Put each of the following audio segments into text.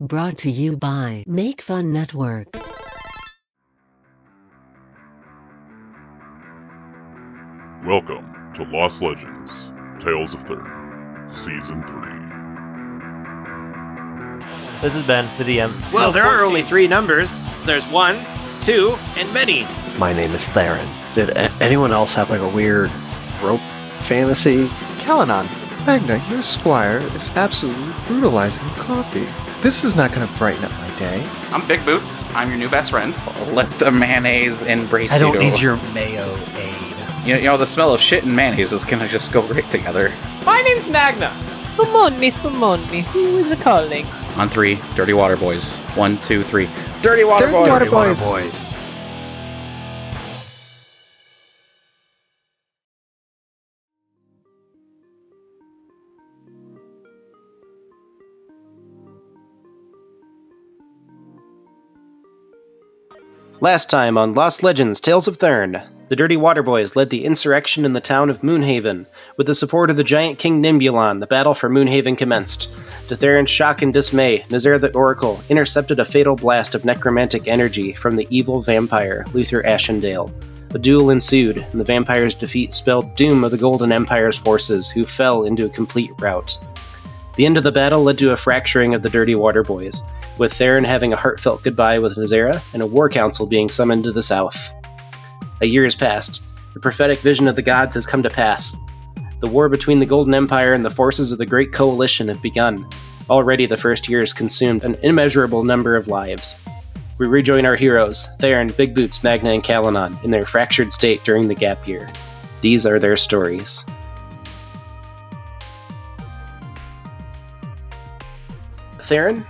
Brought to you by Make Fun Network. Welcome to Lost Legends Tales of Third, Season 3. This is Ben, the DM. Well, there are only three numbers. There's one, two, and many. My name is Theron. Did a- anyone else have like a weird rope fantasy? Calanon, Magna, your squire is absolutely brutalizing coffee. This is not going to brighten up my day. I'm Big Boots. I'm your new best friend. Let the mayonnaise embrace you. I don't you. need your mayo aid. You know, you know, the smell of shit and mayonnaise is gonna just go great together. My name's Magna. Spumoni, Spumoni. Who is a calling? On three, Dirty Water Boys. One, two, three. Dirty Water Dirty Boys. Water Boys. Last time on Lost Legends Tales of Thurn, the Dirty Water Boys led the insurrection in the town of Moonhaven. With the support of the giant King Nimbulon, the battle for Moonhaven commenced. To Theron's shock and dismay, Nazera the Oracle intercepted a fatal blast of necromantic energy from the evil vampire, Luther Ashendale. A duel ensued, and the vampire's defeat spelled doom of the Golden Empire's forces, who fell into a complete rout. The end of the battle led to a fracturing of the Dirty Water Boys, with Theron having a heartfelt goodbye with Nazera and a war council being summoned to the south. A year has passed. The prophetic vision of the gods has come to pass. The war between the Golden Empire and the forces of the Great Coalition have begun. Already, the first year has consumed an immeasurable number of lives. We rejoin our heroes, Theron, Big Boots, Magna, and Calanon, in their fractured state during the gap year. These are their stories. Theron,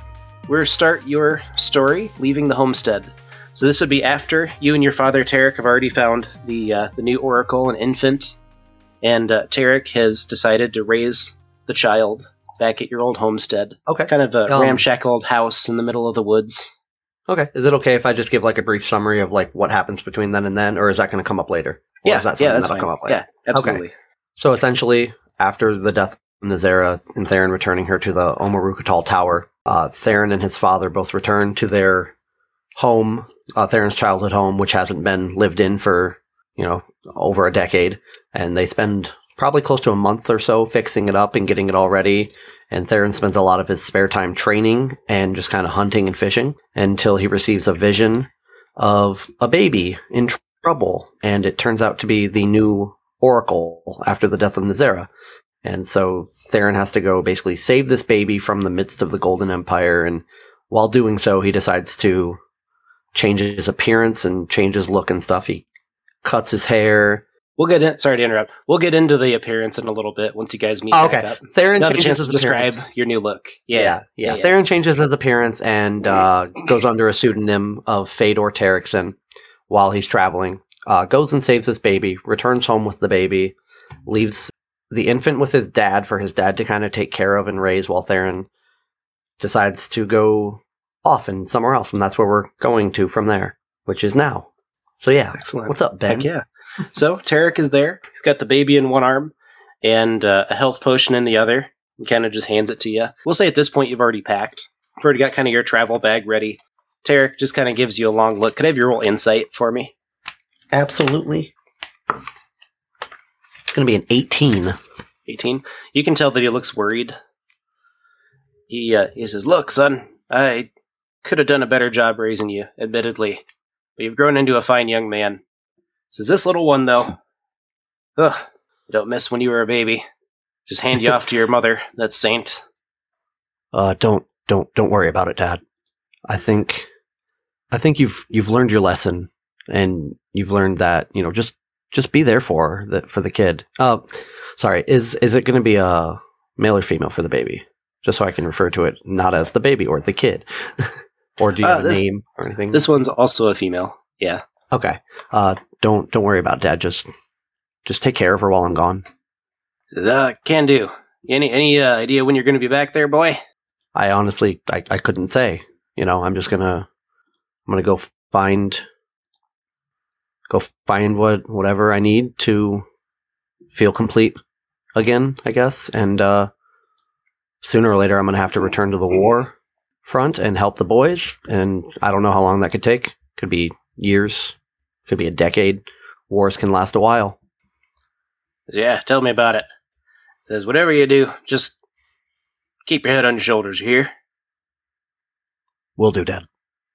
we're start your story leaving the homestead. So this would be after you and your father Tarek have already found the uh, the new oracle, and infant, and uh, Tarek has decided to raise the child back at your old homestead. Okay. Kind of a Um, ramshackle house in the middle of the woods. Okay. Is it okay if I just give like a brief summary of like what happens between then and then, or is that going to come up later? Or yeah, is that yeah, that's that'll fine. come up later? Yeah, absolutely. So essentially, after the death of Nazera and Theron returning her to the Omarukatal Tower, uh, Theron and his father both return to their home, uh, Theron's childhood home, which hasn't been lived in for, you know, over a decade. And they spend probably close to a month or so fixing it up and getting it all ready. And Theron spends a lot of his spare time training and just kind of hunting and fishing until he receives a vision of a baby in tr- trouble. And it turns out to be the new Oracle after the death of Nazera. And so Theron has to go basically save this baby from the midst of the Golden Empire. And while doing so, he decides to change his appearance and change his look and stuff. He cuts his hair. We'll get in. Sorry to interrupt. We'll get into the appearance in a little bit once you guys meet Oh, okay. up. Theron You'll have a changes chance to his describe appearance. your new look. Yeah, Yeah, yeah. yeah. Theron changes his appearance and uh, goes under a pseudonym of Fedor Terrikson while he's traveling. Uh, goes and saves his baby, returns home with the baby, leaves the infant with his dad for his dad to kind of take care of and raise while Theron decides to go off and somewhere else. And that's where we're going to from there, which is now. So, yeah. Excellent. What's up, Ben? Heck yeah. So Tarek is there. He's got the baby in one arm and uh, a health potion in the other. He kind of just hands it to you. We'll say at this point you've already packed. You've already got kind of your travel bag ready. Tarek just kind of gives you a long look. Could I have your roll insight for me? Absolutely. It's going to be an 18. 18. You can tell that he looks worried. He uh, he says, "Look, son, I could have done a better job raising you, admittedly, but you've grown into a fine young man." Says this little one though, ugh, I don't miss when you were a baby. Just hand you off to your mother, that saint. Uh, don't don't don't worry about it, Dad. I think I think you've you've learned your lesson, and you've learned that you know just just be there for the for the kid. Uh, sorry, is is it going to be a male or female for the baby? Just so I can refer to it not as the baby or the kid, or do you Uh, have a this- name or anything? This one's also a female. Yeah. okay. Uh, don't don't worry about Dad. Just just take care of her while I'm gone. Uh, can do. Any any uh, idea when you're going to be back there, boy? I honestly, I, I couldn't say. You know, I'm just gonna, I'm gonna go find, go find what whatever I need to feel complete again, I guess. And uh, sooner or later, I'm gonna have to return to the war. front and help the boys. And I don't know how long that could take. Could be years. Could be a decade. Wars can last a while. Yeah, tell me about it. Says, whatever you do, just keep your head on your shoulders, you hear? Will do, Dad.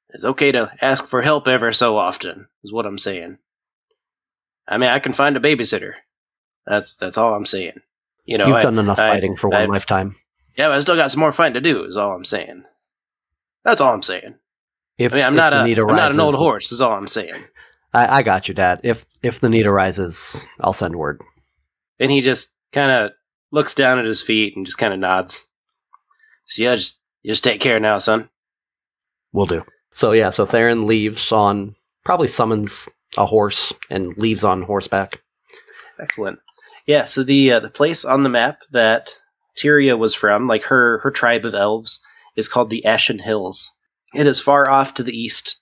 It's okay to ask for help ever so often, is what I'm saying. I mean, I can find a babysitter. That's that's all I'm saying. You know, You've I- done enough I- fighting for one lifetime. Yeah, but I still got some more fighting to do. Is all I'm saying. That's all I'm saying. If, I mean, I'm if not a need am not an old horse. Is all I'm saying. I, I got you, Dad. If if the need arises, I'll send word. And he just kind of looks down at his feet and just kind of nods. So yeah, just just take care now, son. We'll do. So yeah, so Theron leaves on probably summons a horse and leaves on horseback. Excellent. Yeah. So the uh, the place on the map that Tyria was from, like her her tribe of elves, is called the Ashen Hills. It is far off to the east,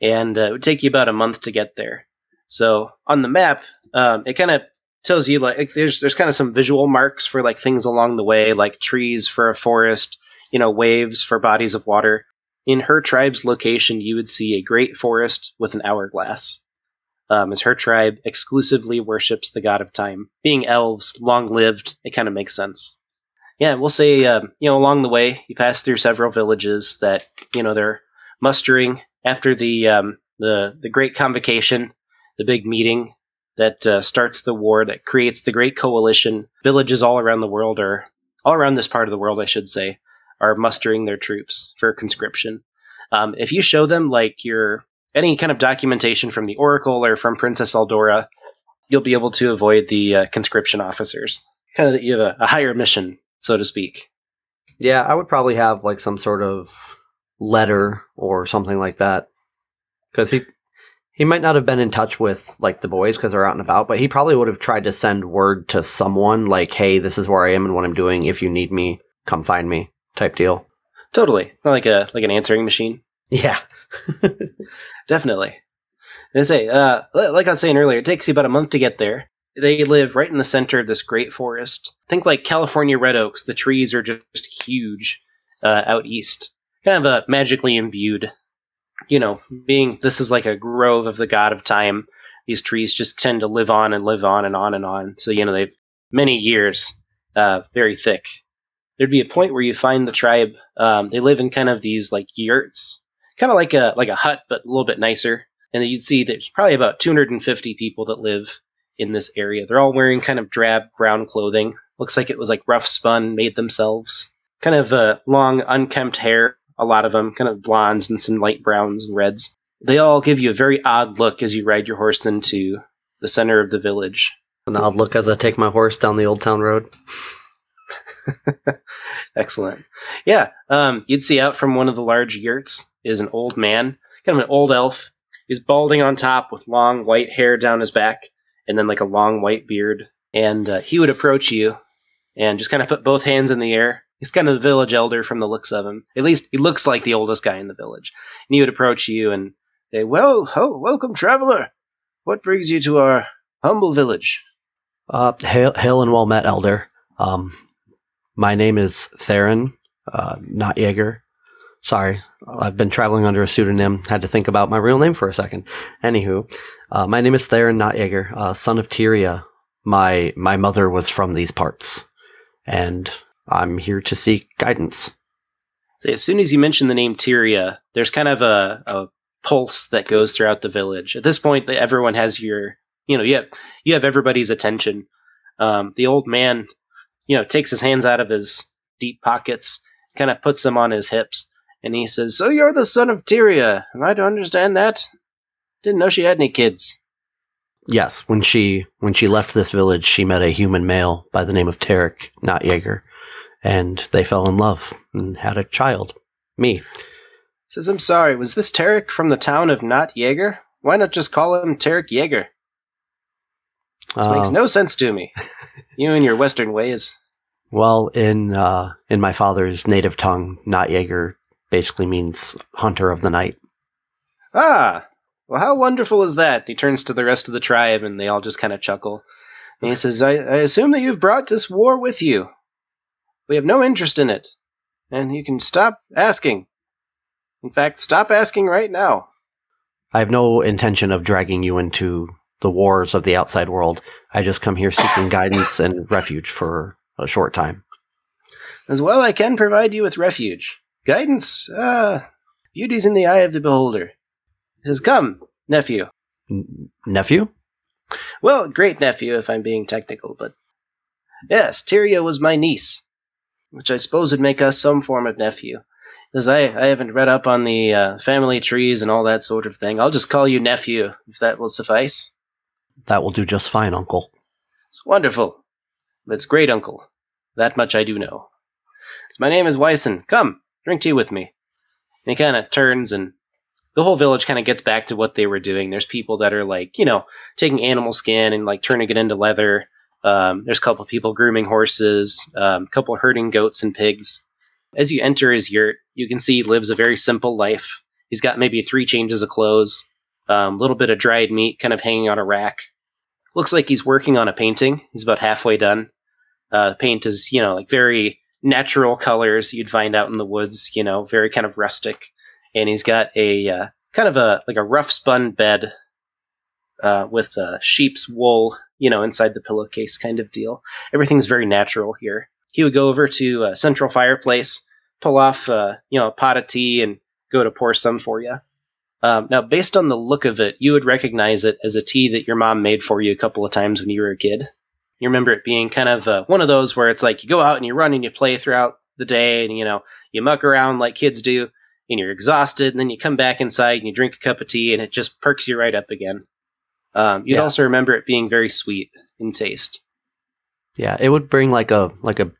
and uh, it would take you about a month to get there. So on the map, um, it kind of tells you like, like there's there's kind of some visual marks for like things along the way, like trees for a forest, you know, waves for bodies of water. In her tribe's location, you would see a great forest with an hourglass um, as her tribe exclusively worships the god of time. Being elves, long lived, it kind of makes sense. Yeah, we'll say, um, you know, along the way, you pass through several villages that, you know, they're mustering after the um, the the great convocation, the big meeting that uh, starts the war that creates the great coalition. Villages all around the world are all around this part of the world, I should say, are mustering their troops for conscription. Um, if you show them like your any kind of documentation from the Oracle or from Princess Eldora, you'll be able to avoid the uh, conscription officers. Kind of that you have a, a higher mission, so to speak. Yeah, I would probably have like some sort of letter or something like that. Because he he might not have been in touch with like the boys because they're out and about, but he probably would have tried to send word to someone like, "Hey, this is where I am and what I'm doing. If you need me, come find me." Type deal. Totally, like a like an answering machine. Yeah. Definitely. I say, uh, like I was saying earlier, it takes you about a month to get there. They live right in the center of this great forest. Think like California red oaks. The trees are just huge uh, out east, kind of a magically imbued. You know, being this is like a grove of the god of time. These trees just tend to live on and live on and on and on. So you know they've many years, uh, very thick. There'd be a point where you find the tribe. Um, they live in kind of these like yurts, kind of like a like a hut, but a little bit nicer. And then you'd see there's probably about 250 people that live in this area. They're all wearing kind of drab brown clothing. Looks like it was like rough spun, made themselves. Kind of uh, long, unkempt hair. A lot of them, kind of blondes and some light browns and reds. They all give you a very odd look as you ride your horse into the center of the village. An odd look as I take my horse down the old town road. Excellent. Yeah, um, you'd see out from one of the large yurts is an old man, kind of an old elf. He's balding on top with long white hair down his back, and then like a long white beard. And uh, he would approach you and just kind of put both hands in the air. He's kind of the village elder from the looks of him. At least he looks like the oldest guy in the village. And he would approach you and say, "Well, ho, welcome, traveler. What brings you to our humble village?" Uh, hail, hail and well met, Elder. Um, my name is Theron, uh, not Jaeger. Sorry, I've been traveling under a pseudonym. Had to think about my real name for a second. Anywho, uh, my name is Theron, not Jaeger, uh, son of Tyria. My my mother was from these parts, and I'm here to seek guidance. So as soon as you mention the name Tyria, there's kind of a, a pulse that goes throughout the village. At this point, everyone has your, you know, you have, you have everybody's attention. Um, the old man, you know, takes his hands out of his deep pockets, kind of puts them on his hips, and he says, "So you're the son of Tyria? Am I to understand that? Didn't know she had any kids." Yes, when she when she left this village, she met a human male by the name of Tarek, not Jaeger, and they fell in love and had a child, me. Says, "I'm sorry. Was this Tarek from the town of Not Jaeger? Why not just call him Tarek Jaeger? This makes Uh, no sense to me. you and your Western ways." Well, in uh, in my father's native tongue, not Jaeger basically means hunter of the night. Ah, well, how wonderful is that? He turns to the rest of the tribe, and they all just kind of chuckle. And he says, I, I assume that you've brought this war with you. We have no interest in it. And you can stop asking. In fact, stop asking right now. I have no intention of dragging you into the wars of the outside world. I just come here seeking guidance and refuge for a short time. As well, I can provide you with refuge. Guidance, ah, beauty's in the eye of the beholder. He says, Come, nephew. N- nephew? Well, great nephew, if I'm being technical, but. Yes, Tyria was my niece, which I suppose would make us some form of nephew. Because I, I haven't read up on the uh, family trees and all that sort of thing. I'll just call you nephew, if that will suffice. That will do just fine, Uncle. It's wonderful. That's great, Uncle. That much I do know. So my name is Wyson. Come, drink tea with me. And he kind of turns, and the whole village kind of gets back to what they were doing. There's people that are like, you know, taking animal skin and like turning it into leather. Um, there's a couple people grooming horses, um, a couple herding goats and pigs. As you enter his yurt, you can see he lives a very simple life. He's got maybe three changes of clothes, a um, little bit of dried meat kind of hanging on a rack. Looks like he's working on a painting. He's about halfway done. Uh, the paint is, you know, like very natural colors you'd find out in the woods, you know, very kind of rustic. And he's got a uh, kind of a like a rough spun bed uh, with uh, sheep's wool, you know, inside the pillowcase kind of deal. Everything's very natural here. He would go over to a central fireplace, pull off, uh, you know, a pot of tea, and go to pour some for you. Um, now, based on the look of it, you would recognize it as a tea that your mom made for you a couple of times when you were a kid. You remember it being kind of uh, one of those where it's like you go out and you run and you play throughout the day, and you know you muck around like kids do, and you're exhausted, and then you come back inside and you drink a cup of tea, and it just perks you right up again. Um, you'd Yeah. also remember it being very sweet in taste. Yeah, it would bring like a like a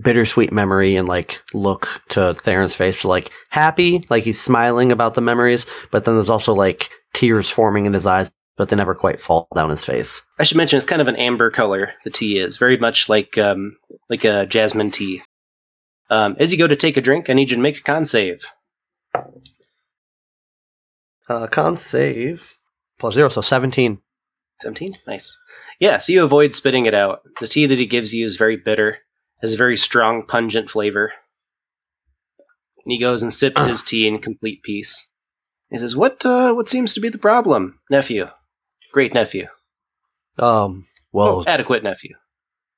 bittersweet memory and like look to Theron's face, like happy, like he's smiling about the memories, but then there's also like tears forming in his eyes, but they never quite fall down his face. I should mention it's kind of an amber color. The tea is very much like um, like a jasmine tea. Um, as you go to take a drink, I need you to make a con save. Uh, con save plus zero, so seventeen. 17? Nice. Yeah, so you avoid spitting it out. The tea that he gives you is very bitter, has a very strong, pungent flavor. And he goes and sips his tea in complete peace. He says, What uh, what seems to be the problem, nephew? Great nephew. Um, well, Oh, adequate nephew.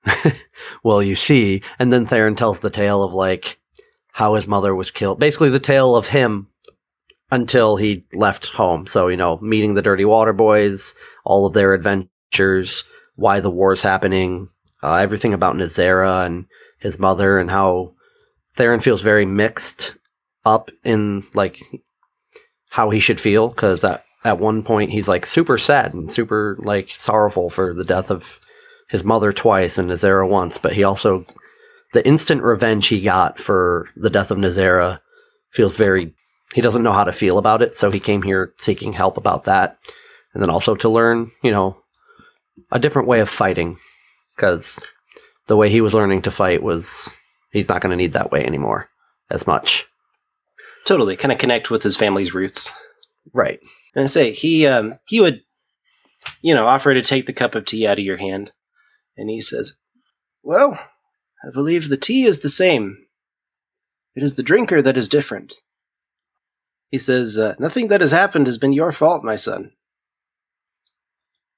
well, you see, and then Theron tells the tale of like how his mother was killed. Basically, the tale of him until he left home. So you know, meeting the Dirty Water Boys, all of their adventures, why the war's happening, uh, everything about Nazera and his mother, and how Theron feels very mixed up in like how he should feel because at at one point he's like super sad and super like sorrowful for the death of his mother twice and Nazera once, but he also the instant revenge he got for the death of Nazera feels very he doesn't know how to feel about it, so he came here seeking help about that. And then also to learn, you know, a different way of fighting cuz the way he was learning to fight was he's not going to need that way anymore as much. Totally, kind of connect with his family's roots. Right. And say he um he would, you know, offer to take the cup of tea out of your hand, and he says, "Well, I believe the tea is the same. It is the drinker that is different." He says, uh, "Nothing that has happened has been your fault, my son."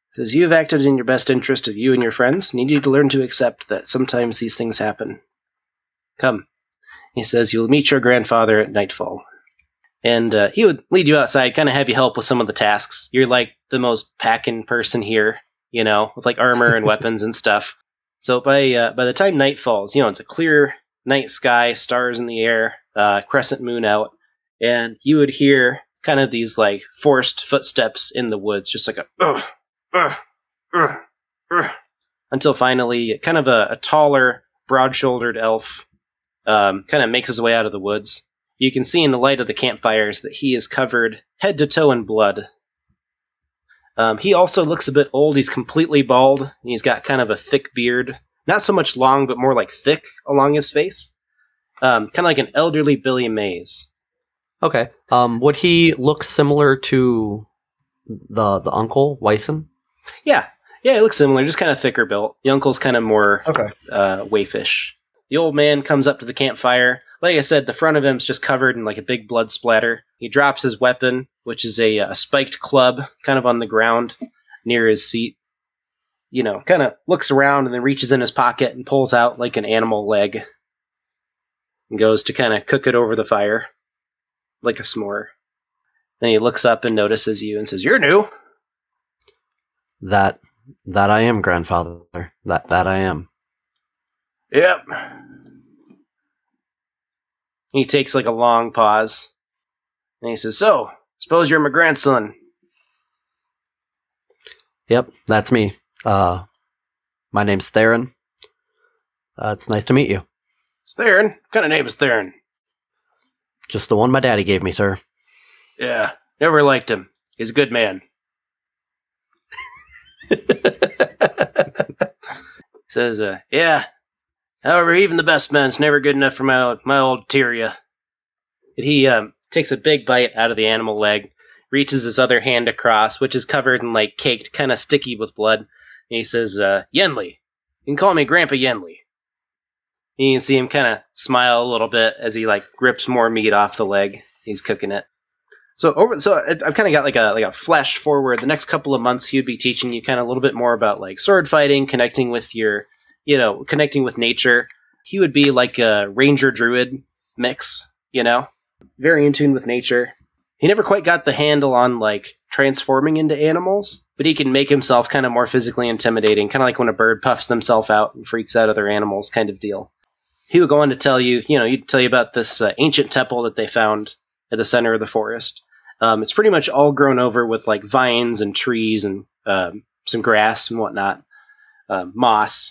He says, "You have acted in your best interest of you and your friends, Need you to learn to accept that sometimes these things happen. Come." He says, "You'll meet your grandfather at nightfall." And uh, he would lead you outside, kind of have you help with some of the tasks. You're like the most packing person here, you know, with like armor and weapons and stuff. So by uh, by the time night falls, you know, it's a clear night sky, stars in the air, uh, crescent moon out, and you would hear kind of these like forced footsteps in the woods, just like a ugh, ugh, ugh, ugh, until finally, kind of a, a taller, broad-shouldered elf um, kind of makes his way out of the woods you can see in the light of the campfires that he is covered head to toe in blood. Um, he also looks a bit old. He's completely bald. He's got kind of a thick beard, not so much long, but more like thick along his face. Um, kind of like an elderly Billy Mays. Okay. Um would he look similar to the the uncle Wyson? Yeah, yeah, he looks similar, just kind of thicker built. The uncle's kind of more Okay. uh, waifish. The old man comes up to the campfire, like I said, the front of him's just covered in like a big blood splatter. He drops his weapon, which is a, uh, a spiked club, kind of on the ground near his seat. You know, kind of looks around and then reaches in his pocket and pulls out like an animal leg and goes to kind of cook it over the fire like a s'more. Then he looks up and notices you and says, You're new. That that I am, grandfather. That that I am. Yep. He takes like a long pause. And he says, So, suppose you're my grandson. Yep, that's me. Uh, my name's Theron. Uh, it's nice to meet you. It's Theron. What kind of name is Theron? Just the one my daddy gave me, sir. Yeah, never liked him. He's a good man. Says, uh, yeah. However, even the best man's never good enough for my my old Tyria. He um, takes a big bite out of the animal leg, reaches his other hand across, which is covered and like caked, kind of sticky with blood. And he says, uh, Yenli. You can call me Grandpa Yenli. You can see him kind of smile a little bit as he like rips more meat off the leg. He's cooking it. So over, so I've kind of got like a like a flash forward. The next couple of months, he would be teaching you kind of a little bit more about like sword fighting, connecting with your, you know, connecting with nature. He would be like a ranger druid mix, you know, very in tune with nature. He never quite got the handle on like transforming into animals, but he can make himself kind of more physically intimidating, kind of like when a bird puffs themselves out and freaks out other animals, kind of deal. He would go on to tell you, you know, he'd tell you about this uh, ancient temple that they found at the center of the forest. Um, it's pretty much all grown over with like vines and trees and um, some grass and whatnot, um, moss.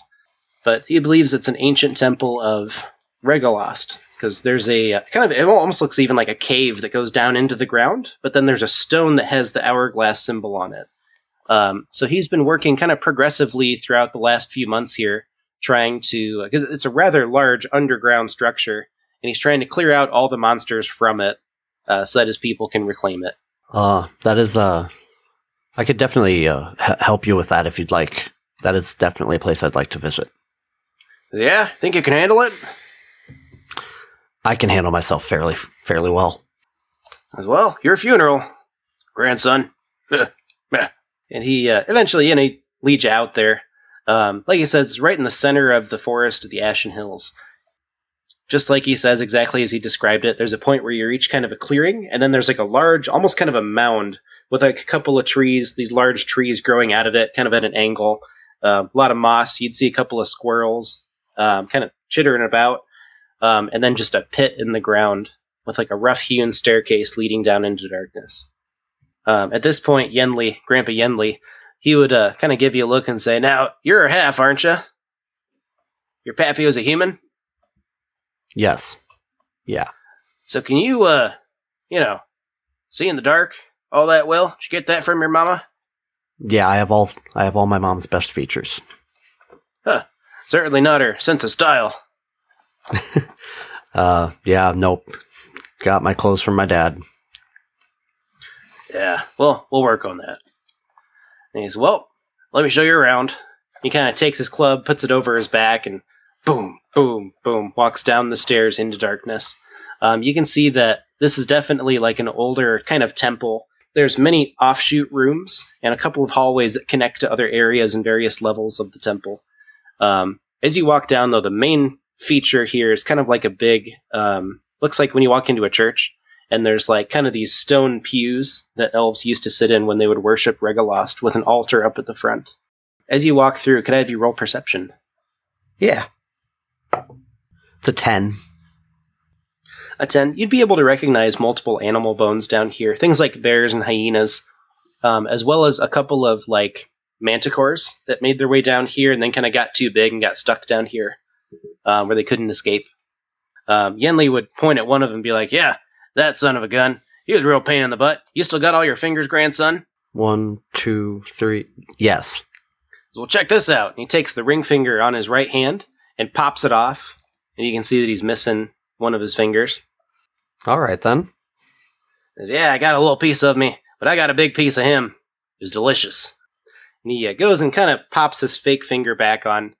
But he believes it's an ancient temple of Regalost because there's a uh, kind of it almost looks even like a cave that goes down into the ground, but then there's a stone that has the hourglass symbol on it. Um, so he's been working kind of progressively throughout the last few months here, trying to because it's a rather large underground structure, and he's trying to clear out all the monsters from it uh, so that his people can reclaim it. Uh, that is, uh, I could definitely, uh, h- help you with that if you'd like. That is definitely a place I'd like to visit. Yeah, think you can handle it I can handle myself fairly, fairly well. as well. Your funeral, grandson. and he uh, eventually, you know, he leads you out there. Um, like he says, it's right in the center of the forest of the Ashen Hills. Just like he says, exactly as he described it, there's a point where you reach kind of a clearing, and then there's like a large, almost kind of a mound with like a couple of trees, these large trees growing out of it, kind of at an angle. Um, a lot of moss. You'd see a couple of squirrels um, kind of chittering about, um, and then just a pit in the ground with like a rough hewn staircase leading down into darkness. Um, at this point, Yenli, Grandpa Yenli, he would uh, kind of give you a look and say, Now, you're a half, aren't you? Your pappy was a human? Yes. Yeah. So can you, uh, you know, see in the dark all that well? Did you get that from your mama? Yeah, I have all, I have all my mom's best features. Certainly not her sense of style. Uh, yeah, nope. Got my clothes from my dad. Yeah, well, we'll work on that. And he's, well, let me show you around. He kind of takes his club, puts it over his back, and boom, boom, boom, walks down the stairs into darkness. Um, you can see that this is definitely like an older kind of temple. There's many offshoot rooms and a couple of hallways that connect to other areas and various levels of the temple. Um, as you walk down, though, the main feature here is kind of like a big, um, looks like when you walk into a church, and there's like kind of these stone pews that elves used to sit in when they would worship Regalost with an altar up at the front. As you walk through, could I have you roll perception? Yeah. It's a 10. A 10. You'd be able to recognize multiple animal bones down here, things like bears and hyenas, um, as well as a couple of like manticores that made their way down here and then kind of got too big and got stuck down here um, where they couldn't escape. Um, Yenli would point at one of them and be like, Yeah, that son of a gun. He was a real pain in the butt. You still got all your fingers, grandson? One, two, three. Yes. Well, check this out. And he takes the ring finger on his right hand and pops it off. And you can see that he's missing one of his fingers. All right then. Says, yeah, I got a little piece of me, but I got a big piece of him. It was delicious. And he uh, goes and kind of pops his fake finger back on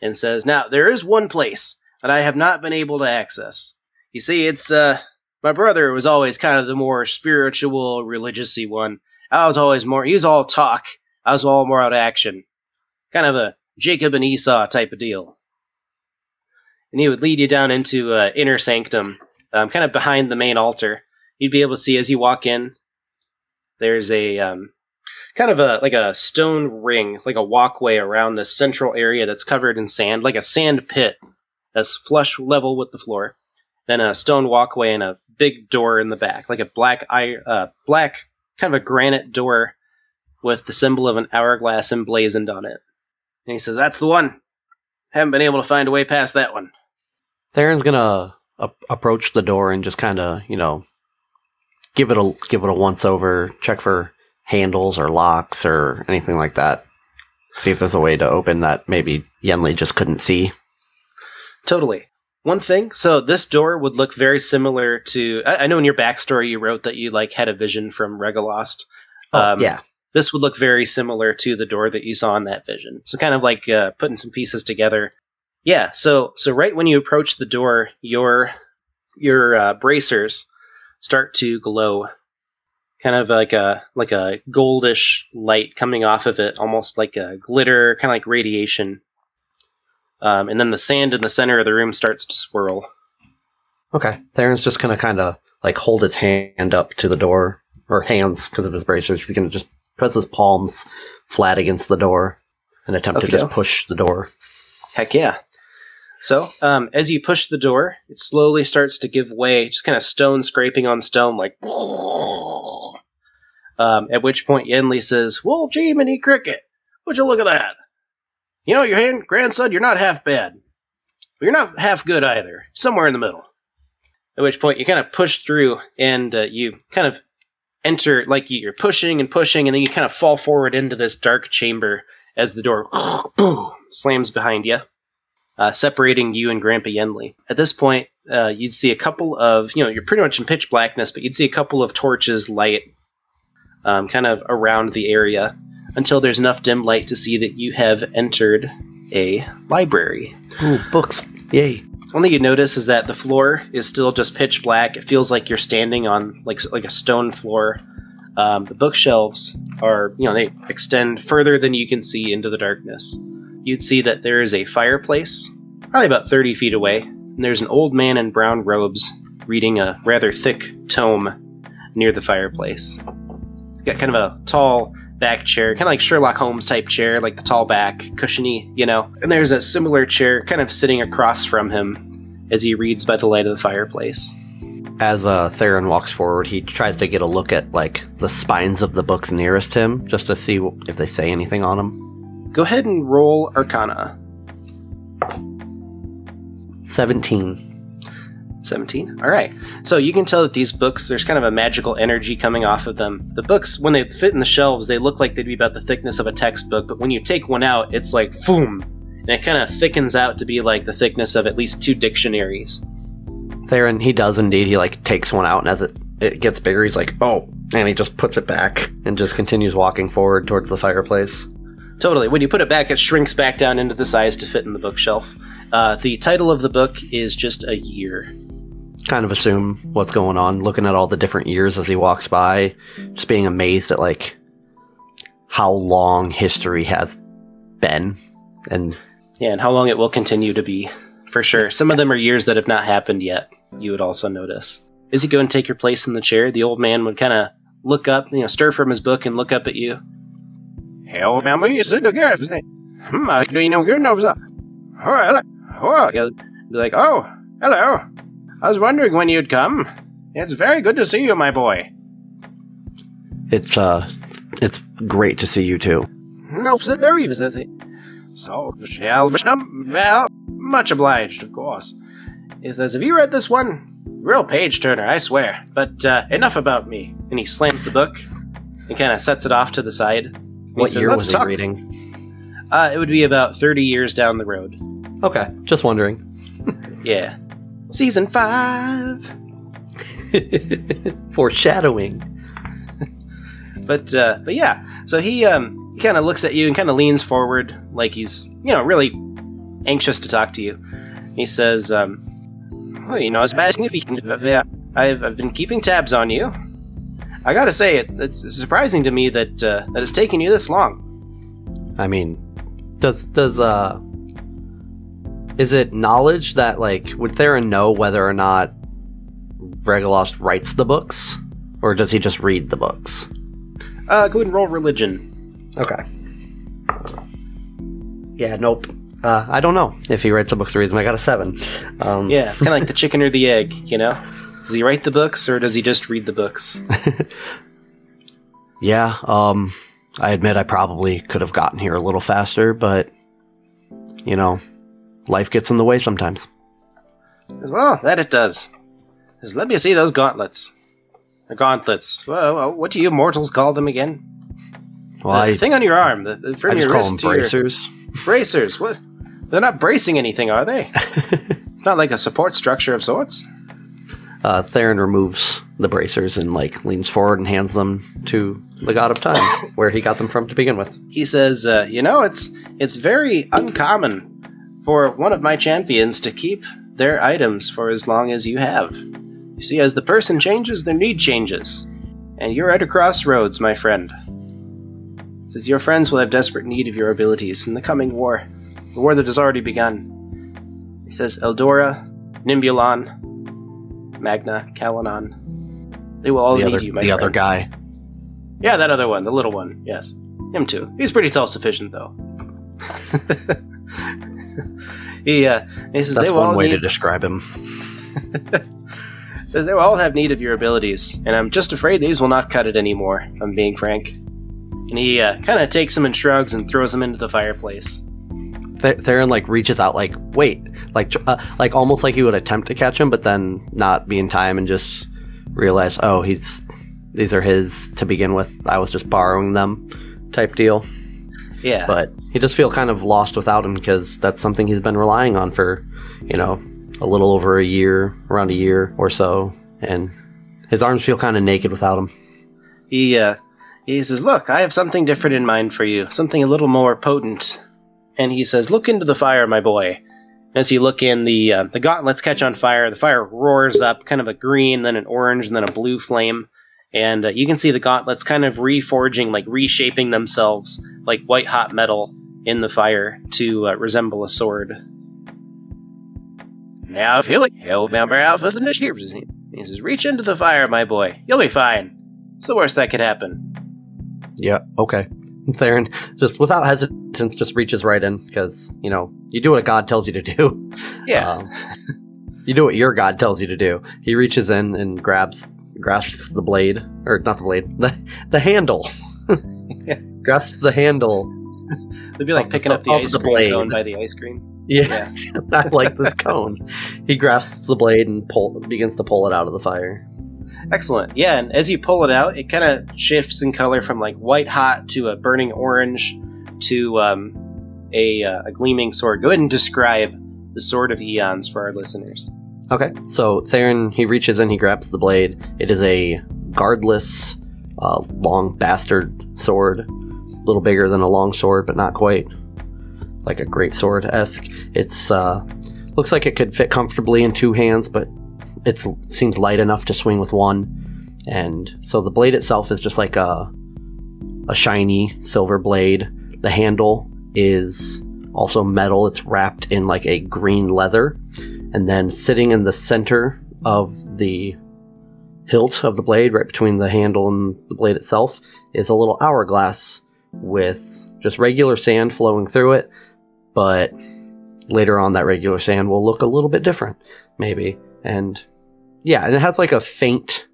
and says, Now, there is one place that I have not been able to access. You see, it's uh my brother was always kind of the more spiritual, religiousy one. I was always more he was all talk. I was all more out of action. Kind of a Jacob and Esau type of deal. And he would lead you down into uh, inner sanctum, um, kind of behind the main altar. You'd be able to see as you walk in. There's a um, kind of a like a stone ring, like a walkway around the central area that's covered in sand, like a sand pit that's flush level with the floor. Then a stone walkway and a big door in the back, like a black uh, black kind of a granite door with the symbol of an hourglass emblazoned on it. And he says, "That's the one. Haven't been able to find a way past that one." Theron's gonna a- approach the door and just kind of, you know, give it a give it a once over, check for handles or locks or anything like that. See if there's a way to open that maybe Yenli just couldn't see. Totally. One thing, so this door would look very similar to. I, I know in your backstory you wrote that you like had a vision from Regalost. Oh, yeah. this would look very similar to the door that you saw in that vision. So kind of like uh, putting some pieces together. Yeah. So so right when you approach the door, your your uh, bracers start to glow, kind of like a like a goldish light coming off of it, almost like a glitter, kind of like radiation. Um, and then the sand in the center of the room starts to swirl. Okay. Theron's just gonna kind of like hold his hand up to the door, or hands because of his bracers. He's gonna just press his palms flat against the door and attempt to just push the door. Heck yeah. So, um, as you push the door, it slowly starts to give way, just kind of stone scraping on stone, like. Um, at which point Yenli says, Well, Jiminy Cricket, would you look at that? You know, your hand, grandson, you're not half bad. But you're not half good either. Somewhere in the middle. At which point you kind of push through and uh, you kind of enter, like you're pushing and pushing, and then you kind of fall forward into this dark chamber as the door boom, slams behind you, uh, separating you and Grandpa Yenli. At this point, uh, you'd see a couple of, you know, you're pretty much in pitch blackness, but you'd see a couple of torches light um, kind of around the area until there's enough dim light to see that you have entered a library. Ooh, books. Yay. One thing you notice is that the floor is still just pitch black. It feels like you're standing on like like a stone floor. Um, the bookshelves are, you know, they extend further than you can see into the darkness. You'd see that there is a fireplace, probably about 30 feet away, and there's an old man in brown robes reading a rather thick tome near the fireplace. Got kind of a tall back chair, kind of like Sherlock Holmes type chair, like the tall back, cushiony, you know. And there's a similar chair kind of sitting across from him as he reads by the light of the fireplace. As uh, Theron walks forward, he tries to get a look at like the spines of the books nearest him, just to see if they say anything on them. Go ahead and roll Arcana. Seventeen. 17. All right. So you can tell that these books, there's kind of a magical energy coming off of them. The books, when they fit in the shelves, they look like they'd be about the thickness of a textbook, but when you take one out, it's like, boom, and it kind of thickens out to be like the thickness of at least two dictionaries. Theron, he does indeed. He like takes one out, and as it it gets bigger, he's like, "Oh!" and he just puts it back and just continues walking forward towards the fireplace. Totally. When you put it back, it shrinks back down into the size to fit in the bookshelf. Uh, the title of the book is just a year. Kind of assume what's going on, looking at all the different years as he walks by, just being amazed at like how long history has been, and Yeah, and how long it will continue to be, for sure. Some of them are years that have not happened yet, you would also notice. As you go and take your place in the chair, the old man would kind of look up, you know, stir from his book and look up at you. Hell, man, we used to do good. Hmm, I do you know good knows that. Oh, hello. Oh, he'll be like, oh, hello. I was wondering when you'd come. It's very good to see you, my boy. it's uh, it's great to see you too. No, even says he. So, shall well, much obliged, of course. He says, Have you read this one? Real page turner, I swear. But uh, enough about me. And he slams the book and kind of sets it off to the side. And he What says, year "Let's was he reading? Uh, it would be about 30 years down the road. Okay, just wondering. Yeah. Season 5. Foreshadowing. But uh, but yeah, so he um he kind of looks at you and kind of leans forward like he's you know really anxious to talk to you. He says, um, Well, you know, as bad as you yeah, I've, I've been keeping tabs on you. I gotta say, it's it's surprising to me that uh, that it's taken you this long. I mean, does does uh is it knowledge that like would Theron know whether or not Regalost writes the books, or does he just read the books? Uh, go ahead and roll religion. Okay. Yeah, nope. Uh, I don't know if he writes the books or reads them. I got a seven. Um, Yeah, it's kind of like the chicken or the egg, you know. Does he write the books or does he just read the books? Yeah, um, I admit I probably could have gotten here a little faster, but you know, life gets in the way sometimes. Well, that it does. Just let me see those gauntlets. The gauntlets. Well, what do you mortals call them again? Well, the I, thing on your arm, the, the, from I just your call wrist them to your- bracers. bracers. What? They're not bracing anything, are they? it's not like a support structure of sorts. Uh, Theron removes the bracers and like leans forward and hands them to the God of Time, where he got them from to begin with. He says, uh, "You know, it's it's very uncommon for one of my champions to keep their items for as long as you have. You see, as the person changes, their need changes, and you're at a crossroads, my friend. Says your friends will have desperate need of your abilities in the coming war, the war that has already begun." He says, "Eldora, Nimbulon, Magna, Calanon, they will all the need other, you, my the friend." other guy. Yeah, that other one, the little one. Yes, him too. He's pretty self-sufficient, though. he, uh, he says That's one way need, to describe him. they will all have need of your abilities, and I'm just afraid these will not cut it anymore. If I'm being frank. And he uh, kind of takes them and shrugs and throws them into the fireplace. Th- Theron like reaches out, like wait, like uh, like almost like he would attempt to catch him, but then not be in time and just realize, oh, he's these are his to begin with. I was just borrowing them, type deal. Yeah, But he just feel kind of lost without him because that's something he's been relying on for, you know, a little over a year, around a year or so, and his arms feel kind of naked without him. he uh, he says, "Look, I have something different in mind for you. Something a little more potent." And he says, "Look into the fire, my boy." As you look in, the uh, the gauntlets catch on fire. The fire roars up, kind of a green, then an orange, and then a blue flame. And uh, you can see the gauntlets kind of reforging, like reshaping themselves like white hot metal in the fire to uh, resemble a sword. Now, if you you'll remember Alpha the Initiative. He says, "Reach into the fire, my boy. You'll be fine. It's the worst that could happen." Yeah, okay. Theron just without hesitance just reaches right in because you know you do what God tells you to do. Yeah. Um, you do what your God tells you to do. He reaches in and grabs grasps the blade or not the blade the the handle. yeah. grasps the handle. It'd be like Of the picking up the ice the cream blade. cone by the ice cream. Yeah, I like this cone. He grasps the blade and pull begins to pull it out of the fire. Excellent. Yeah, and as you pull it out, it kind of shifts in color from like white hot to a burning orange to um, a, uh, a gleaming sword. Go ahead and describe the Sword of Eons for our listeners. Okay, so Theron he reaches in, he grabs the blade. It is a guardless, uh, long bastard sword, a little bigger than a long sword, but not quite like a great sword esque. It's uh, looks like it could fit comfortably in two hands, but it seems light enough to swing with one. And so the blade itself is just like a a shiny silver blade. The handle is also metal. It's wrapped in like a green leather and then sitting in the center of the hilt of the blade, right between the handle and the blade itself, is a little hourglass with just regular sand flowing through it. But later on, that regular sand will look a little bit different, maybe. And yeah, and it has like a faint,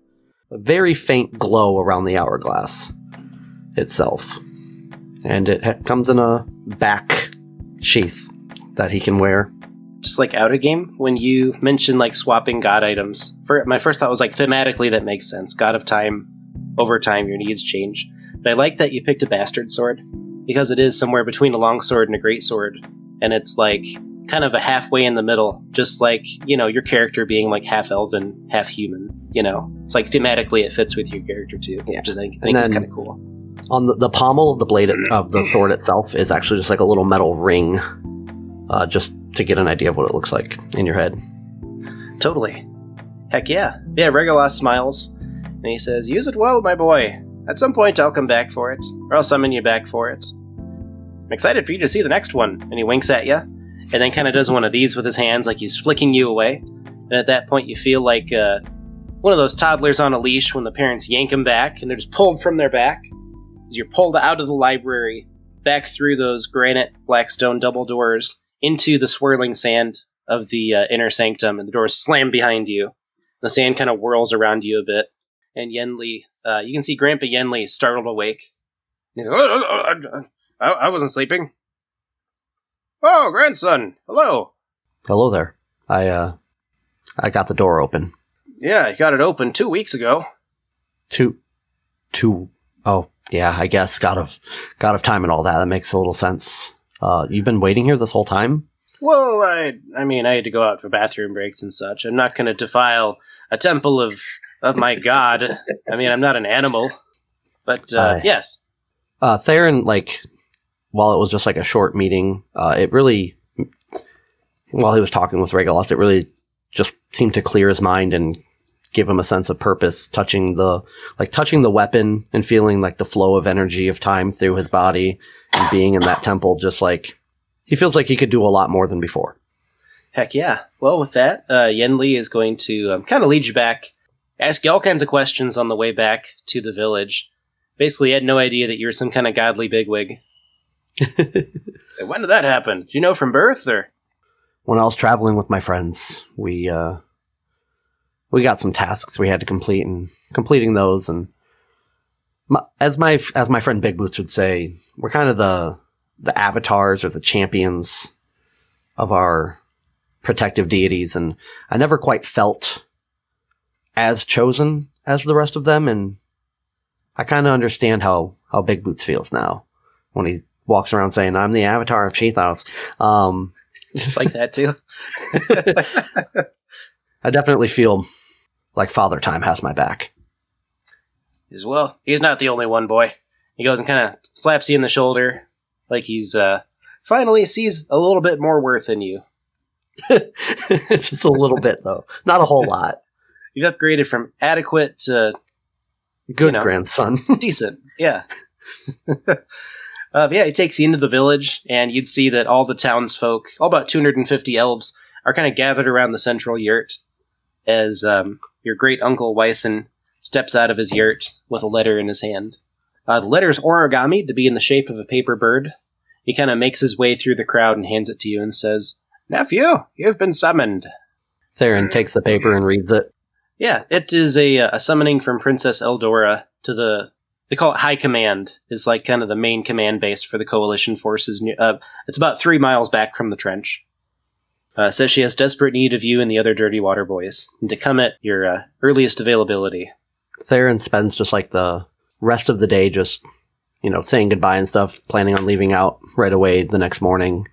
a very faint glow around the hourglass itself. And it ha- comes in a back sheath that he can wear. Just like out of game, when you mentioned like swapping god items, for my first thought was like thematically that makes sense. God of time, over time your needs change. But I like that you picked a bastard sword because it is somewhere between a long sword and a great sword, and it's like kind of a halfway in the middle, just like you know your character being like half elven, half human. You know, it's like thematically it fits with your character too, Yeah. which I think, I think is kind of cool. On the, the pommel of the blade of the sword itself is actually just like a little metal ring, uh, just to get an idea of what it looks like in your head. totally. Heck yeah. Yeah, Regalost smiles, and he says, Use it well, my boy. At some point, I'll come back for it, or I'll summon you back for it. I'm excited for you to see the next one. And he winks at you, and then kind of does one of these with his hands, like he's flicking you away. And at that point, you feel like uh, one of those toddlers on a leash when the parents yank them back, and they're just pulled from their back. As you're pulled out of the library, back through those granite black stone double doors, into the swirling sand of the uh, inner sanctum, and the doors slam behind you. The sand kind of whirls around you a bit, and Yenli, uh, you can see Grandpa Yenli startled awake. He's like, oh, oh, oh, I, I wasn't sleeping. Oh, grandson, hello. Hello there. I uh, I got the door open. Yeah, I got it open two weeks ago. Two, two. Oh, yeah. I guess God of God of time and all that. That makes a little sense. Uh, you've been waiting here this whole time. Well, I, I mean, I had to go out for bathroom breaks and such. I'm not going to defile a temple of of my god. I mean, I'm not an animal, but uh, Aye. yes, Uh, Theron, like, while it was just like a short meeting, uh, it really, while he was talking with Regalost, it really just seemed to clear his mind and give him a sense of purpose, touching the, like, touching the weapon and feeling like the flow of energy of time through his body and being in that temple, just like, he feels like he could do a lot more than before. heck yeah. Well, with that, uh, Yen Li is going to um, kind of lead you back, ask you all kinds of questions on the way back to the village. Basically, he had no idea that you were some kind of godly bigwig. when did that happen? Do you know from birth, or when I was traveling with my friends, we uh, we got some tasks we had to complete, and completing those, and my, as my as my friend Big Boots would say, we're kind of the the avatars or the champions of our protective deities, and I never quite felt as chosen as the rest of them, and I kind of understand how how Big Boots feels now when he walks around saying, "I'm the avatar of Shathos." Um, just like that too? I definitely feel like Father Time has my back. As well. He's not the only one, boy. He goes and kind of slaps you in the shoulder, like he's uh, finally sees a little bit more worth in you. Just a little bit, though. Not a whole lot. You've upgraded from adequate to Good You know. grandson. decent. Yeah. uh, yeah, he takes you into the village, and you'd see that all the townsfolk, all about 250 elves, are kind of gathered around the central yurt as um, your great uncle Wyson steps out of his yurt with a letter in his hand. Uh, the letter's origami to be in the shape of a paper bird. He kind of makes his way through the crowd and hands it to you and says, Nephew, you've been summoned. Theron takes the paper and reads it. Yeah, it is a, uh, a summoning from Princess Eldora to the. They call it High Command. Is like kind of the main command base for the coalition forces. Uh, it's about three miles back from the trench. Uh, says she has desperate need of you and the other Dirty Water Boys, and to come at your uh, earliest availability. Theron spends just like the rest of the day just, you know, saying goodbye and stuff, planning on leaving out right away the next morning.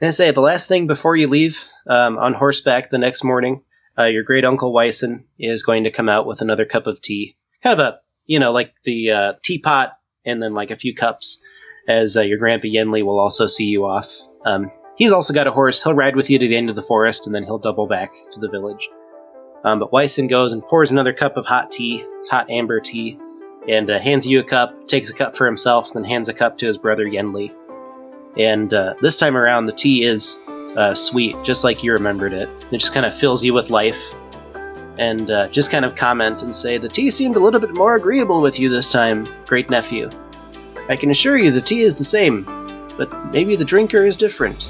And I say the last thing before you leave um, on horseback the next morning, uh, your great uncle Wyson is going to come out with another cup of tea, kind of a you know like the uh, teapot, and then like a few cups. As uh, your grandpa Yenli will also see you off. Um, he's also got a horse. He'll ride with you to the end of the forest, and then he'll double back to the village. Um, but Wyson goes and pours another cup of hot tea. Hot amber tea, and uh, hands you a cup. Takes a cup for himself, then hands a cup to his brother Yenli. And uh, this time around, the tea is uh, sweet, just like you remembered it. It just kind of fills you with life. And uh, just kind of comment and say, The tea seemed a little bit more agreeable with you this time, great nephew. I can assure you the tea is the same, but maybe the drinker is different.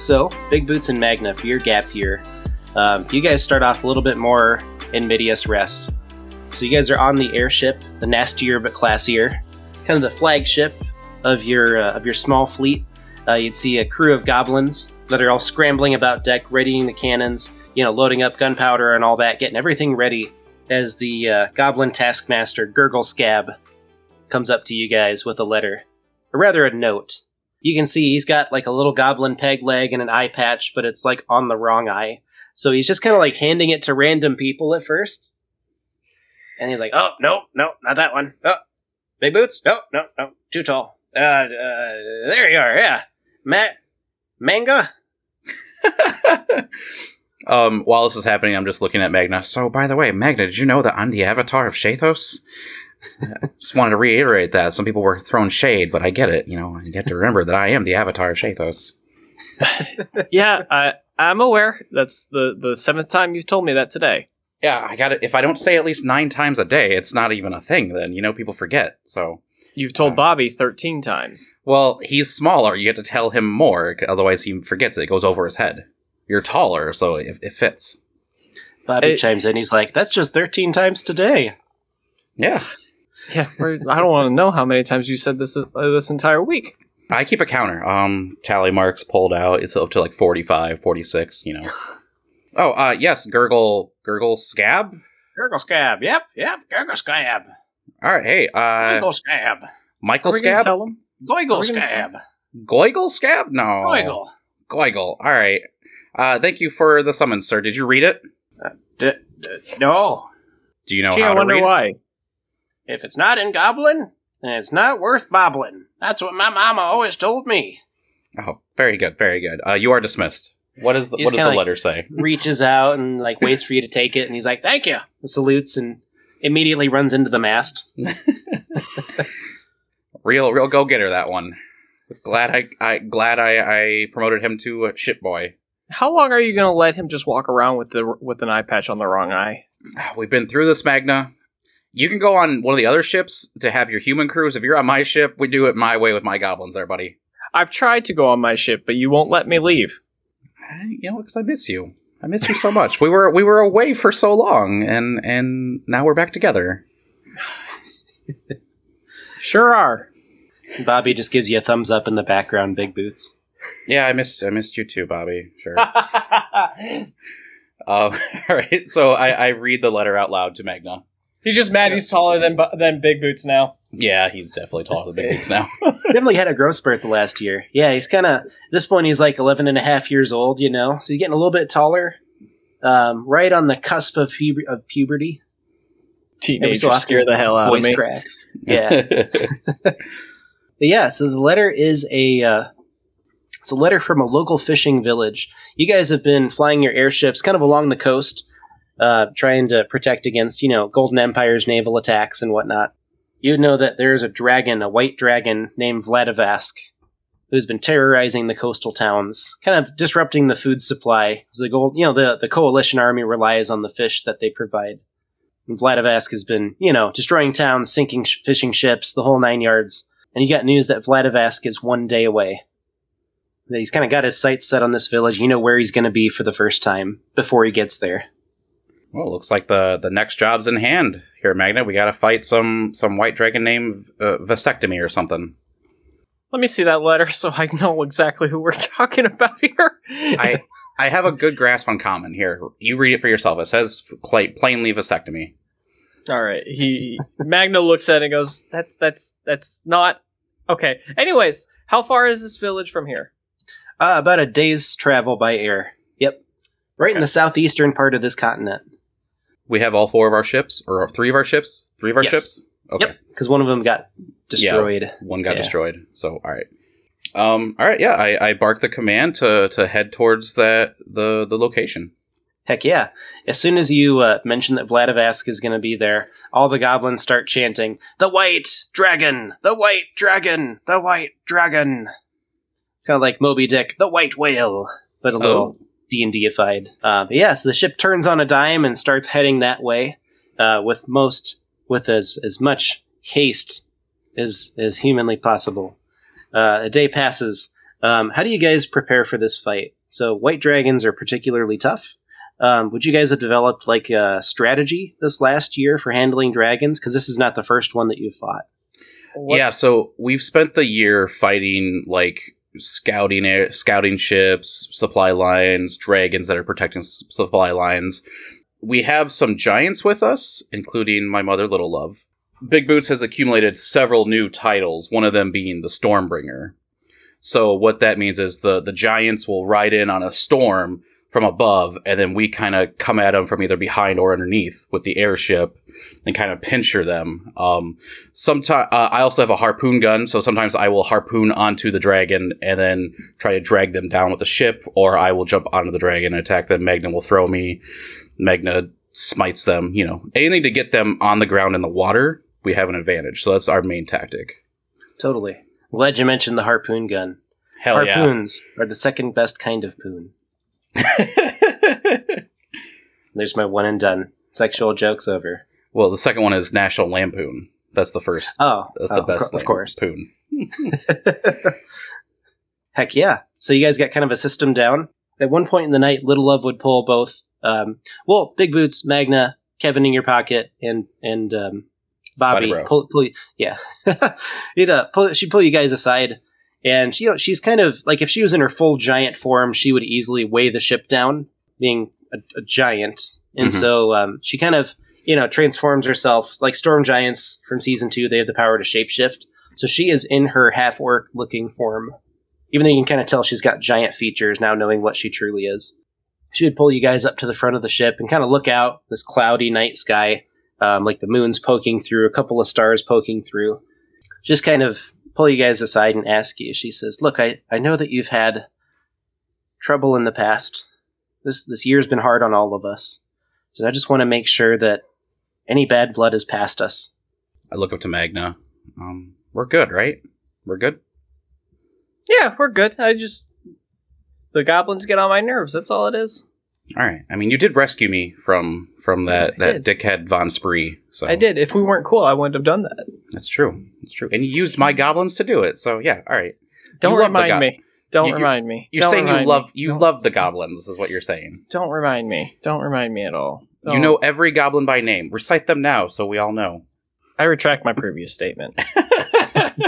So, Big Boots and Magna, for your gap year, um, you guys start off a little bit more in Medias Res. So you guys are on the airship, the nastier but classier, kind of the flagship of your uh, of your small fleet. Uh, you'd see a crew of goblins that are all scrambling about deck, readying the cannons, you know, loading up gunpowder and all that, getting everything ready. As the uh, goblin taskmaster Gurgle Scab comes up to you guys with a letter, or rather a note. You can see he's got like a little goblin peg leg and an eye patch, but it's like on the wrong eye. So he's just kind of like handing it to random people at first. And he's like, oh, no, no, not that one. Oh, Big boots? No, no, no. Too tall. Uh, uh there you are. Yeah. Matt, manga. um, while this is happening, I'm just looking at Magna. So, by the way, Magna, did you know that I'm the avatar of Shathos? Just wanted to reiterate that. Some people were throwing shade, but I get it. You know, you have to remember that I am the avatar of Shathos. yeah, I I'm aware. That's the the seventh time you've told me that today. Yeah, I got it. If I don't say at least nine times a day, it's not even a thing. Then you know people forget. So You've told Uh, Bobby thirteen times. Well, he's smaller. You have to tell him more, otherwise he forgets it. It goes over his head. You're taller, so it, it fits. Bobby It- chimes in. He's like, "That's just thirteen times today." Yeah. Yeah, we're, I don't want to know how many times you said this uh, this entire week. I keep a counter. Um, tally marks pulled out. It's up to like 45, 46, you know. Oh, uh, yes, Gurgle, Gurgle Scab. Gurgle scab. Yep, yep. Gurgle scab. All right, hey, uh, Gurgle scab. Michael Are we gonna Scab, tell him? Goigle Are we gonna scab. Goigle Scab. No, Goigle. Goigle. All right. Uh, thank you for the summons, sir. Did you read it? D- d- no. Do you know Gee, how I to wonder read? it? why. If it's not in Goblin, then it's not worth bobbling. That's what my mama always told me. Oh, very good, very good. Uh, you are dismissed. What is He's what does kinda the like- letter say? Reaches out and like waits for you to take it, and he's like, "Thank you." Salutes and immediately runs into the mast. Real, real go getter. That one. Glad I, I glad I, I promoted him to a ship boy. How long are you going to let him just walk around with the with an eye patch on the wrong eye? We've been through this, Magna. You can go on one of the other ships to have your human crews. If you're on my ship, we do it my way with my goblins there, buddy. I've tried to go on my ship, but you won't let me leave. I- You know, because I miss you. I miss you so much. We were we were away for so long, and and now we're back together. Sure are. Bobby just gives you a thumbs up in the background. Big boots. Yeah, I missed I missed you too, Bobby. Sure. Um, all right, so I, I read the letter out loud to Magna. He's just mad he's taller than than Big Boots now. Yeah, he's definitely taller than Big Boots now. Definitely had a growth spurt the last year. Yeah, he's kind of, at this point, he's like 11 and a half years old, you know? So he's getting a little bit taller. Um, right on the cusp of, pu- of puberty. Every Teenagers so scare the hell his out of voice me. cracks. Yeah. But yeah, so the letter is a uh, it's a letter from a local fishing village. You guys have been flying your airships kind of along the coast, uh, trying to protect against you know Golden Empire's naval attacks and whatnot. You know that there's a dragon, a white dragon named Vladivask, who's been terrorizing the coastal towns, kind of disrupting the food supply. The gold, you know, the the coalition army relies on the fish that they provide. And Vladivask has been, you know, destroying towns, sinking sh- fishing ships, the whole nine yards. And you got news that Vladivask is one day away. That he's kind of got his sights set on this village. You know where he's going to be for the first time before he gets there. Well, looks like the the next job's in hand here, Magna. We got to fight some some white dragon named uh, Vasectomy or something. Let me see that letter so I know exactly who we're talking about here. I I have a good grasp on common here. You read it for yourself. It says cla plainly vasectomy. All right. He Magna looks at it and goes, "That's that's that's not okay." Anyways, how far is this village from here? Uh, about a day's travel by air. Yep. Right in the southeastern part of this continent. We have all four of our ships, or three of our ships, three of our Yes. ships. Okay, Yep. Because one of them got destroyed. Yeah, one got Yeah. destroyed. So all right, um, all right, yeah. I, I bark the command to to head towards that the the location. Heck yeah. As soon as you uh, mention that Vladivask is going to be there, all the goblins start chanting, The White Dragon! The White Dragon! The White Dragon! Kind of like Moby Dick, The White Whale, but a little D&Dified. Uh, but yeah, so the ship turns on a dime and starts heading that way uh, with most, with as, as much haste as, as humanly possible. Uh, a day passes. Um, how do you guys prepare for this fight? So, white dragons are particularly tough. Um, would you guys have developed like a strategy this last year for handling dragons? Because this is not the first one that you've fought. What- Yeah, so we've spent the year fighting like scouting air, scouting ships, supply lines, dragons that are protecting s- supply lines. We have some giants with us, including my mother, Little Love. Big Boots has accumulated several new titles, one of them being the Stormbringer. So what that means is the the giants will ride in on a storm from above, and then we kind of come at them from either behind or underneath with the airship and kind of pincher them. Um, sometimes uh, I also have a harpoon gun, so sometimes I will harpoon onto the dragon and then try to drag them down with the ship, or I will jump onto the dragon and attack them. Magna will throw me. Magna smites them. You know, anything to get them on the ground in the water, we have an advantage. So that's our main tactic. Totally. Glad you mentioned the harpoon gun. Hell Harpoons are the second best kind of poon. There's my one and done. Sexual jokes over. Well, the second one is National Lampoon. That's the first. Oh, That's oh, the best. Of course. Lampoon. Heck yeah. So you guys got kind of a system down. At one point in the night, Little Love would pull both, um, well, Big Boots, Magna, Kevin in your pocket, and and um, Bobby. Pull, pull, yeah. You'd, uh, pull, she'd pull you guys aside, and she, you know, she's kind of like if she was in her full giant form, she would easily weigh the ship down, being a, a giant. And Mhm. so um, she kind of, you know, transforms herself like storm giants from season two. They have the power to shapeshift. So she is in her half orc looking form even though you can kind of tell she's got giant features now knowing what she truly is she would pull you guys up to the front of the ship and kind of look out this cloudy night sky um, like the moon's poking through a couple of stars poking through just kind of pull you guys aside and ask you she says look i, I know that you've had trouble in the past this this year's been hard on all of us so i just want to make sure that any bad blood is past us I look up to Magna. Um, we're good, right? We're good. Yeah, we're good. I just the goblins get on my nerves. That's all it is. All right. I mean, you did rescue me from from that I that dickhead Von Spree. So I did. If we weren't cool, I wouldn't have done that. That's true. That's true. And you used my goblins to do it. So yeah. All right. Don't You remind go- me. Don't You- you- remind me. You're Don't saying you love me. you Don't- love the goblins, is what you're saying. Don't remind me. Don't remind me at all. You know every goblin by name. Recite them now, so we all know. I retract my previous statement. uh,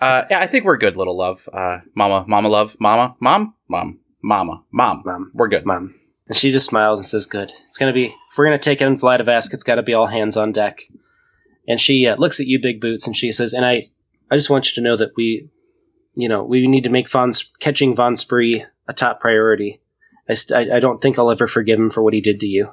yeah, I think we're good, little love. Uh, mama, mama, love, mama, mom, mom, mama, mom. mom We're good. mom and she just smiles and says good it's gonna be if we're gonna take it in Vladivask, it's gotta be all hands on deck and she uh, looks at you big boots and she says and i i just want you to know that we you know we need to make von catching von spree a top priority I, st- I, I don't think i'll ever forgive him for what he did to you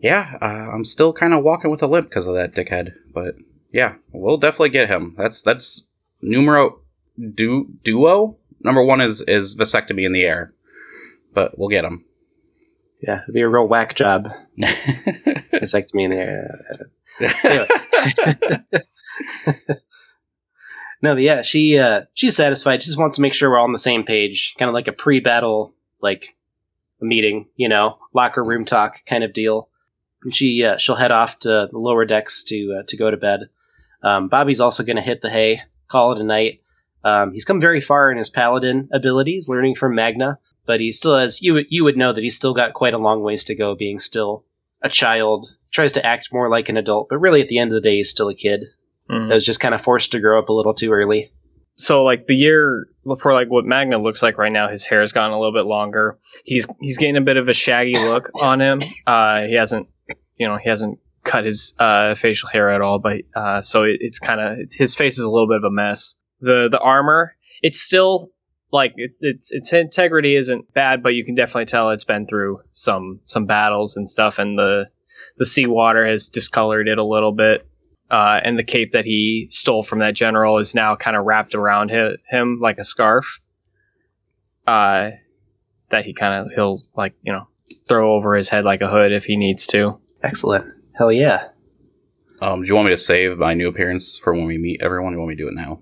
Yeah, uh, I'm still kind of walking with a limp because of that dickhead. But yeah, we'll definitely get him. That's that's numero du- duo. Number one is is vasectomy in the air, but we'll get him. yeah it'd be a real whack job vasectomy in there no but yeah she uh she's satisfied she just wants to make sure we're all on the same page kind of like a pre-battle like meeting you know locker room talk kind of deal. And she uh, she'll head off to the lower decks to uh, to go to bed. Um, bobby's also going to hit the hay call it a night. Um, he's come very far in his paladin abilities learning from magna but he still has you would you would know that he's still got quite a long ways to go being still a child. Tries to act more like an adult but really at the end of the day he's still a kid. Mhm. that was just kind of forced to grow up a little too early. So like the year for like what Magna looks like right now, his hair's gotten a little bit longer. He's he's getting a bit of a shaggy look on him. Uh, he hasn't, you know, he hasn't cut his uh, facial hair at all, but uh, so it, it's kind of his face is a little bit of a mess. The the armor, it's still like it, its its integrity isn't bad, but you can definitely tell it's been through some some battles and stuff, and the the seawater has discolored it a little bit uh, and the cape that he stole from that general is now kind of wrapped around hi- him like a scarf. Uh, that he kind of he'll like you know throw over his head like a hood if he needs to. excellent hell yeah Um, do you want me to save my new appearance for when we meet everyone? Or you want me to do it now?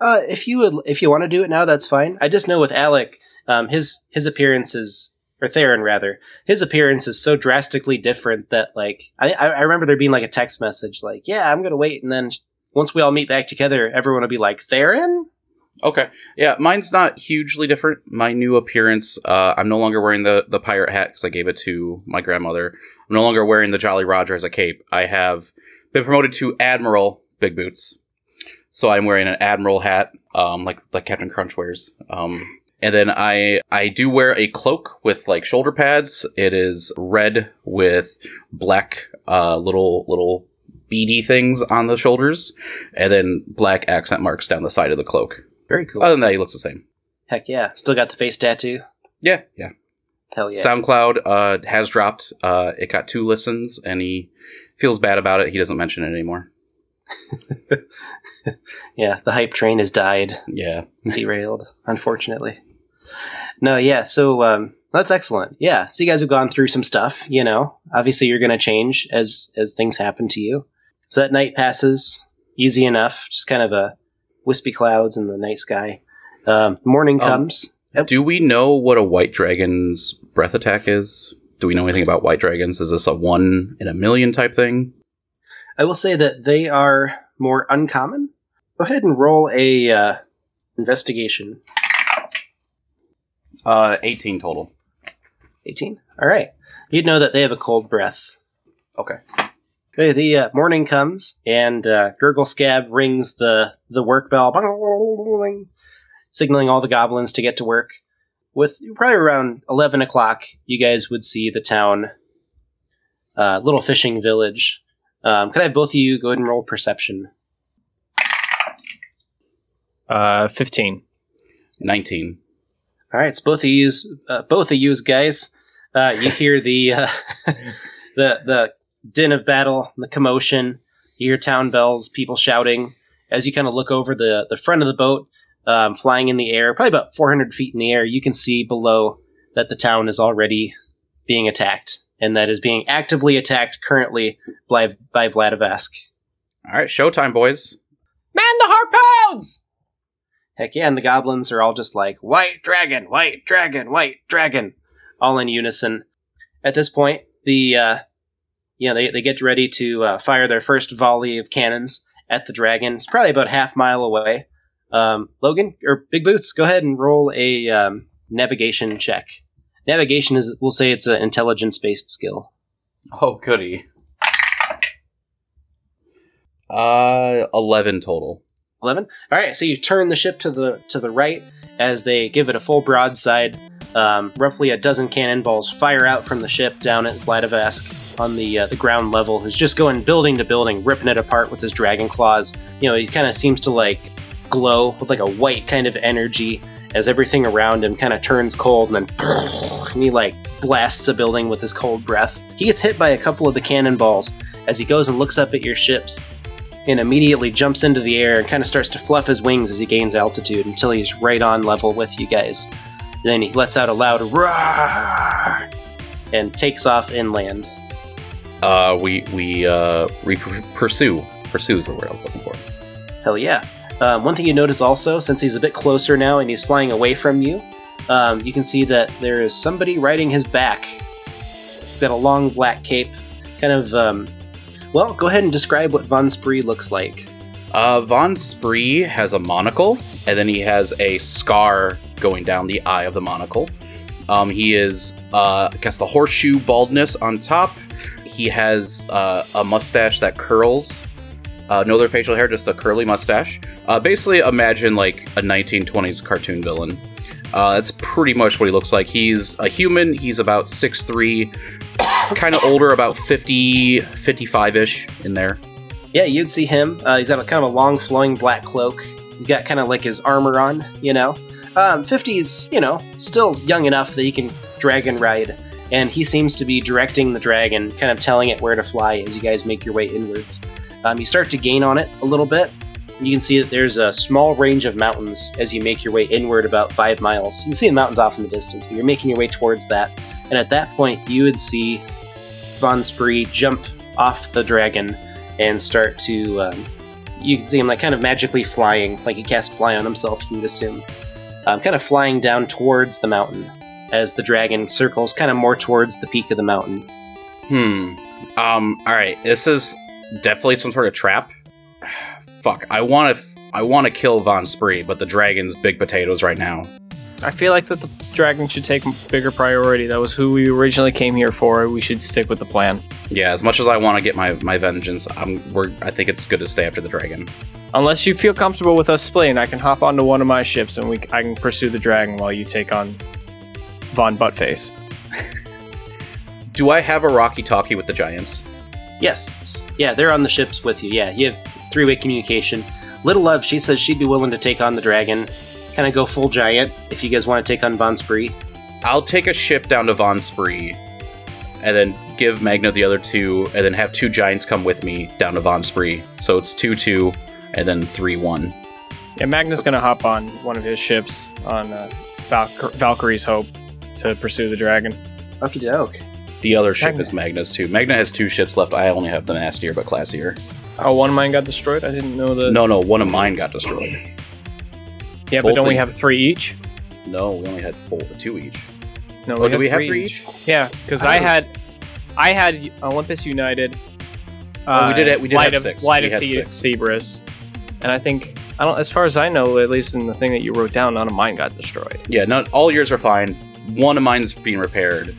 uh, if you would if you want to do it now that's fine i just know with alec um, his his appearance is or theron rather his appearance is so drastically different that like I, I remember there being like a text message like yeah i'm gonna wait and then once we all meet back together everyone will be like theron Okay. Yeah, mine's not hugely different. My new appearance, uh, I'm no longer wearing the, the pirate hat because I gave it to my grandmother. I'm no longer wearing the Jolly Roger as a cape. I have been promoted to Admiral Big Boots. So I'm wearing an Admiral hat, um, like, like Captain Crunch wears. Um, and then I, I do wear a cloak with like shoulder pads. It is red with black, uh, little, little beady things on the shoulders and then black accent marks down the side of the cloak. very cool Other than that, he looks the same. heck yeah still got the face tattoo Yeah, yeah. hell yeah SoundCloud uh, has dropped. Uh, it got two listens, and he feels bad about it. He doesn't mention it anymore. Yeah, the hype train has died, Yeah. derailed, unfortunately. No, yeah, so um, that's excellent. Yeah, so you guys have gone through some stuff. You know, obviously you're going to change as as things happen to you. So that night passes easy enough, just kind of a wispy clouds in the night sky. Um, morning Um, comes. Yep. Do we know what a white dragon's breath attack is? Do we know anything about white dragons? Is this a one in a million type thing? I will say that they are more uncommon. Go ahead and roll a uh, investigation. Uh, 18 total. 18. All right. You'd know that they have a cold breath. Okay. Okay, the uh, morning comes, and uh, Gurgle Scab rings the, the work bell, signaling all the goblins to get to work. With probably around 11 o'clock, you guys would see the town, uh, little fishing village. Um, could I have both of you go ahead and roll perception? Uh, 15. 19. All right, it's both of yous, uh, both of you guys, uh, you hear the uh, the the din of battle, the commotion. You hear town bells, people shouting. As you kind of look over the the front of the boat, um, flying in the air, probably about 400 feet in the air, you can see below that the town is already being attacked, and that is being actively attacked currently by by Vladivask. All right, showtime, boys. Man the harpoons! Heck yeah, and the goblins are all just like, White dragon, white dragon, white dragon, all in unison. At this point, the, uh, you know, they, they get ready to uh, fire their first volley of cannons at the dragon. It's probably about half mile away. Um, Logan, or Big Boots, go ahead and roll a um, navigation check. Navigation is, we'll say it's an intelligence based skill. Oh, goody. Uh, 11 total. 11 all right so you turn the ship to the to the right as they give it a full broadside. Um, roughly a dozen cannonballs fire out from the ship down at Vladivask on the uh, the ground level. Who's just going building to building ripping it apart with his dragon claws. You know he kind of seems to like glow with like a white kind of energy as everything around him kind of turns cold and then and he like blasts a building with his cold breath. He gets hit by a couple of the cannonballs as he goes and looks up at your ships and immediately jumps into the air and kind of starts to fluff his wings as he gains altitude until he's right on level with you guys. Then he lets out a loud roar and takes off inland. Uh, we, we, uh, we pursue. Pursue is the word I was looking for. Hell yeah. Um, one thing you notice also, since he's a bit closer now and he's flying away from you, um, you can see that there is somebody riding his back. He's got a long black cape, kind of. Um, well, go ahead and describe what Von Spree looks like. Uh, Von Spree has a monocle, and then he has a scar going down the eye of the monocle. Um, he is, uh, I guess, the horseshoe baldness on top. He has uh, a mustache that curls. Uh, no other facial hair, just a curly mustache. Uh, basically, imagine like a 1920s cartoon villain. Uh, that's pretty much what he looks like. He's a human. He's about 6'3", kind of older, about 50, 55-ish in there. Yeah, you'd see him. Uh, he's got a kind of a long, flowing black cloak. He's got kind of like his armor on, you know. Um, 50's, you know, still young enough that he can dragon ride. And he seems to be directing the dragon, kind of telling it where to fly as you guys make your way inwards. Um, you start to gain on it a little bit. You can see that there's a small range of mountains as you make your way inward about five miles. You can see the mountains off in the distance, but you're making your way towards that. And at that point, you would see Von Spree jump off the dragon and start to. Um, you can see him like kind of magically flying, like he cast fly on himself. You would assume, um, kind of flying down towards the mountain as the dragon circles kind of more towards the peak of the mountain. Hmm. Um. All right. This is definitely some sort of trap. Fuck. I want to. I want to kill Von Spree, but the dragon's big potatoes right now. I feel like that the dragon should take bigger priority. That was who we originally came here for. We should stick with the plan. Yeah. As much as I want to get my my vengeance, I'm. We're. I think it's good to stay after the dragon. Unless you feel comfortable with us splitting, I can hop onto one of my ships and we I can pursue the dragon while you take on Von Buttface. Do I have a rocky talkie with the giants? Yes, yeah, they're on the ships with you. Yeah, you have three way communication. Little Love, she says she'd be willing to take on the dragon, kind of go full giant if you guys want to take on Von Spree. I'll take a ship down to Von Spree, and then give Magna the other two, and then have two giants come with me down to Von Spree. So it's two two, and then three one. Yeah, Magna's gonna hop on one of his ships on uh, Valk- Valkyrie's Hope to pursue the dragon. Okie doke. The other ship Magna. is Magna's too. Magna has two ships left. I only have the nastier but classier. Oh, one of mine got destroyed. I didn't know that. No, no, one of mine got destroyed. Yeah, but don't we have three each? No, we only had four, two each. No, Oh, do had we have three each? Yeah, because I I, was- had, I had Olympus United. Oh, we did uh, have- we did Light have of, six. Light We of had the- six. Thebris, and I think I don't. As far as I know, at least in the thing that you wrote down, none of mine got destroyed. Yeah, not all yours are fine. One of mine's being repaired,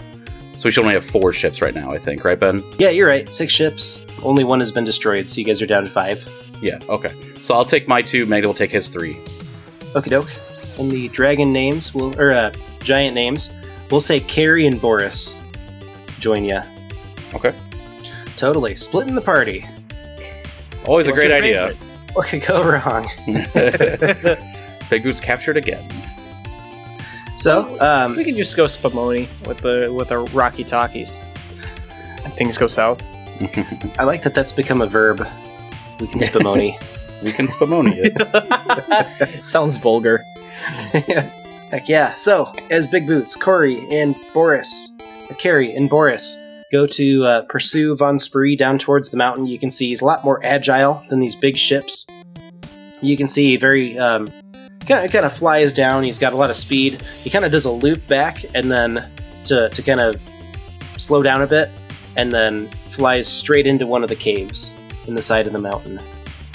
so we should only have four ships right now. I think, right, Ben? Yeah, you're right. Six ships. Only one has been destroyed, so you guys are down to five. Yeah. Okay. So I'll take my two. Magna will take his three. Okie doke. And the dragon names will, or uh, giant names, we'll say Carrie and Boris join ya. Okay. Totally. Splitting the party. It's always a great your idea. What could go wrong? Big Boots captured again. So, um, We can just go Spumoni with the with our Rocky Talkies. And things go south. I like that that's become a verb. We can spumoni. We can spumoni it. Sounds vulgar. Heck yeah. So, as Big Boots, Corey, and Boris, or Carrie and Boris go to uh, pursue Von Spree down towards the mountain, you can see he's a lot more agile than these big ships. You can see very um, kind of kind of flies down. He's got a lot of speed. He kind of does a loop back and then to to kind of slow down a bit, and then flies straight into one of the caves in the side of the mountain.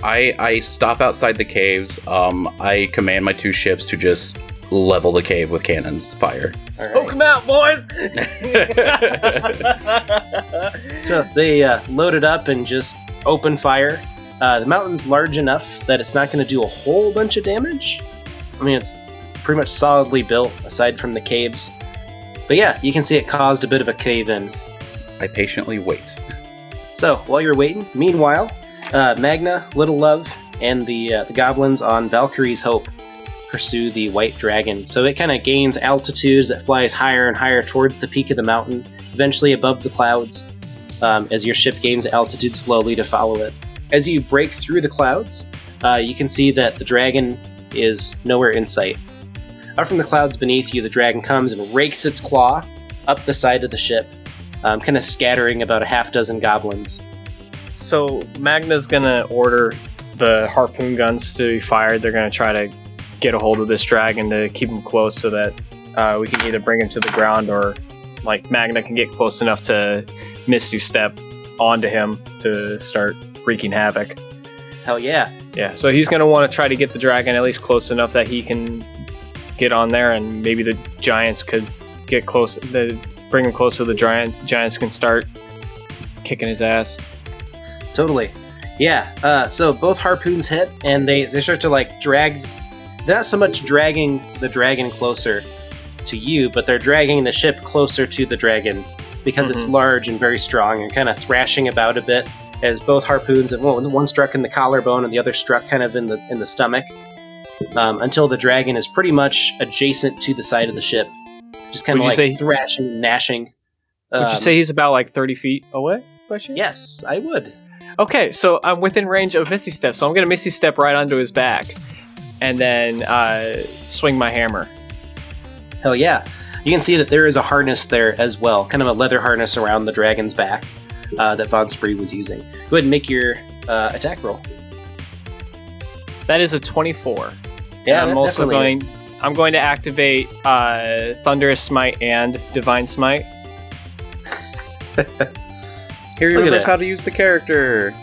I I stop outside the caves. Um, I command my two ships to just level the cave with cannons fire. All right. Poke 'em out, boys! So they uh, load it up and just open fire. Uh, the mountain's large enough that it's not going to do a whole bunch of damage. I mean, it's pretty much solidly built aside from the caves. But yeah, you can see it caused a bit of a cave in. I patiently wait. So while you're waiting, meanwhile, uh, Magna, Little Love, and the uh, the goblins on Valkyrie's Hope pursue the white dragon. So it kind of gains altitudes that flies higher and higher towards the peak of the mountain, eventually above the clouds, um, as your ship gains altitude slowly to follow it. As you break through the clouds, uh, you can see that the dragon is nowhere in sight. Out from the clouds beneath you, the dragon comes and rakes its claw up the side of the ship, um, kind of scattering about a half dozen goblins. So Magna's gonna order the harpoon guns to be fired. They're gonna try to get a hold of this dragon to keep him close so that uh, we can either bring him to the ground or like Magna can get close enough to Misty Step onto him to start wreaking havoc. Hell yeah. Yeah, so he's gonna want to try to get the dragon at least close enough that he can get on there, and maybe the giants could get close. The bring him close so the giant giants can start kicking his ass. Totally. Yeah. Uh, so both harpoons hit, and they, they start to like drag. Not so much dragging the dragon closer to you, but they're dragging the ship closer to the dragon because it's Mhm. large and very strong and kind of thrashing about a bit as both harpoons and one, one struck in the collarbone and the other struck kind of in the in the stomach um, until the dragon is pretty much adjacent to the side of the ship, just kind of like say- thrashing, and gnashing. Would you Um, say he's about like thirty feet away? Yes, I would. Okay, so I'm within range of Misty Step, so I'm gonna Misty Step right onto his back, and then uh, swing my hammer. Hell yeah. You can see that there is a harness there as well, kind of a leather harness around the dragon's back uh, that Von Spree was using. Go ahead and make your uh, attack roll. That is a 24. Yeah, And I'm also going. is. I'm going to activate uh, Thunderous Smite and Divine Smite. Here Look at remembers that. how to use the character.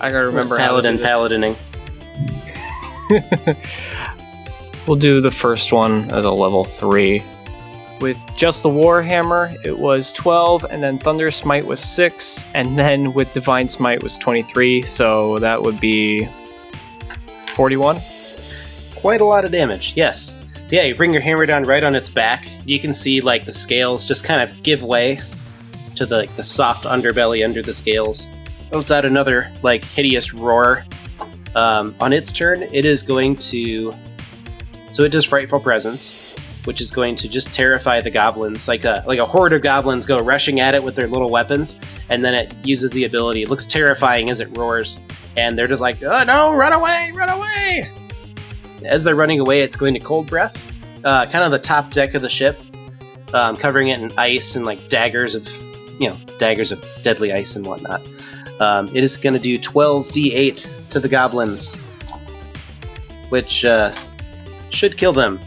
I gotta remember how to Paladin, do this. paladining. We'll do the first one as a level 3. With just the Warhammer, it was 12, and then Thunder Smite was 6, and then with Divine Smite was 23, so that would be 41. Quite a lot of damage, yes. Yeah, you bring your hammer down right on its back. You can see like the scales just kind of give way to the like, the soft underbelly under the scales. Lets add another like hideous roar. Um, on its turn, it is going to. So it does frightful presence, which is going to just terrify the goblins. Like a like a horde of goblins go rushing at it with their little weapons, and then it uses the ability. It looks terrifying as it roars, and they're just like, "Oh no, run away, run away!" As they're running away, it's going to cold breath, uh, kind of the top deck of the ship, um, covering it in ice and like daggers of, you know, daggers of deadly ice and whatnot. Um, it is going to do 12d8 to the goblins, which uh, should kill them.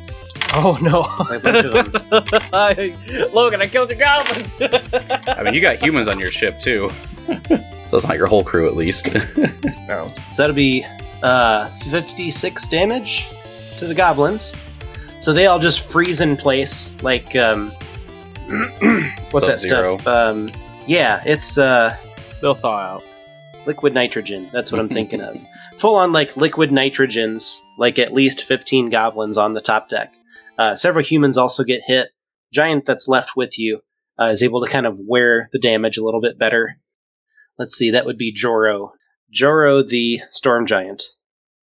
Oh no! Like a bunch of them. Logan, I killed your goblins. I mean, you got humans on your ship too. so it's not your whole crew, at least. no. So that'll be uh, 56 damage to the goblins. So they all just freeze in place, like um, what's that Sub-Zero. stuff? Um, yeah, it's uh, They'll thaw out. liquid nitrogen. That's what I'm thinking of. Full on like liquid nitrogens, like at least 15 goblins on the top deck. Uh, several humans also get hit. Giant that's left with you uh, is able to kind of wear the damage a little bit better. Let's see, that would be Joro. Joro, the storm giant,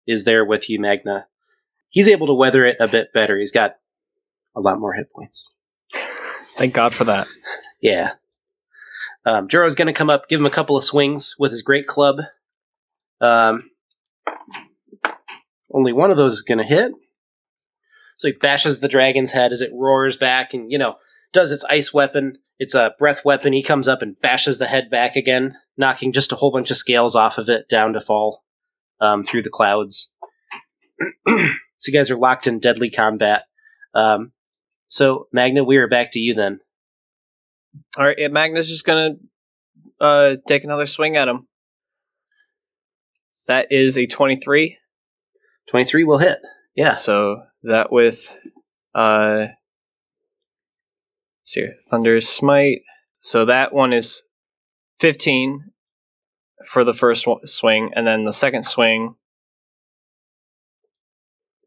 is there with you, Magna. He's able to weather it a bit better. He's got a lot more hit points. Thank God for that. Yeah. Um, Joro's going to come up, give him a couple of swings with his great club. Um, only one of those is going to hit. So he bashes the dragon's head as it roars back and, you know, does its ice weapon. It's a breath weapon. He comes up and bashes the head back again, knocking just a whole bunch of scales off of it down to fall um, through the clouds. so you guys are locked in deadly combat. Um, so, Magna, we are back to you then. All right, yeah, Magna's just gonna uh, take another swing at him. That is a twenty-three. 23 will hit. Yeah. So that with uh, see here, Thunder Smite. So that one is fifteen for the first swing, and then the second swing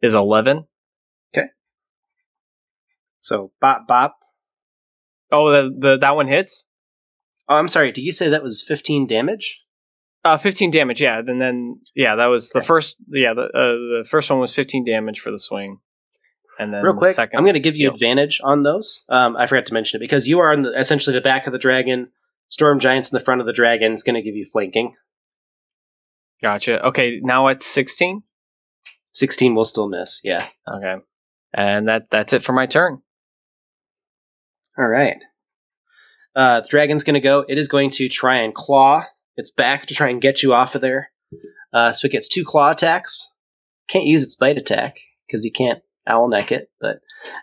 is eleven. So, bop, bop. Oh, the, the that one hits. Oh, I'm sorry. Did you say that was 15 damage? Uh, 15 damage, yeah. And then, yeah, that was the first, yeah, the, uh, the first one was 15 damage for the swing. And then Real the quick, second, I'm going to give you advantage on those. Um, I forgot to mention it because you are on the, essentially the back of the dragon. Storm Giant's in the front of the dragon. It's going to give you flanking. Gotcha. Okay, now it's 16. 16 will still miss. Yeah. Okay. And that that's it for my turn. All right. Uh, the dragon's going to go. It is going to try and claw its back to try and get you off of there. Uh, so it gets two claw attacks. Can't use its bite attack because you can't owl neck it. But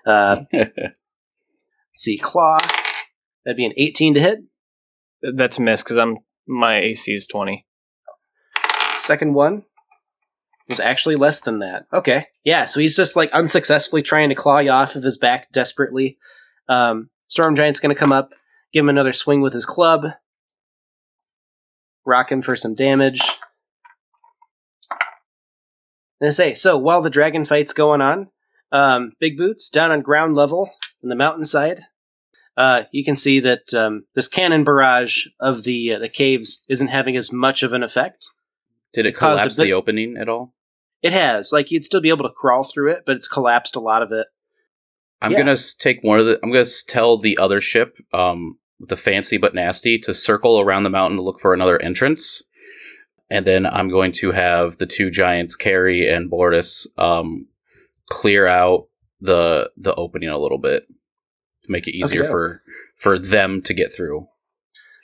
uh, let's see, claw. That'd be an 18 to hit. That's a miss because I'm my AC is 20. Second one was actually less than that. Okay. Yeah, so he's just like unsuccessfully trying to claw you off of his back desperately. Um, Storm Giant's going to come up, give him another swing with his club, rock him for some damage. And I say, so while the dragon fight's going on, um, Big Boots down on ground level in the mountainside, uh, you can see that um, this cannon barrage of the uh, the caves isn't having as much of an effect. Did it It's collapse bit- the opening at all? It has. Like you'd still be able to crawl through it, but it's collapsed a lot of it. I'm Yeah. gonna take one of the. I'm gonna tell the other ship, um, the fancy but nasty, to circle around the mountain to look for another entrance, and then I'm going to have the two giants, Carrie and Bortis, um, clear out the the opening a little bit to make it easier Okay. for for them to get through.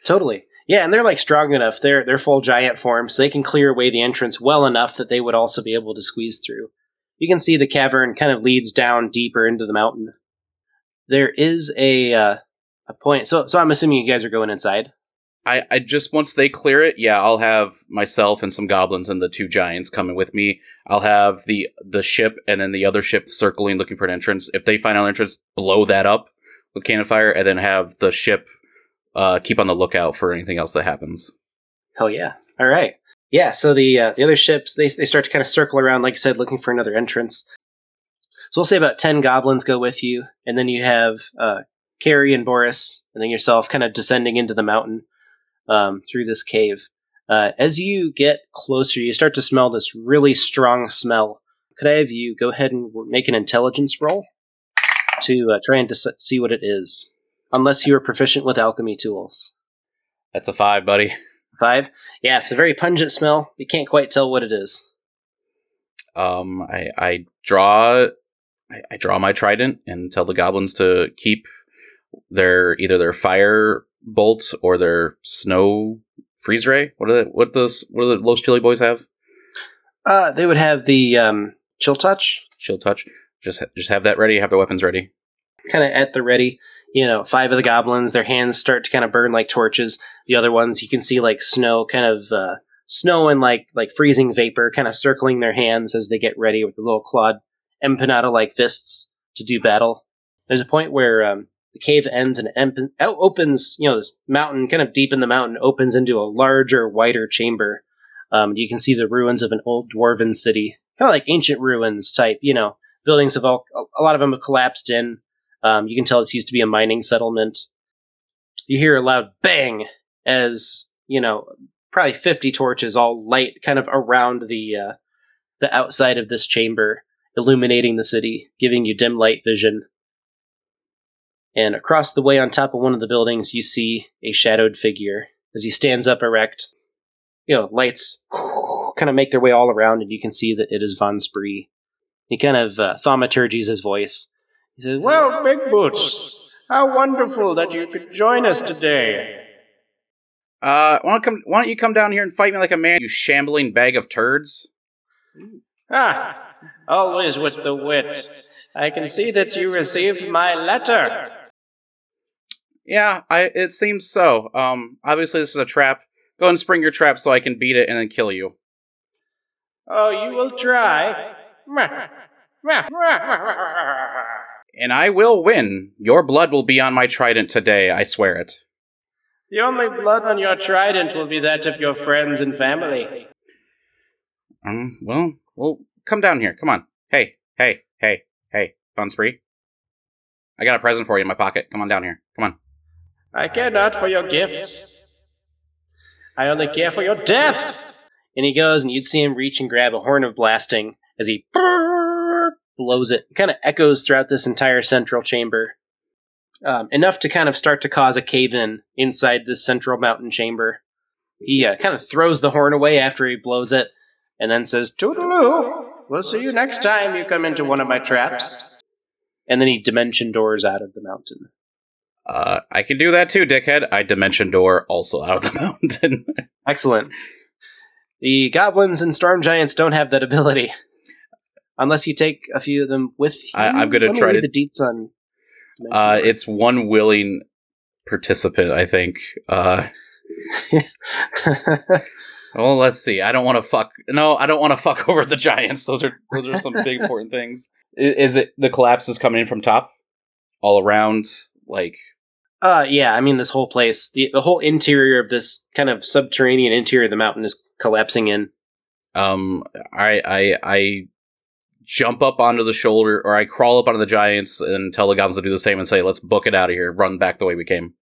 Totally. Yeah, and they're like strong enough. They're they're full giant form, so they can clear away the entrance well enough that they would also be able to squeeze through. You can see the cavern kind of leads down deeper into the mountain. There is a uh, a point. So so I'm assuming you guys are going inside. I, I just once they clear it, yeah, I'll have myself and some goblins and the two giants coming with me. I'll have the the ship and then the other ship circling looking for an entrance. If they find an entrance, blow that up with cannon fire, and then have the ship uh, keep on the lookout for anything else that happens. Hell yeah! All right. Yeah. So the uh, the other ships they they start to kind of circle around, like I said, looking for another entrance. So we'll say about ten goblins go with you, and then you have uh, Carrie and Boris, and then yourself, kind of descending into the mountain um, through this cave. Uh, as you get closer, you start to smell this really strong smell. Could I have you go ahead and make an intelligence roll? to uh, try and dis- see what it is, unless you are proficient with alchemy tools. That's a five, buddy. Five. Yeah, it's a very pungent smell. You can't quite tell what it is. Um, I, I draw, I, I draw my trident and tell the goblins to keep their either their fire bolt or their snow freeze ray. What are the, what those what do the Los Chili Boys have? Uh, they would have the um, chill touch, Chill touch. Just just have that ready. Have their weapons ready. kind of at the ready. You know, five of the goblins, their hands start to kind of burn like torches. The other ones, you can see like snow, kind of uh, snow and like like freezing vapor, kind of circling their hands as they get ready with the little clawed empanada like fists to do battle. There's a point where um, the cave ends and emp- out opens. You know, this mountain, kind of deep in the mountain, opens into a larger, wider chamber. Um, you can see the ruins of an old dwarven city, kind of like ancient ruins type. You know, buildings have all a lot of them have collapsed in. Um, you can tell this used to be a mining settlement. You hear a loud bang as you know, probably fifty torches all light kind of around the uh, the outside of this chamber, illuminating the city, giving you dim light vision. And across the way, on top of one of the buildings, you see a shadowed figure as he stands up erect. You know, lights kind of make their way all around, and you can see that it is Von Spree. He kind of uh, thaumaturgies his voice. He says, Well, Big Boots, how wonderful that you could join us today. Uh, why don't come? Why don't you come down here and fight me like a man? You shambling bag of turds. Ah, always with the wit. I can see that you received my letter. Yeah, I. It seems so. Um, obviously this is a trap. Go and spring your trap so I can beat it and then kill you. Oh, you will try. And I will win. Your blood will be on my trident today. I swear it. The only blood on your trident will be that of your friends and family. Um. Well. Well. Come down here. Come on. Hey. Hey. Hey. Hey. Von Spree. I got a present for you in my pocket. Come on down here. Come on. I care not for your gifts. I only care for your death. And he goes, and you'd see him reach and grab a horn of blasting as he blows it. It kind of echoes throughout this entire central chamber. Um, enough to kind of start to cause a cave in inside this central mountain chamber. He uh, kind of throws the horn away after he blows it and then says, Toodaloo, we'll see you next time you come into one of my traps. And then he dimension doors out of the mountain. Uh, I can do that too, dickhead. I dimension door also out of the mountain. Excellent. The goblins and storm giants don't have that ability. Unless you take a few of them with you. I- I'm gonna try read to- the deets on. uh, it's one willing participant, I think. Uh, well, let's see. I don't want to fuck. No, I don't want to fuck over the giants. Those are those are some big important things. I- Is it the collapse is coming in from top, all around? Like uh, yeah, I mean, this whole place, the, the whole interior of this kind of subterranean interior of the mountain is collapsing in. um I I I jump up onto the shoulder or I crawl up onto the giants and tell the goblins to do the same and say, "Let's book it out of here. Run back the way we came."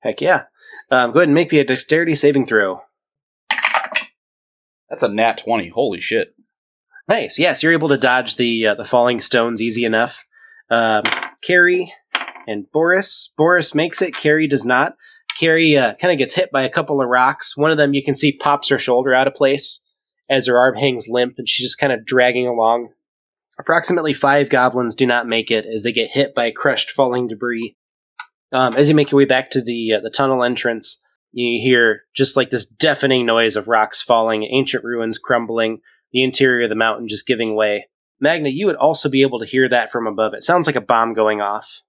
Heck yeah. Um, go ahead and make me a dexterity saving throw. That's a nat 20. Holy shit. Nice. Yes, you're able to dodge the uh, the falling stones easy enough. Um, Carrie and Boris. Boris makes it. Carrie does not. Carrie uh, kind of gets hit by a couple of rocks. One of them you can see pops her shoulder out of place as her arm hangs limp, and she's just kind of dragging along. Approximately five goblins do not make it as they get hit by crushed falling debris. Um, as you make your way back to the uh, the tunnel entrance, you hear just like this deafening noise of rocks falling, ancient ruins crumbling, the interior of the mountain just giving way. Magna, you would also be able to hear that from above. It sounds like a bomb going off.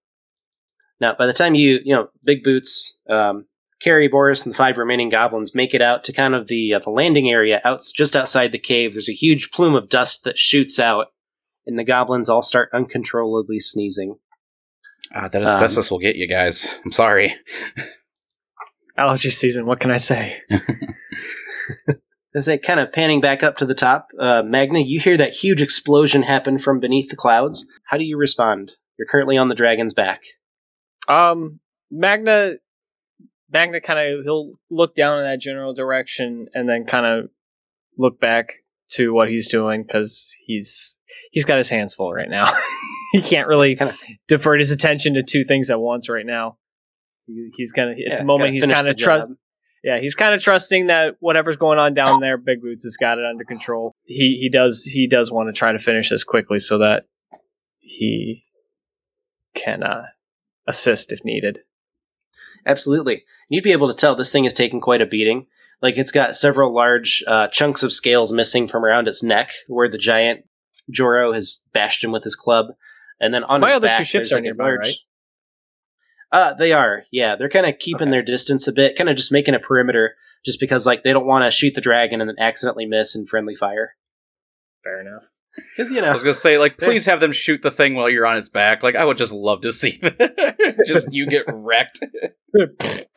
Now, by the time you, you know, Big Boots, um, Carrie, Boris, and the five remaining goblins make it out to kind of the uh, the landing area out just outside the cave, there's a huge plume of dust that shoots out, and the goblins all start uncontrollably sneezing. Ah, that asbestos will get you guys. I'm sorry. Allergy season. What can I say? As they kind of panning back up to the top, uh, Magna, you hear that huge explosion happen from beneath the clouds. How do you respond? You're currently on the dragon's back. Um, Magna, Magna kind of he'll look down in that general direction and then kind of look back to what he's doing because he's he's got his hands full right now. he can't really Kinda- divert his attention to two things at once right now. He, he's kind of at the moment he's kind of trust. Yeah, he's kind of trusting that whatever's going on down there, Big Boots has got it under control. He he does he does want to try to finish this quickly so that he can uh, assist if needed. Absolutely. You'd be able to tell this thing is taking quite a beating. Like it's got several large uh, chunks of scales missing from around its neck, where the giant Joro has bashed him with his club, and then on My his other two ships are like nearby, large- right? Uh, they are. Yeah, they're kind of keeping Okay. their distance a bit, kind of just making a perimeter, just because like they don't want to shoot the dragon and then accidentally miss in friendly fire. Fair enough. Because you I was gonna say, like, please have them shoot the thing while you're on its back. Like, I would just love to see that. just you get wrecked.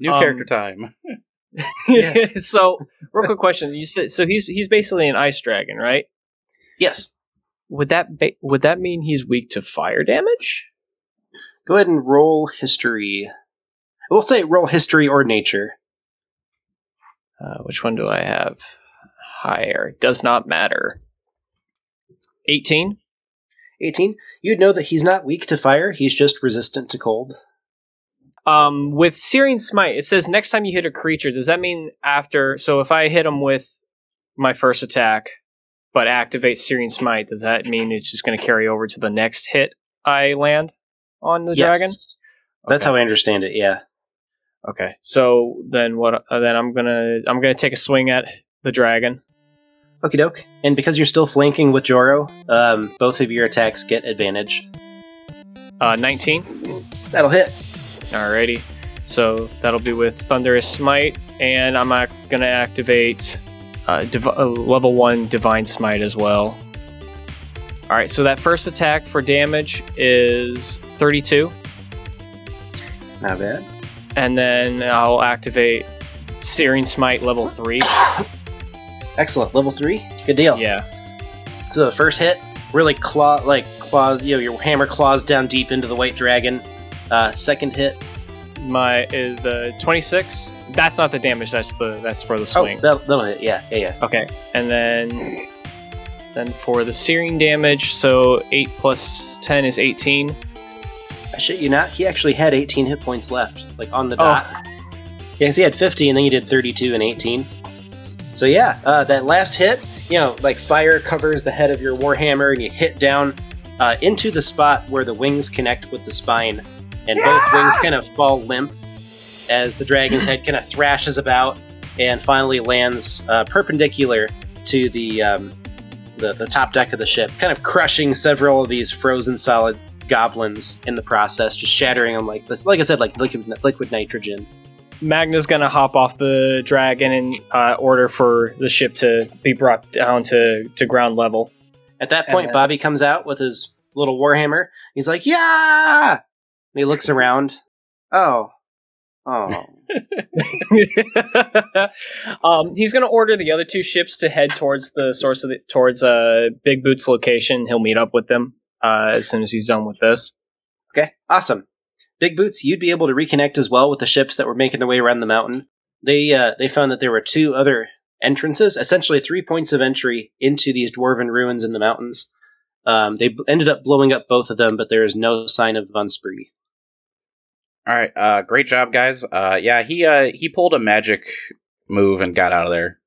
New Um, character time. so, real quick question: You said so he's he's basically an ice dragon, right? yes. Would that ba- would that mean he's weak to fire damage? Go ahead and roll history. We'll say roll history or nature. Uh, which one do I have? Higher does not matter. Eighteen. 18. You'd know that he's not weak to fire, he's just resistant to cold. Um, with Searing Smite, it says next time you hit a creature, does that mean after? So if I hit him with my first attack, but activate Searing Smite, does that mean it's just going to carry over to the next hit I land on the Yes. dragon? That's Okay. how I understand it, yeah. Okay, so then what? Uh, then I'm gonna I'm gonna take a swing at the dragon. Okie doke. And because you're still flanking with Joro, um, both of your attacks get advantage. Uh, 19. That'll hit. Alrighty. So that'll be with Thunderous Smite, and I'm gonna activate uh, div- uh, level one Divine Smite as well. All right. So that first attack for damage is 32, Not bad. and then I'll activate Searing Smite level three. Excellent. Level three. Good deal. Yeah. So the first hit, really claw, like claws. You know, your hammer claws down deep into the white dragon. Uh, second hit. My is the 26. That's not the damage. That's the that's for the swing. Oh, that'll, that'll hit. Yeah, yeah, yeah. Okay, and then then for the searing damage, so eight plus ten is eighteen. I shit you not. He actually had 18 hit points left, like on the Oh. dot. Yeah, 'cause he had 50, and then you did 32 and 18. So yeah, uh, that last hit, you know, like fire covers the head of your warhammer, and you hit down uh, into the spot where the wings connect with the spine, and both wings kind of fall limp as the dragon's head kind of thrashes about and finally lands uh, perpendicular to the, um, the the top deck of the ship, kind of crushing several of these frozen solid goblins in the process, just shattering them like this. Like I said, like liquid, liquid nitrogen. Magna's gonna hop off the dragon and uh, order for the ship to be brought down to, to ground level. At that And point, Bobby comes out with his little warhammer. He's like, "Yeah!" He looks around. Oh, oh, um, he's gonna order the other two ships to head towards the source of the towards uh, Big Boots location. He'll meet up with them uh, as soon as he's done with this. okay, awesome. Big boots, you'd be able to reconnect as well with the ships that were making their way around the mountain. They uh, they found that there were two other entrances, essentially three points of entry into these dwarven ruins in the mountains. Um, they b- ended up blowing up both of them, but there is no sign of Von Spree. All right, uh, great job, guys. Uh, yeah, he uh, he pulled a magic move and got out of there.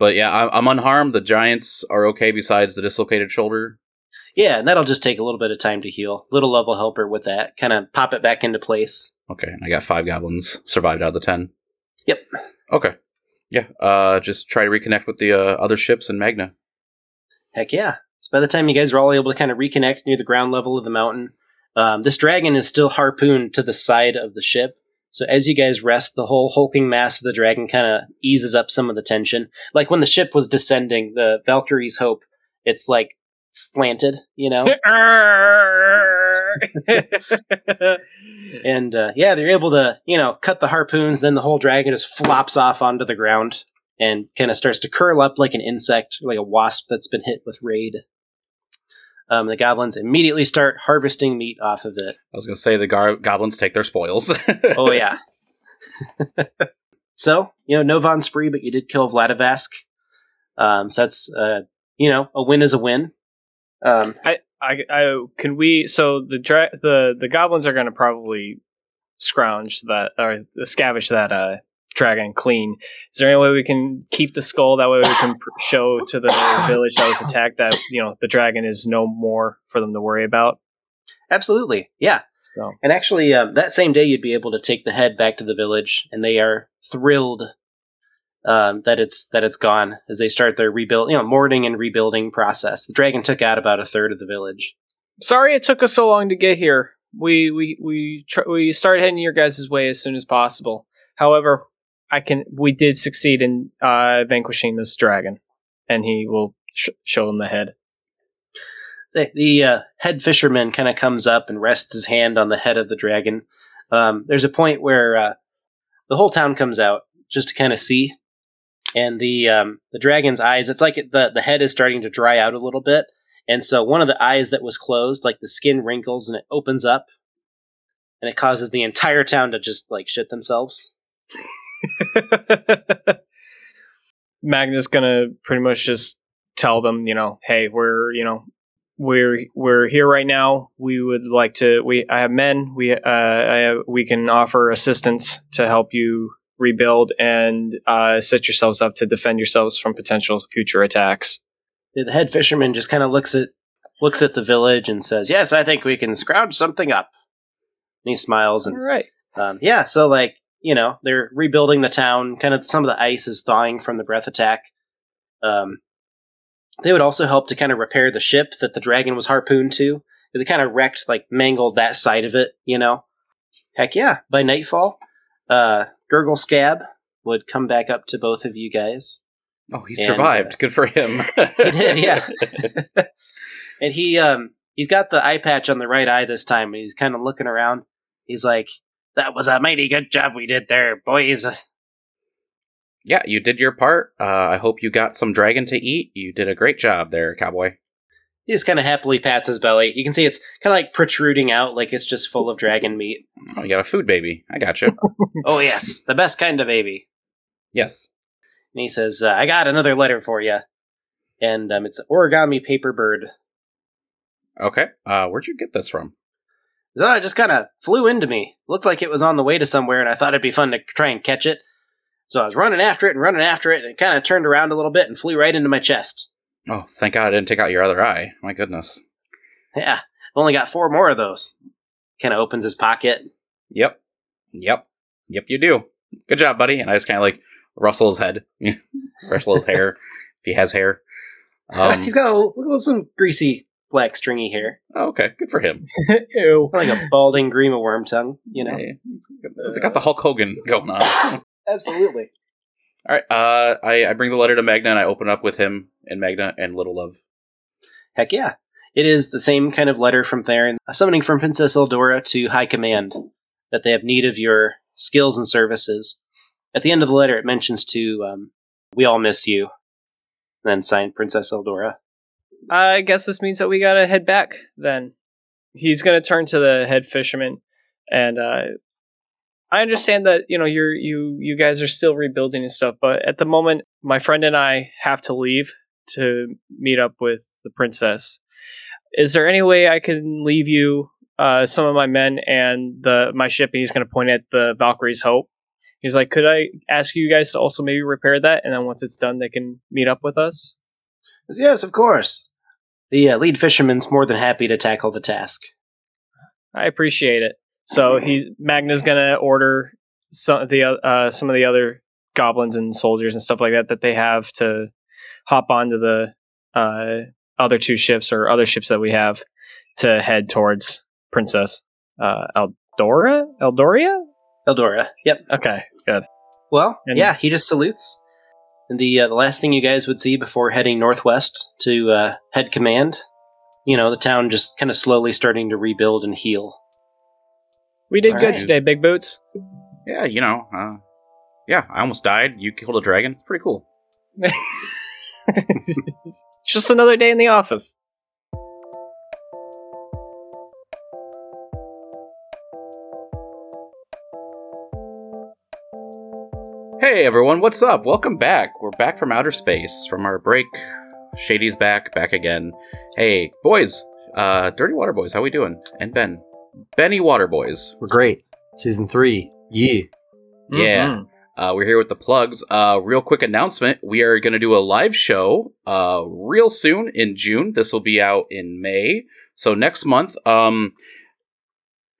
But yeah, I'm, I'm unharmed. The giants are okay, besides the dislocated shoulder. Yeah, and that'll just take a little bit of time to heal. Little level helper with that, kind of pop it back into place. Okay, I got five goblins survived out of the ten. Yep. Okay. Yeah. Uh, just try to reconnect with the uh, other ships and Magna. Heck yeah. So by the time you guys are all able to kind of reconnect near the ground level of the mountain, um, this dragon is still harpooned to the side of the ship. So as you guys rest, the whole hulking mass of the dragon kind of eases up some of the tension. Like when the ship was descending, the Valkyrie's Hope, it's like slanted, you know? and uh, yeah, they're able to, you know, cut the harpoons, then the whole dragon just flops off onto the ground and kind of starts to curl up like an insect, like a wasp that's been hit with Raid. Um, the goblins immediately start harvesting meat off of it. I was gonna say the gar- goblins take their spoils. Oh yeah. so you know, no von Spree, but you did kill Vladivask. Um, so that's uh, you know a win is a win. Um, I, I can we so the dra- the the goblins are going to probably scrounge that or scavenge that uh dragon clean. Is there any way we can keep the skull? That way we can pr- show to the village that was attacked that you know the dragon is no more for them to worry about. absolutely, yeah. So And actually, um, that same day, you'd be able to take the head back to the village, and they are thrilled um, that it's that it's gone as they start their rebuild, you know, mourning and rebuilding process. The dragon took out about a third of the village. sorry it took us so long to get here. We we we tr- we started heading your guys' way as soon as possible. However, I can we did succeed in uh, vanquishing this dragon, and he will sh- show him the head. The, the uh, head fisherman kind of comes up and rests his hand on the head of the dragon. Um, there's a point where uh, the whole town comes out just to kind of see, and the um, the dragon's eyes. It's like the the head is starting to dry out a little bit, and so one of the eyes that was closed, like the skin wrinkles and it opens up, and it causes the entire town to just like shit themselves. Magna's gonna pretty much just tell them, you know, hey, we're you know we're we're here right now. We would like to. We I have men. We uh I have, we can offer assistance to help you rebuild and uh, set yourselves up to defend yourselves from potential future attacks. The head fisherman just kind of looks at looks at the village and says, "Yes, I think we can scrounge something up." And he smiles and All right. Um, yeah, so like you know they're rebuilding the town. Kind of some of the ice is thawing from the breath attack. Um, they would also help to kind of repair the ship that the dragon was harpooned to, it kind of wrecked, like mangled that side of it. You know, heck yeah! By nightfall, uh, Gurgle Scab would come back up to both of you guys. Oh, he And, survived. Good for him. He did, yeah. and he um he's got the eye patch on the right eye this time, and he's kind of looking around. He's like, "That was a mighty good job we did there, boys." yeah, you did your part. Uh, I hope you got some dragon to eat. You did a great job there, cowboy. He just kind of happily pats his belly. You can see it's kind of like protruding out, like it's just full of dragon meat. Oh, you got a food baby. I got you. oh yes, the best kind of baby. yes. And he says, uh, "I got another letter for you," and um, it's origami paper bird. Okay. Uh, where'd you get this from? So it just kind of flew into me. Looked like it was on the way to somewhere, and I thought it'd be fun to try and catch it. So I was running after it and running after it, and it kind of turned around a little bit and flew right into my chest. Oh, thank God I didn't take out your other eye. My goodness. Yeah, I've only got four more of those. Kind of opens his pocket. Yep. Yep. Yep, you do. Good job, buddy. And I just kind of like rustle his head, rustle his hair, if he has hair. Um, He's got a, look at some greasy black stringy hair, oh, okay, good for him. Ew. like a balding of Wormtongue. You know, Hey, they got the Hulk Hogan going on. Absolutely. All right, Uh, I, I bring the letter to Magna and I open up with him and Magna and Little Love. Heck yeah. It is the same kind of letter from Theron, a summoning from Princess Eldora to High Command, that they have need of your skills and services. At the end of the letter, it mentions to, um, we all miss you. then signed Princess Eldora. I guess this means that we gotta head back. Then he's gonna turn to the head fisherman, and uh, I understand that you know you're you you guys are still rebuilding and stuff, but at the moment, my friend and I have to leave to meet up with the princess. Is there any way I can leave you uh, some of my men and the my ship? And he's gonna point at the Valkyrie's Hope. He's like, could I ask you guys to also maybe repair that, and then once it's done, they can meet up with us. Yes, of course. The uh, lead fisherman's more than happy to tackle the task. I appreciate it. So he Magna's gonna order some of the uh, some of the other goblins and soldiers and stuff like that that they have to hop onto the uh, other two ships or other ships that we have to head towards Princess uh, Eldora. Eldoria. Eldora. Yep. Okay, good. Well, And- yeah, he just salutes. And the uh, the last thing you guys would see before heading northwest to uh, head command, you know, the town just kind of slowly starting to rebuild and heal. We did All good right. today, Big Boots. Yeah, you know, uh, yeah, I almost died. You killed a dragon. It's pretty cool. Just another day in the office. Hey, Hey everyone, what's up? Welcome back. We're back from outer space from our break. Shady's back, back again. Hey, boys, uh, Dirty Water Boys, how we doing? And Ben, Benny Water Boys. We're great. Season three. Yeah. Yeah. Mhm. Uh, we're here with the plugs. Uh, real quick announcement: we are going to do a live show uh, real soon in June. This will be out in May, so next month. Um,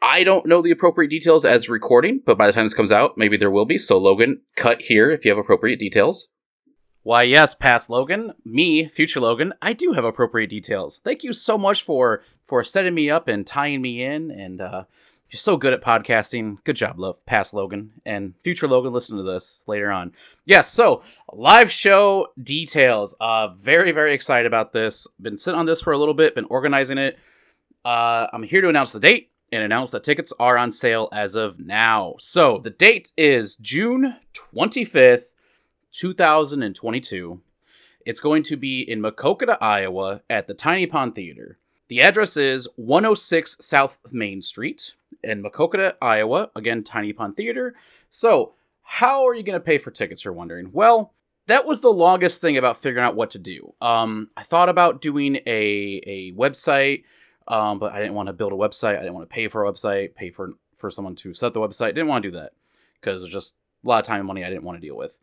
I don't know the appropriate details as recording, but by the time this comes out, maybe there will be. So Logan, cut here if you have appropriate details. Why, yes, past Logan, me, future Logan, I do have appropriate details. Thank you so much for for setting me up and tying me in, and uh, you're so good at podcasting. Good job, Lo- past Logan and future Logan. Listen to this later on. Yes, so live show details. Uh, very very excited about this. Been sitting on this for a little bit. Been organizing it. Uh, I'm here to announce the date and announce that tickets are on sale as of now. So the date is June 25th, 2022. It's going to be in Maquoketa, Iowa at the Tiny Pond Theater. The address is 106 South Main Street in Maquoketa, Iowa. Again, Tiny Pond Theater. So, how are you going to pay for tickets, you're wondering? Well, that was the longest thing about figuring out what to do. Um, I thought about doing a, a website, um, but I didn't want to build a website. I didn't want to pay for a website, pay for, for someone to set the website. Didn't want to do that because it's just a lot of time and money I didn't want to deal with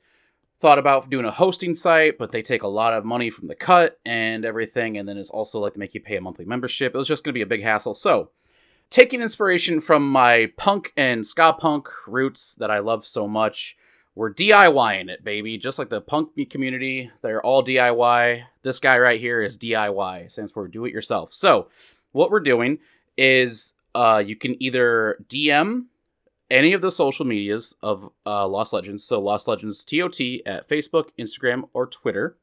thought about doing a hosting site, but they take a lot of money from the cut and everything, and then it's also like to make you pay a monthly membership. It was just going to be a big hassle. So, taking inspiration from my punk and ska punk roots that I love so much, we're DIYing it, baby. Just like the punk community, they're all DIY. This guy right here is DIY, stands for do it yourself. So, what we're doing is uh, you can either DM any of the social medias of uh, Lost Legends. So Lost Legends TOT at Facebook, Instagram, or Twitter.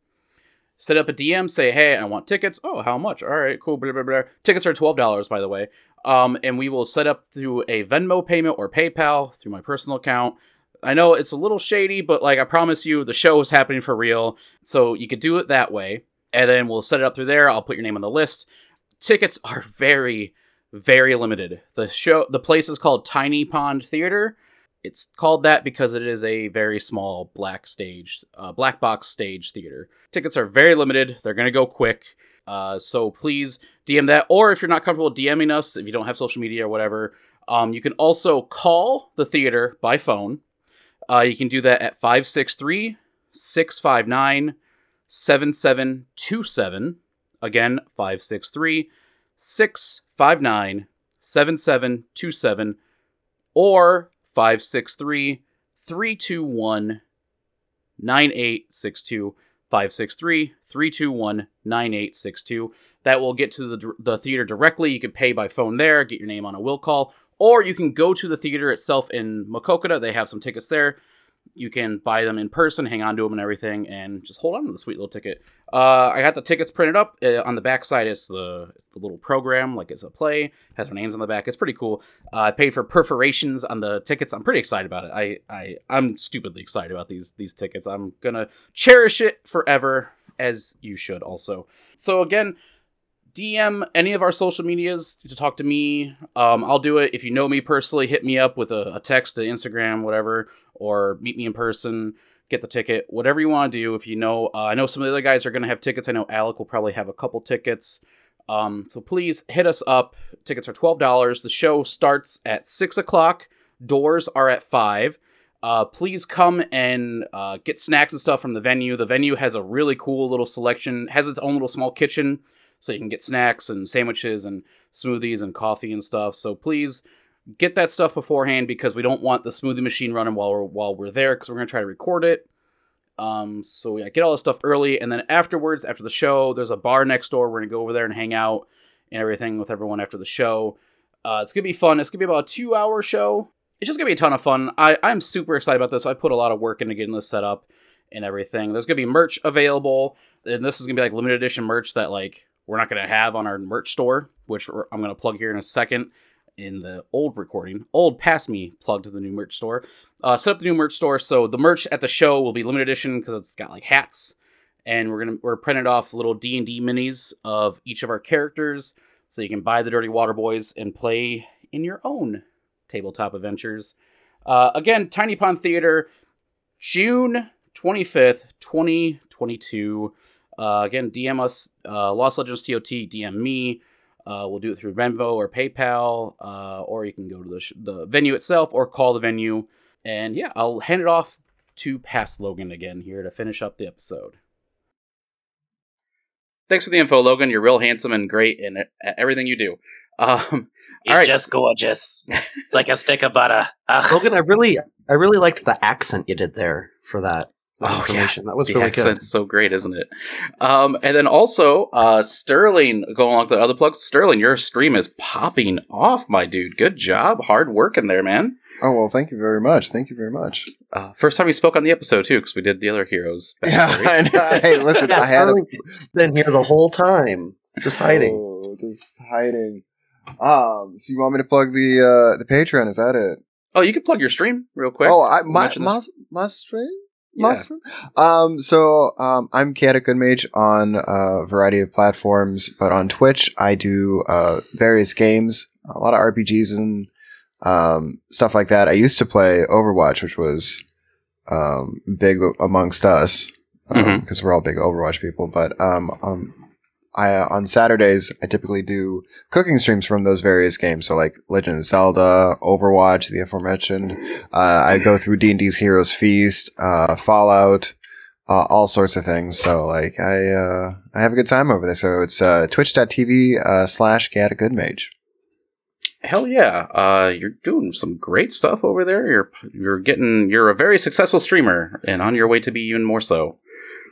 Set up a DM, say, hey, I want tickets. Oh, how much? All right, cool. Blah, blah, blah. Tickets are $12, by the way. Um, and we will set up through a Venmo payment or PayPal through my personal account. I know it's a little shady, but like I promise you, the show is happening for real. So you could do it that way. And then we'll set it up through there. I'll put your name on the list. Tickets are very, very limited. The show, the place is called Tiny Pond Theater. It's called that because it is a very small black stage, uh, black box stage theater. Tickets are very limited. They're gonna go quick. Uh, so please DM that, or if you're not comfortable DMing us, if you don't have social media or whatever, um, you can also call the theater by phone. Uh, you can do that at 563 659 7727. Again, 563 659 7727 or 563 321 9862. 563 321 9862. That will get to the, the theater directly. You can pay by phone there, get your name on a will call, or you can go to the theater itself in Maquoketa. They have some tickets there. You can buy them in person, hang on to them and everything, and just hold on to the sweet little ticket. Uh, I got the tickets printed up. Uh, on the back side, it's the, the little program, like it's a play, has our names on the back. It's pretty cool. Uh, I paid for perforations on the tickets. I'm pretty excited about it. I, I I'm stupidly excited about these these tickets. I'm gonna cherish it forever, as you should also. So again, DM any of our social medias to talk to me. Um, I'll do it. If you know me personally, hit me up with a, a text to Instagram, whatever, or meet me in person. Get the ticket, whatever you want to do. If you know, uh, I know some of the other guys are going to have tickets. I know Alec will probably have a couple tickets. Um, so please hit us up. Tickets are twelve dollars. The show starts at six o'clock. Doors are at five. Uh, please come and uh, get snacks and stuff from the venue. The venue has a really cool little selection. Has its own little small kitchen so you can get snacks and sandwiches and smoothies and coffee and stuff. So please get that stuff beforehand because we don't want the smoothie machine running while we're while we're there because we're gonna try to record it. Um, so yeah, get all this stuff early, and then afterwards, after the show, there's a bar next door. We're gonna go over there and hang out and everything with everyone after the show. Uh, it's gonna be fun. It's gonna be about a two-hour show. It's just gonna be a ton of fun. I I'm super excited about this. I put a lot of work into getting this set up and everything. There's gonna be merch available, and this is gonna be like limited edition merch that like we're not going to have on our merch store, which I'm going to plug here in a second in the old recording. Old past me plugged to the new merch store. Uh, set up the new merch store. So the merch at the show will be limited edition because it's got like hats, and we're gonna we're printed off little D and D minis of each of our characters, so you can buy the Dirty Water Boys and play in your own tabletop adventures. Uh, again, Tiny Pond Theater. June 25th, 2022. Uh, again, DM us, uh, Lost Legends TOT, DM me. Uh, we'll do it through Venmo or PayPal, uh, or you can go to the, sh- the venue itself or call the venue. And yeah, I'll hand it off to past Logan again here to finish up the episode. Thanks for the info, Logan. You're real handsome and great in it- at everything you do. Um, You're all right, just gorgeous. It's like a stick of butter. Ugh. Logan, I really, I really liked the accent you did there for that Oh, yeah. That was the really accent's so great, isn't it? Um, and then also, uh, Sterling, going along with the other plugs, Sterling, your stream is popping off, my dude. Good job. Hard work in there, man. Oh well, thank you very much. Thank you very much. Uh, first time we spoke on the episode, too, because we did the other heroes. Yeah. I know. Hey, listen. Yeah, I had Sterling's been here the whole time, just hiding. Oh, just hiding. Um, so you want me to plug the uh the Patreon? Is that it? Oh, you can plug your stream real quick. Oh, I my Mention my, my stream. Yeah. Um, so um, I'm Chaotic Good Mage on a variety of platforms, but on Twitch I do uh various games, a lot of RPGs and um stuff like that. I used to play Overwatch, which was um big amongst us because Mhm. we're all big Overwatch people. But um, um I uh, on Saturdays I typically do cooking streams from those various games. So like Legend of Zelda, Overwatch, the aforementioned. Uh, I go through D and D's Heroes Feast, uh, Fallout, uh, all sorts of things. So like I uh, I have a good time over there. So it's uh, twitch.tv uh, slash Gata Goodmage. Hell yeah. Uh, you're doing some great stuff over there. You're you're getting you're a very successful streamer and on your way to be even more so.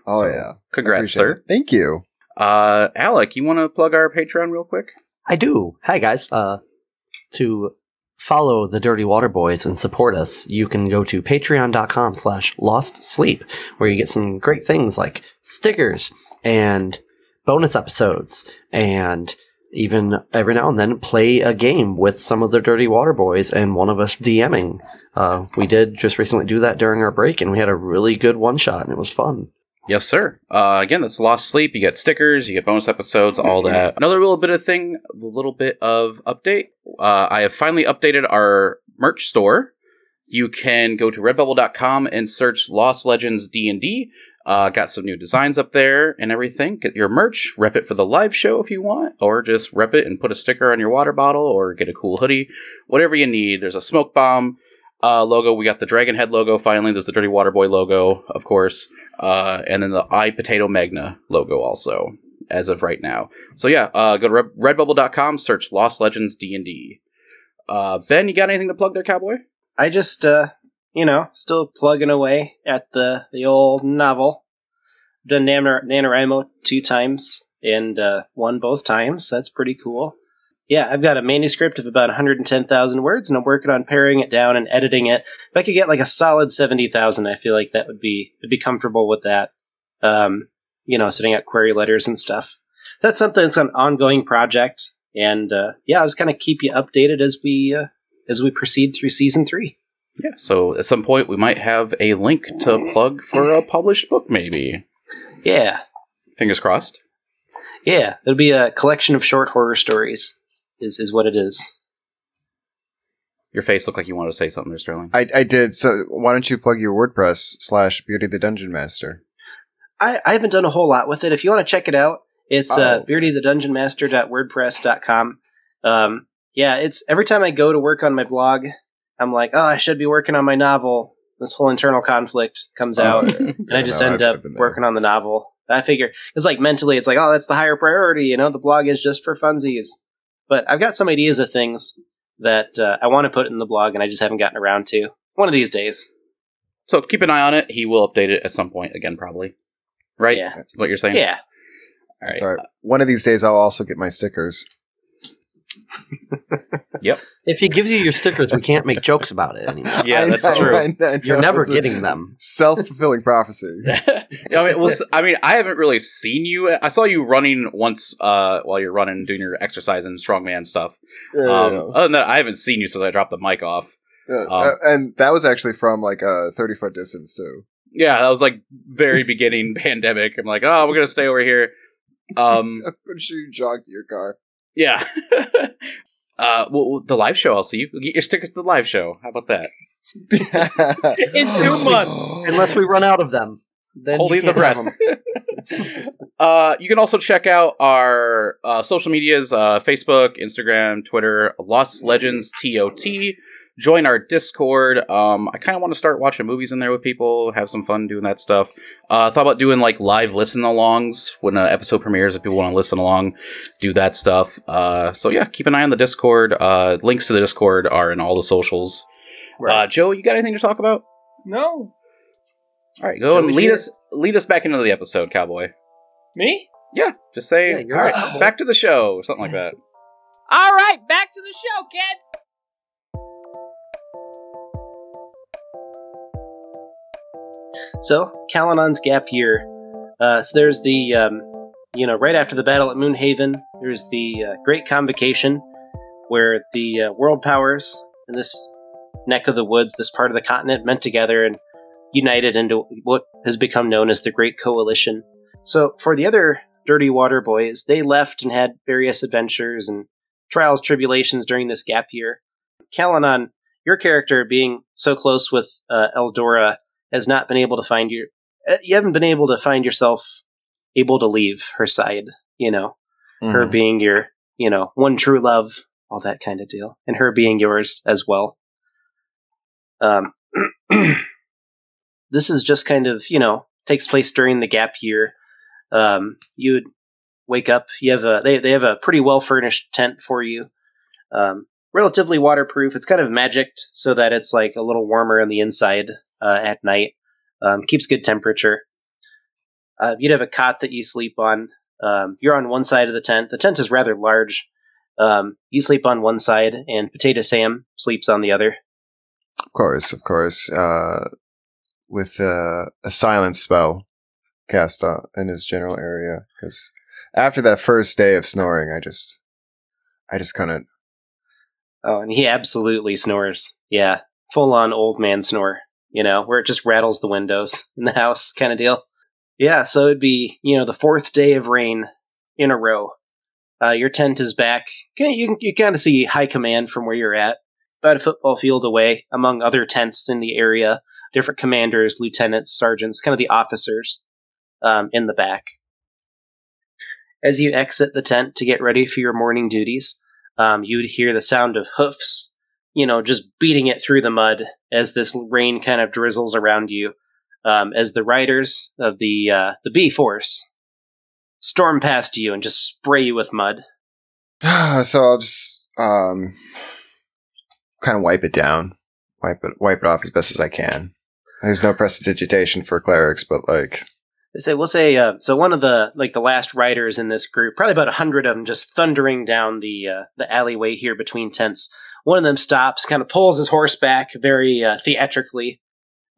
Oh So, yeah, Congrats, sir. it. Thank you. Uh, Alec, you want to plug our Patreon real quick? I do. Hi guys. Uh, to follow the Dirty Water Boys and support us, you can go to patreon.com slash lost sleep, where you get some great things like stickers and bonus episodes and even every now and then play a game with some of the Dirty Water Boys and one of us DMing. Uh, we did just recently do that during our break and we had a really good one shot and it was fun. Yes, sir. Uh, again, that's Lost Sleep. You get stickers, you get bonus episodes, all that. Another little bit of thing, a little bit of update. Uh, I have finally updated our merch store. You can go to redbubble.com and search Lost Legends D&D. Uh, got some new designs up there and everything. Get your merch, rep it for the live show if you want, or just rep it and put a sticker on your water bottle, or get a cool hoodie, whatever you need. There's a smoke bomb uh, logo. We got the Dragon Head logo finally. There's the Dirty Water Boy logo, of course, uh, and then the I Potato Magna logo also as of right now. So yeah, uh, go to red- redbubble.com, search Lost Legends D and D. Uh, Ben, you got anything to plug there, Cowboy? I just, uh, you know, still plugging away at the the old novel. Done Nan- NaNoWriMo two times and uh, won both times. That's pretty cool. Yeah, I've got a manuscript of about 110,000 words, and I'm working on paring it down and editing it. If I could get like a solid 70,000, I feel like that would be would be comfortable with that. Um, you know, sitting out query letters and stuff. So that's something that's an ongoing project, and uh, yeah, I'll just kind of keep you updated as we uh, as we proceed through season three. Yeah. So at some point we might have a link to plug for a published book, maybe. Yeah, Fingers crossed. yeah, it'll be a collection of short horror stories. Is is what it is. Your face looked like you wanted to say something there, Sterling. I, I did. So why don't you plug your WordPress slash Beardy the Dungeon Master? I, I haven't done a whole lot with it. If you want to check it out, it's uh, Oh. beardythedungeonmaster.wordpress.com. Um, yeah, it's every time I go to work on my blog, I'm like, oh, I should be working on my novel. This whole internal conflict comes out, Oh, yeah. and I just No, end I've- up I've working on the novel. I figure it's like mentally, it's like, oh, that's the higher priority. You know, the blog is just for funsies. But I've got some ideas of things that uh, I want to put in the blog, and I just haven't gotten around to. One of these days. So keep an eye on it. He will update it at some point again, probably. Right? Yeah. What you're saying? Yeah. All right. Sorry. One of these days, I'll also get my stickers. If he gives you your stickers, we can't make jokes about it anymore. Yeah, I that's know, true. I know, I You're never It's getting them. Self-fulfilling prophecy. I mean, well, s- I mean, I haven't really seen you. I saw you running once uh, while you're running, doing your exercise and strongman stuff. Yeah, Um, yeah, Other than that, I haven't seen you since I dropped the mic off. yeah. um, Uh, and that was actually from like a thirty-foot distance too. Yeah, that was like very beginning pandemic. I'm like, oh, we're gonna stay over here. Um, I'm pretty sure you jogged your car. Yeah. uh, well, the live show, I'll see you. Get your stickers to the live show. How about that? In two months. Unless we run out of them. Then Holding you the can't breath. them. uh, you can also check out our uh, social medias uh, Facebook, Instagram, Twitter, Lost Legends TOT. Join our Discord. Um, I kind of want to start watching movies in there with people, have some fun doing that stuff. Uh, thought about doing like live listen alongs when an episode premieres if people want to listen along, do that stuff. Uh, so yeah, keep an eye on the Discord. Uh, links to the Discord are in all the socials. Uh, Joe, you got anything to talk about? No. All right, go and lead here. us lead us back into the episode, Cowboy. Me? Yeah, just say, Yeah, all you're right, right. back to the show, or something like that. All right, back to the show, kids. So, Calanon's gap year. Uh, so there's the, um, you know, right after the battle at Moonhaven, there's the uh, Great Convocation, where the uh, world powers in this neck of the woods, this part of the continent, met together and united into what has become known as the Great Coalition. So, for the other Dirty Water Boys, they left and had various adventures and trials, tribulations during this gap year. Kalanon, your character being so close with uh, Eldora, has not been able to find your uh, you haven't been able to find yourself able to leave her side you know? Her Mhm. being your you know one true love all that kind of deal and her being yours as well. Um this is just kind of you know takes place during the gap year. Um you would wake up you have a they, they have a pretty well furnished tent for you. Um relatively waterproof. It's kind of magicked so that it's like a little warmer on the inside uh, at night. Um, keeps good temperature. Uh, you'd have a cot that you sleep on. Um, you're on one side of the tent. The tent is rather large. Um, you sleep on one side, and Potato Sam sleeps on the other. Of course, of course. Uh, with uh, a silence spell cast on, in his general area, because after that first day of snoring, I just, I just kind of Oh, and he absolutely snores. Yeah, full on old man snore. You know, where it just rattles the windows in the house, kind of deal. Yeah, so it'd be you know the fourth day of rain in a row. Uh, your tent is back. You you kind of see high command from where you're at, about a football field away, among other tents in the area. Different commanders, lieutenants, sergeants, kind of the officers um, in the back. As you exit the tent to get ready for your morning duties, um, you would hear the sound of hoofs, you know, just beating it through the mud as this rain kind of drizzles around you. Um, as the riders of the uh, the B force storm past you and just spray you with mud. so I'll just um, kind of wipe it down, wipe it, wipe it off as best as I can. There's no prestidigitation for clerics, but like, They say we'll say uh, so. One of the like the last riders in this group, probably about a hundred of them, just thundering down the uh, the alleyway here between tents. One of them stops, kind of pulls his horse back very uh, theatrically.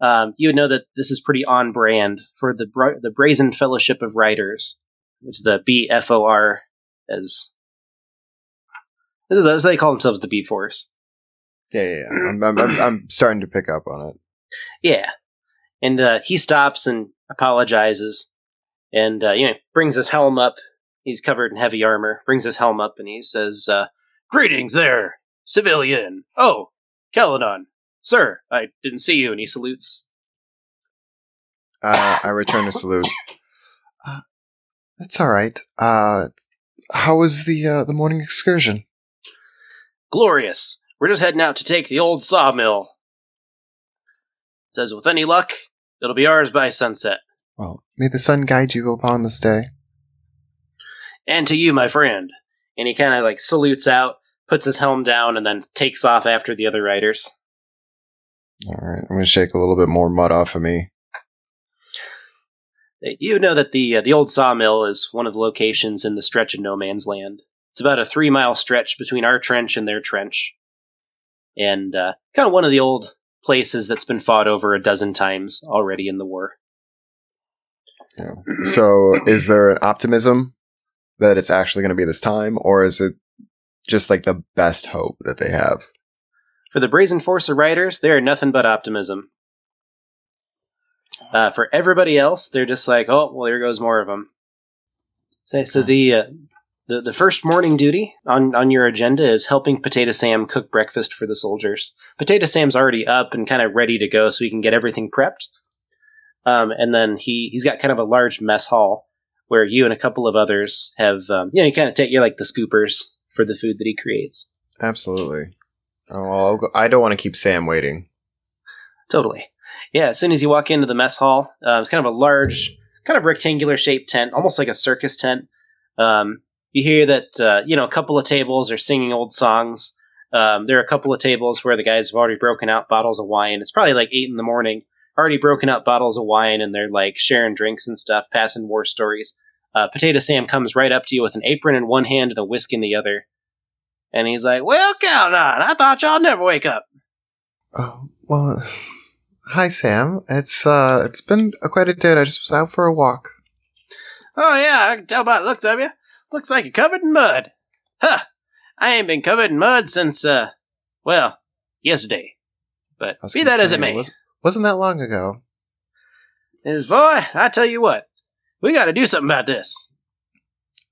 Um, you would know that this is pretty on brand for the bra- the Brazen Fellowship of Riders, which is the BFOR as as they call themselves the B Force. yeah, yeah, yeah. I'm, I'm, I'm, I'm starting to pick up on it. Yeah. And uh, he stops and apologizes and, uh, you know, brings his helm up. He's covered in heavy armor. Brings his helm up and he says, uh, Greetings there, civilian. Oh, Caledon. Sir, I didn't see you. And he salutes. Uh, I return to salute. Uh, that's all right. Uh, how was the uh, the morning excursion? Glorious. We're just heading out to take the old sawmill. Says, with any luck, it'll be ours by sunset. Well, may the sun guide you upon this day. And to you, my friend. And he kind of like salutes out, puts his helm down, and then takes off after the other riders. All right, I'm gonna shake a little bit more mud off of me. You know that the uh, the old sawmill is one of the locations in the stretch of no man's land. It's about a three mile stretch between our trench and their trench, and uh, kind of one of the old places that's been fought over a dozen times already in the war. Yeah. So, is there an optimism that it's actually going to be this time, or is it just like the best hope that they have? For the Brazen Force of Riders, they are nothing but optimism. Uh, for everybody else, they're just like, oh, well, here goes more of them. So, so the uh, the, the first morning duty on, on your agenda is helping Potato Sam cook breakfast for the soldiers. Potato Sam's already up and kind of ready to go so he can get everything prepped. Um, and then he, he's got kind of a large mess hall where you and a couple of others have, um, you know, you kind of take, you're like the scoopers for the food that he creates. Absolutely. Oh, I'll go- I don't want to keep Sam waiting. Totally. Yeah, as soon as you walk into the mess hall, uh, it's kind of a large, kind of rectangular shaped tent, almost like a circus tent. Um, you hear that, uh, you know, a couple of tables are singing old songs. Um, there are a couple of tables where the guys have already broken out bottles of wine. It's probably like eight in the morning, already broken out bottles of wine, and they're like sharing drinks and stuff, passing war stories. Uh, Potato Sam comes right up to you with an apron in one hand and a whisk in the other. And he's like, Well, count on. I thought y'all never wake up. Oh, well, hi, Sam. It's, uh, it's been quite a day. I just was out for a walk. Oh, yeah, I can tell by the looks of you. Looks like you're covered in mud. Huh. I ain't been covered in mud since, uh, well, yesterday. But be that as it may. was- wasn't that long ago. Is boy, I tell you what, we got to do something about this.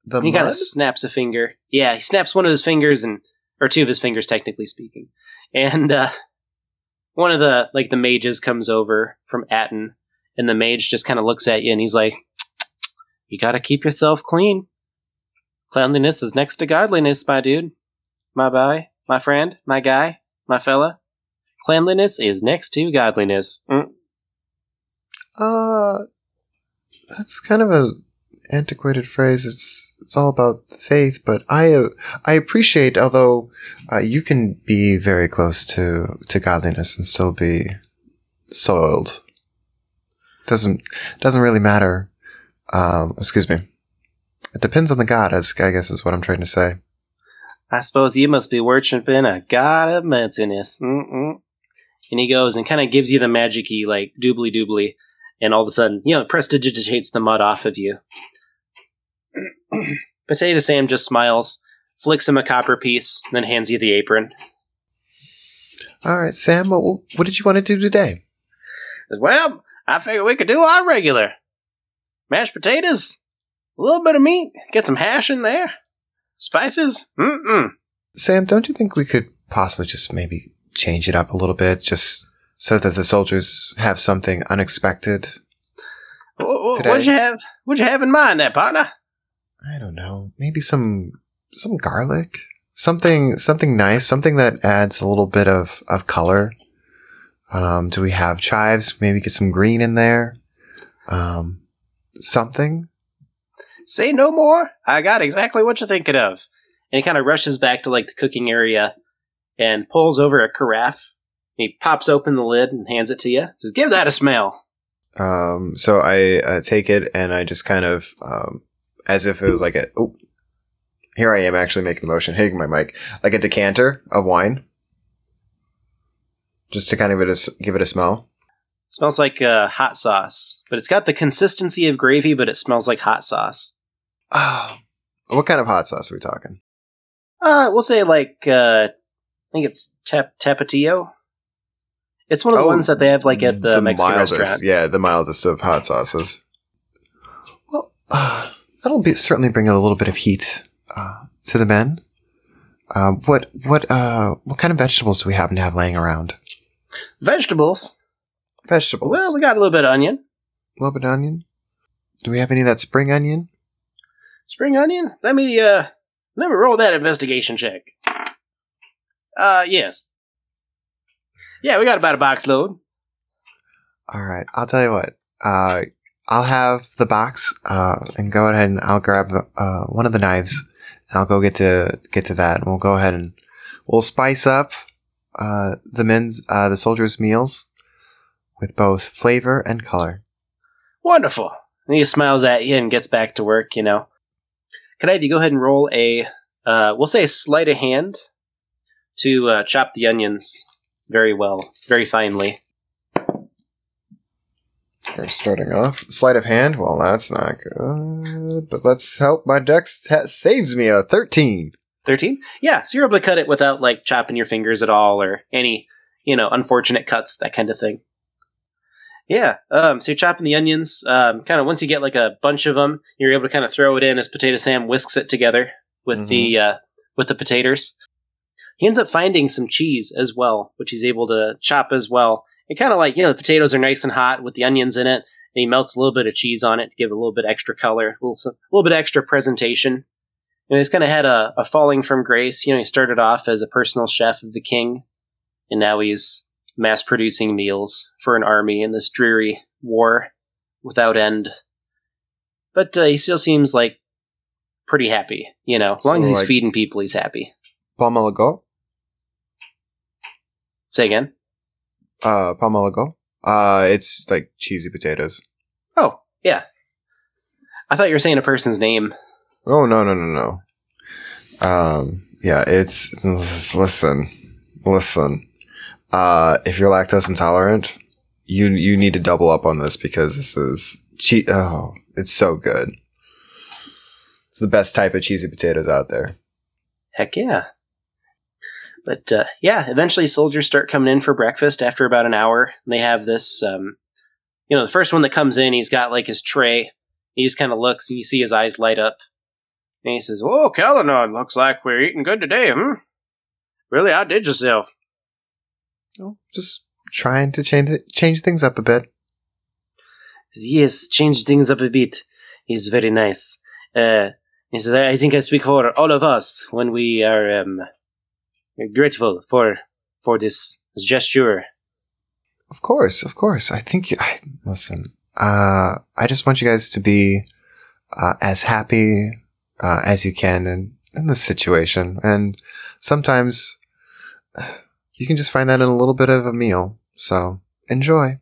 The he kind of snaps a finger. Yeah, he snaps one of his fingers and or two of his fingers, technically speaking. And uh, one of the like the mages comes over from Atten, and the mage just kind of looks at you and he's like, "You got to keep yourself clean. Cleanliness is next to godliness, my dude, my boy, my friend, my guy, my fella. Cleanliness is next to godliness." Mm. Uh, that's kind of a antiquated phrase. It's it's all about faith, but I I appreciate. Although uh, you can be very close to to godliness and still be soiled. Doesn't doesn't really matter. Um, excuse me. It depends on the god, as I guess is what I'm trying to say. I suppose you must be worshiping a god of emptiness. Mm-mm. And he goes and kind of gives you the magic-y, like, doobly doobly. And all of a sudden, you know, it prestidigitates the mud off of you. Potato Sam just smiles, flicks him a copper piece, then hands you the apron. All right, Sam. What, what did you want to do today? Well, I figure we could do our regular. Mashed potatoes, a little bit of meat, get some hash in there. Spices? Mm-mm. Sam, don't you think we could possibly just maybe change it up a little bit, just so that the soldiers have something unexpected? Wh- wh- Today. What'd you have? What'd you have in mind, there, partner? I don't know. Maybe some some garlic, something something nice, something that adds a little bit of of color. Um, do we have chives? Maybe get some green in there. Um, something. Say no more. I got exactly what you're thinking of. And he kind of rushes back to like the cooking area and pulls over a carafe. He pops open the lid and hands it to you. Says, "Give that a smell." Um, so I uh, take it and I just kind of, um, as if it was like a, oh, here I am actually making the motion, hitting my mic, like a decanter of wine. Just to kind of give it a, s- give it a smell. smells like uh, hot sauce, but it's got the consistency of gravy, but it smells like hot sauce. Oh, what kind of hot sauce are we talking? Uh, we'll say like uh, I think it's tap tapatio. It's one of the Oh, ones that they have like at the, Mexican mildest, restaurant. Yeah, the mildest of hot sauces. Well, uh, that'll be certainly bring a little bit of heat uh, to the men. Uh, what what uh what kind of vegetables do we happen to have laying around? Vegetables. Vegetables. Well, we got a little bit of onion, a little bit of onion. Do we have any of that spring onion? spring onion. Let me uh, let me roll that investigation check. Uh, yes. Yeah, we got about a box load. All right, I'll tell you what. Uh, I'll have the box uh, and go ahead and I'll grab uh, one of the knives and I'll go get to get to that and we'll go ahead and we'll spice up uh, the men's uh, the soldiers' meals with both flavor and color. Wonderful. And he smiles at you and gets back to work. You know. Could I have you go ahead and roll a, uh, we'll say a sleight of hand to uh, chop the onions very well, very finely. We're starting off sleight of hand. Well, that's not good, but let's help. My dex ha- saves me a thirteen. 13? Yeah, so you're able to cut it without like chopping your fingers at all or any, you know, unfortunate cuts, that kind of thing. Yeah, um, so you're chopping the onions. Um, kind of once you get like a bunch of them, you're able to kind of throw it in as Potato Sam whisks it together with the uh, with the potatoes. He ends up finding some cheese as well, which he's able to chop as well. And kind of like you know, the potatoes are nice and hot with the onions in it, and he melts a little bit of cheese on it to give it a little bit extra color, a little, a little bit extra presentation. And he's kind of had a, a falling from grace. You know, he started off as a personal chef of the king, and now he's mass producing meals for an army in this dreary war without end. But uh, he still seems like pretty happy. You know, as long So, as he's like- feeding people, he's happy. Pomelago? Say again. Uh, pomelago? Uh, it's like cheesy potatoes. Oh, yeah. I thought you were saying a person's name. Oh no no no no. Um, yeah, it's listen, listen. Uh, if you're lactose intolerant, you you need to double up on this because this is che- Oh, it's so good. It's the best type of cheesy potatoes out there. Heck yeah. But uh, yeah, eventually soldiers start coming in for breakfast after about an hour. And they have this, um, you know, the first one that comes in, he's got like his tray. He just kind of looks and you see his eyes light up. And he says, Oh, Calanon, looks like we're eating good today, hmm? Really outdid yourself. Oh, just trying to change it, change things up a bit. Yes, change things up a bit. He's very nice. Uh, he says, I think I speak for all of us when we are um, grateful for for this gesture. Of course, of course. I think. I, listen, uh, I just want you guys to be uh, as happy uh, as you can in, in this situation, and sometimes you can just find that in a little bit of a meal. So enjoy.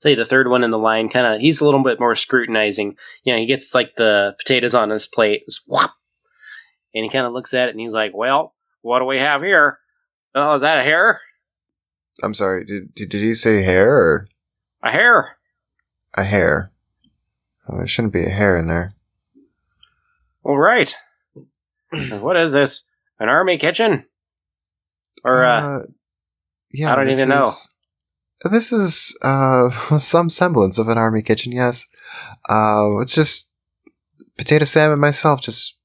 say the third one in the line kind of he's a little bit more scrutinizing you know he gets like the potatoes on his plate whop, and he kind of looks at it and he's like well what do we have here oh is that a hair I'm sorry. Did did, did you say hair or a hair a hair? Well, there shouldn't be a hair in there. all right what is this an army kitchen or uh, yeah, I don't even know. This is uh, some semblance of an army kitchen. Yes, uh, it's just potato Sam and myself just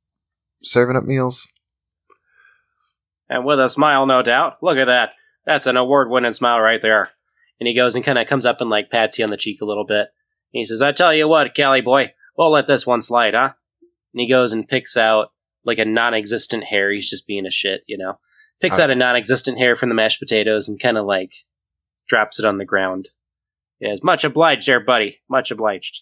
serving up meals. And with a smile no doubt. Look at that. That's an award-winning smile right there. And he goes and kind of comes up and like pats you on the cheek a little bit. And he says i tell you what cali boy we'll let this one slide huh? And he goes and picks out like a non-existent hair. He's just being a shit you know. Picks out a non-existent hair from the mashed potatoes and kind of like drops it on the ground. Yeah much obliged there buddy. Much obliged.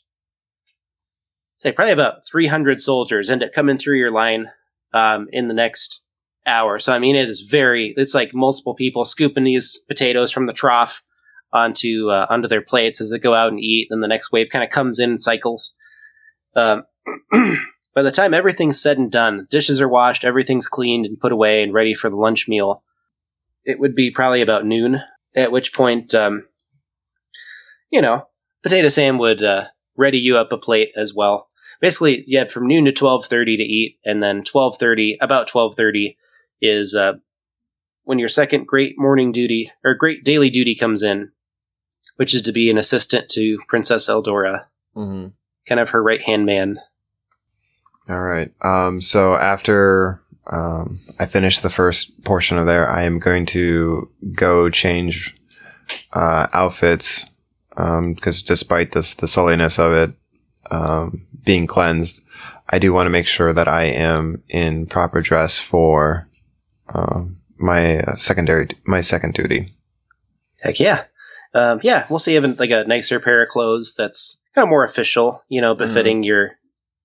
Say probably about 300 soldiers end up coming through your line um, in the next hour. So I mean, it is very. It's like multiple people scooping these potatoes from the trough onto uh, onto their plates as they go out and eat. And the next wave kind of comes in and cycles. Um, by the time everything's said and done, dishes are washed, everything's cleaned and put away and ready for the lunch meal. It would be probably about noon. At which point, um, you know, Potato Sam would uh, ready you up a plate as well. Basically, you had from noon to twelve thirty to eat, and then twelve thirty, about twelve thirty, is uh, when your second great morning duty or great daily duty comes in, which is to be an assistant to Princess Eldora, Mm-hmm. kind of her right hand man. All right. Um, so after um, I finish the first portion of there, I am going to go change uh, outfits because despite this the sulliness of it um, being cleansed, I do want to make sure that I am in proper dress for um, my uh, secondary my second duty. Heck yeah, um, yeah. We'll see even like a nicer pair of clothes that's kind of more official, you know, befitting your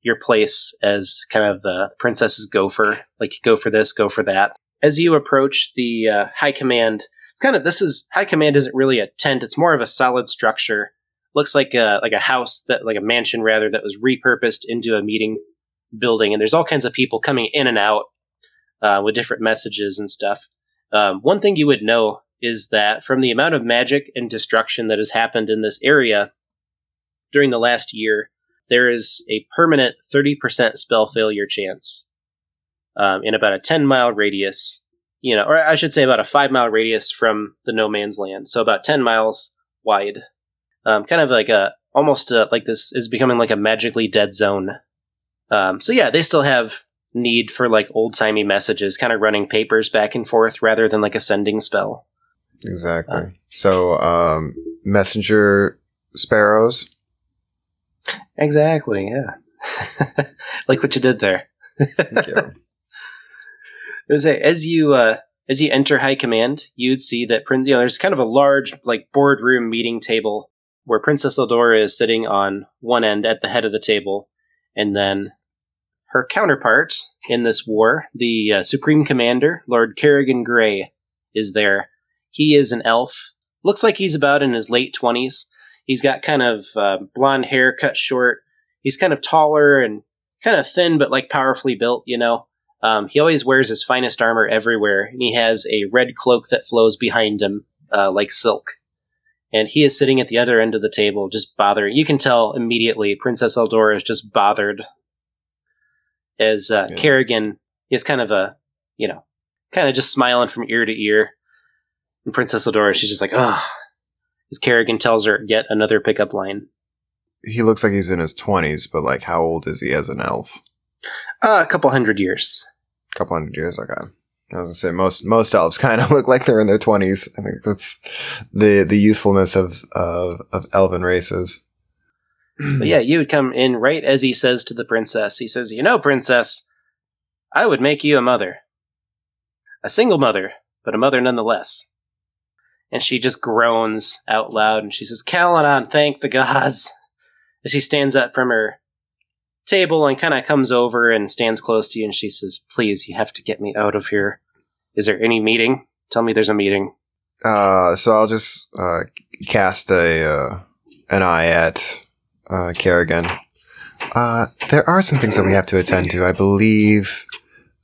your place as kind of the princess's gopher. Like go for this, go for that. As you approach the uh, high command, it's kind of this is high command isn't really a tent; it's more of a solid structure. Looks like a like a house that like a mansion rather that was repurposed into a meeting building, and there's all kinds of people coming in and out uh, with different messages and stuff. Um, one thing you would know is that from the amount of magic and destruction that has happened in this area during the last year, there is a permanent 30% spell failure chance um, in about a 10 mile radius, you know, or I should say about a 5 mile radius from the no man's land. So about 10 miles wide. Um, kind of like a, almost uh like this is becoming like a magically dead zone. Um, so yeah, they still have need for like old timey messages, kind of running papers back and forth rather than like a sending spell. Exactly. Uh. so, um, messenger sparrows. Exactly, yeah. like what you did there. Thank you. A- as you uh, as you enter high command, you'd see that you know there's kind of a large like boardroom meeting table where Princess Eldora is sitting on one end at the head of the table, and then her counterpart in this war, the uh, Supreme Commander Lord Kerrigan Grey, is there. He is an elf. Looks like he's about in his late twenties. He's got kind of uh, blonde hair cut short. He's kind of taller and kind of thin, but like powerfully built. You know. Um, he always wears his finest armor everywhere, and he has a red cloak that flows behind him uh, like silk. And he is sitting at the other end of the table, just bothering. You can tell immediately Princess Eldora is just bothered. As uh, Yeah. Kerrigan is kind of a, you know, kind of just smiling from ear to ear. And Princess Eldora, she's just like, ugh. As Kerrigan tells her yet another pickup line. He looks like he's in his 20s, but like, how old is he as an elf? Uh, a couple hundred years. A couple hundred years. Okay. I was gonna say most most elves kind of look like they're in their twenties. I think that's the the youthfulness of of, of elven races. But yeah, you would come in right as he says to the princess. He says, You know, princess, I would make you a mother. A single mother, but a mother nonetheless. And she just groans out loud and she says, Calanon, thank the gods. As she stands up from her table and kind of comes over and stands close to you and she says, Please, you have to get me out of here. Is there any meeting? Tell me there's a meeting. Uh, so I'll just uh, cast a uh, an eye at uh, Kerrigan. Uh, there are some things that we have to attend to. I believe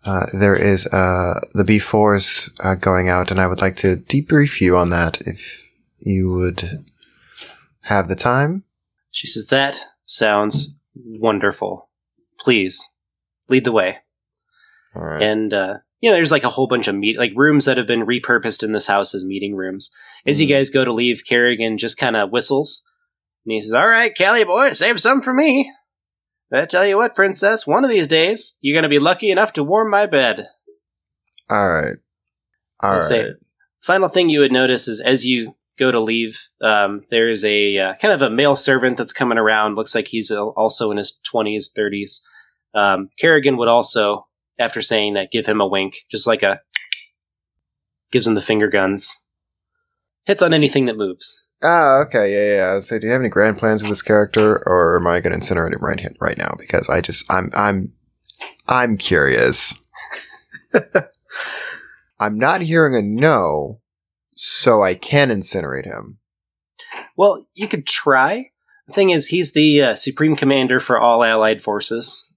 uh, there is uh, the B4s uh, going out, and I would like to debrief you on that if you would have the time. She says, That sounds wonderful. Please, lead the way. All right. and uh, you know, there's like a whole bunch of meet like rooms that have been repurposed in this house as meeting rooms. As you Mhm. guys go to leave, Kerrigan just kind of whistles, and he says, "All right, Callie boy, save some for me." But I tell you what, princess, one of these days you're gonna be lucky enough to warm my bed. All right. All right. say- Final thing you would notice is as you go to leave, um, there's a uh, kind of a male servant that's coming around. Looks like he's also in his 20s, 30s. Um, Kerrigan would also, after saying that, give him a wink, just like a gives him the finger guns. Hits on anything that moves. Ah, okay, yeah, yeah. I was say, do you have any grand plans with this character, or am I going to incinerate him right here, right now? Because I just, I'm, I'm, I'm curious. I'm not hearing a no, so I can incinerate him. Well, you could try. The thing is, he's the uh, supreme commander for all allied forces.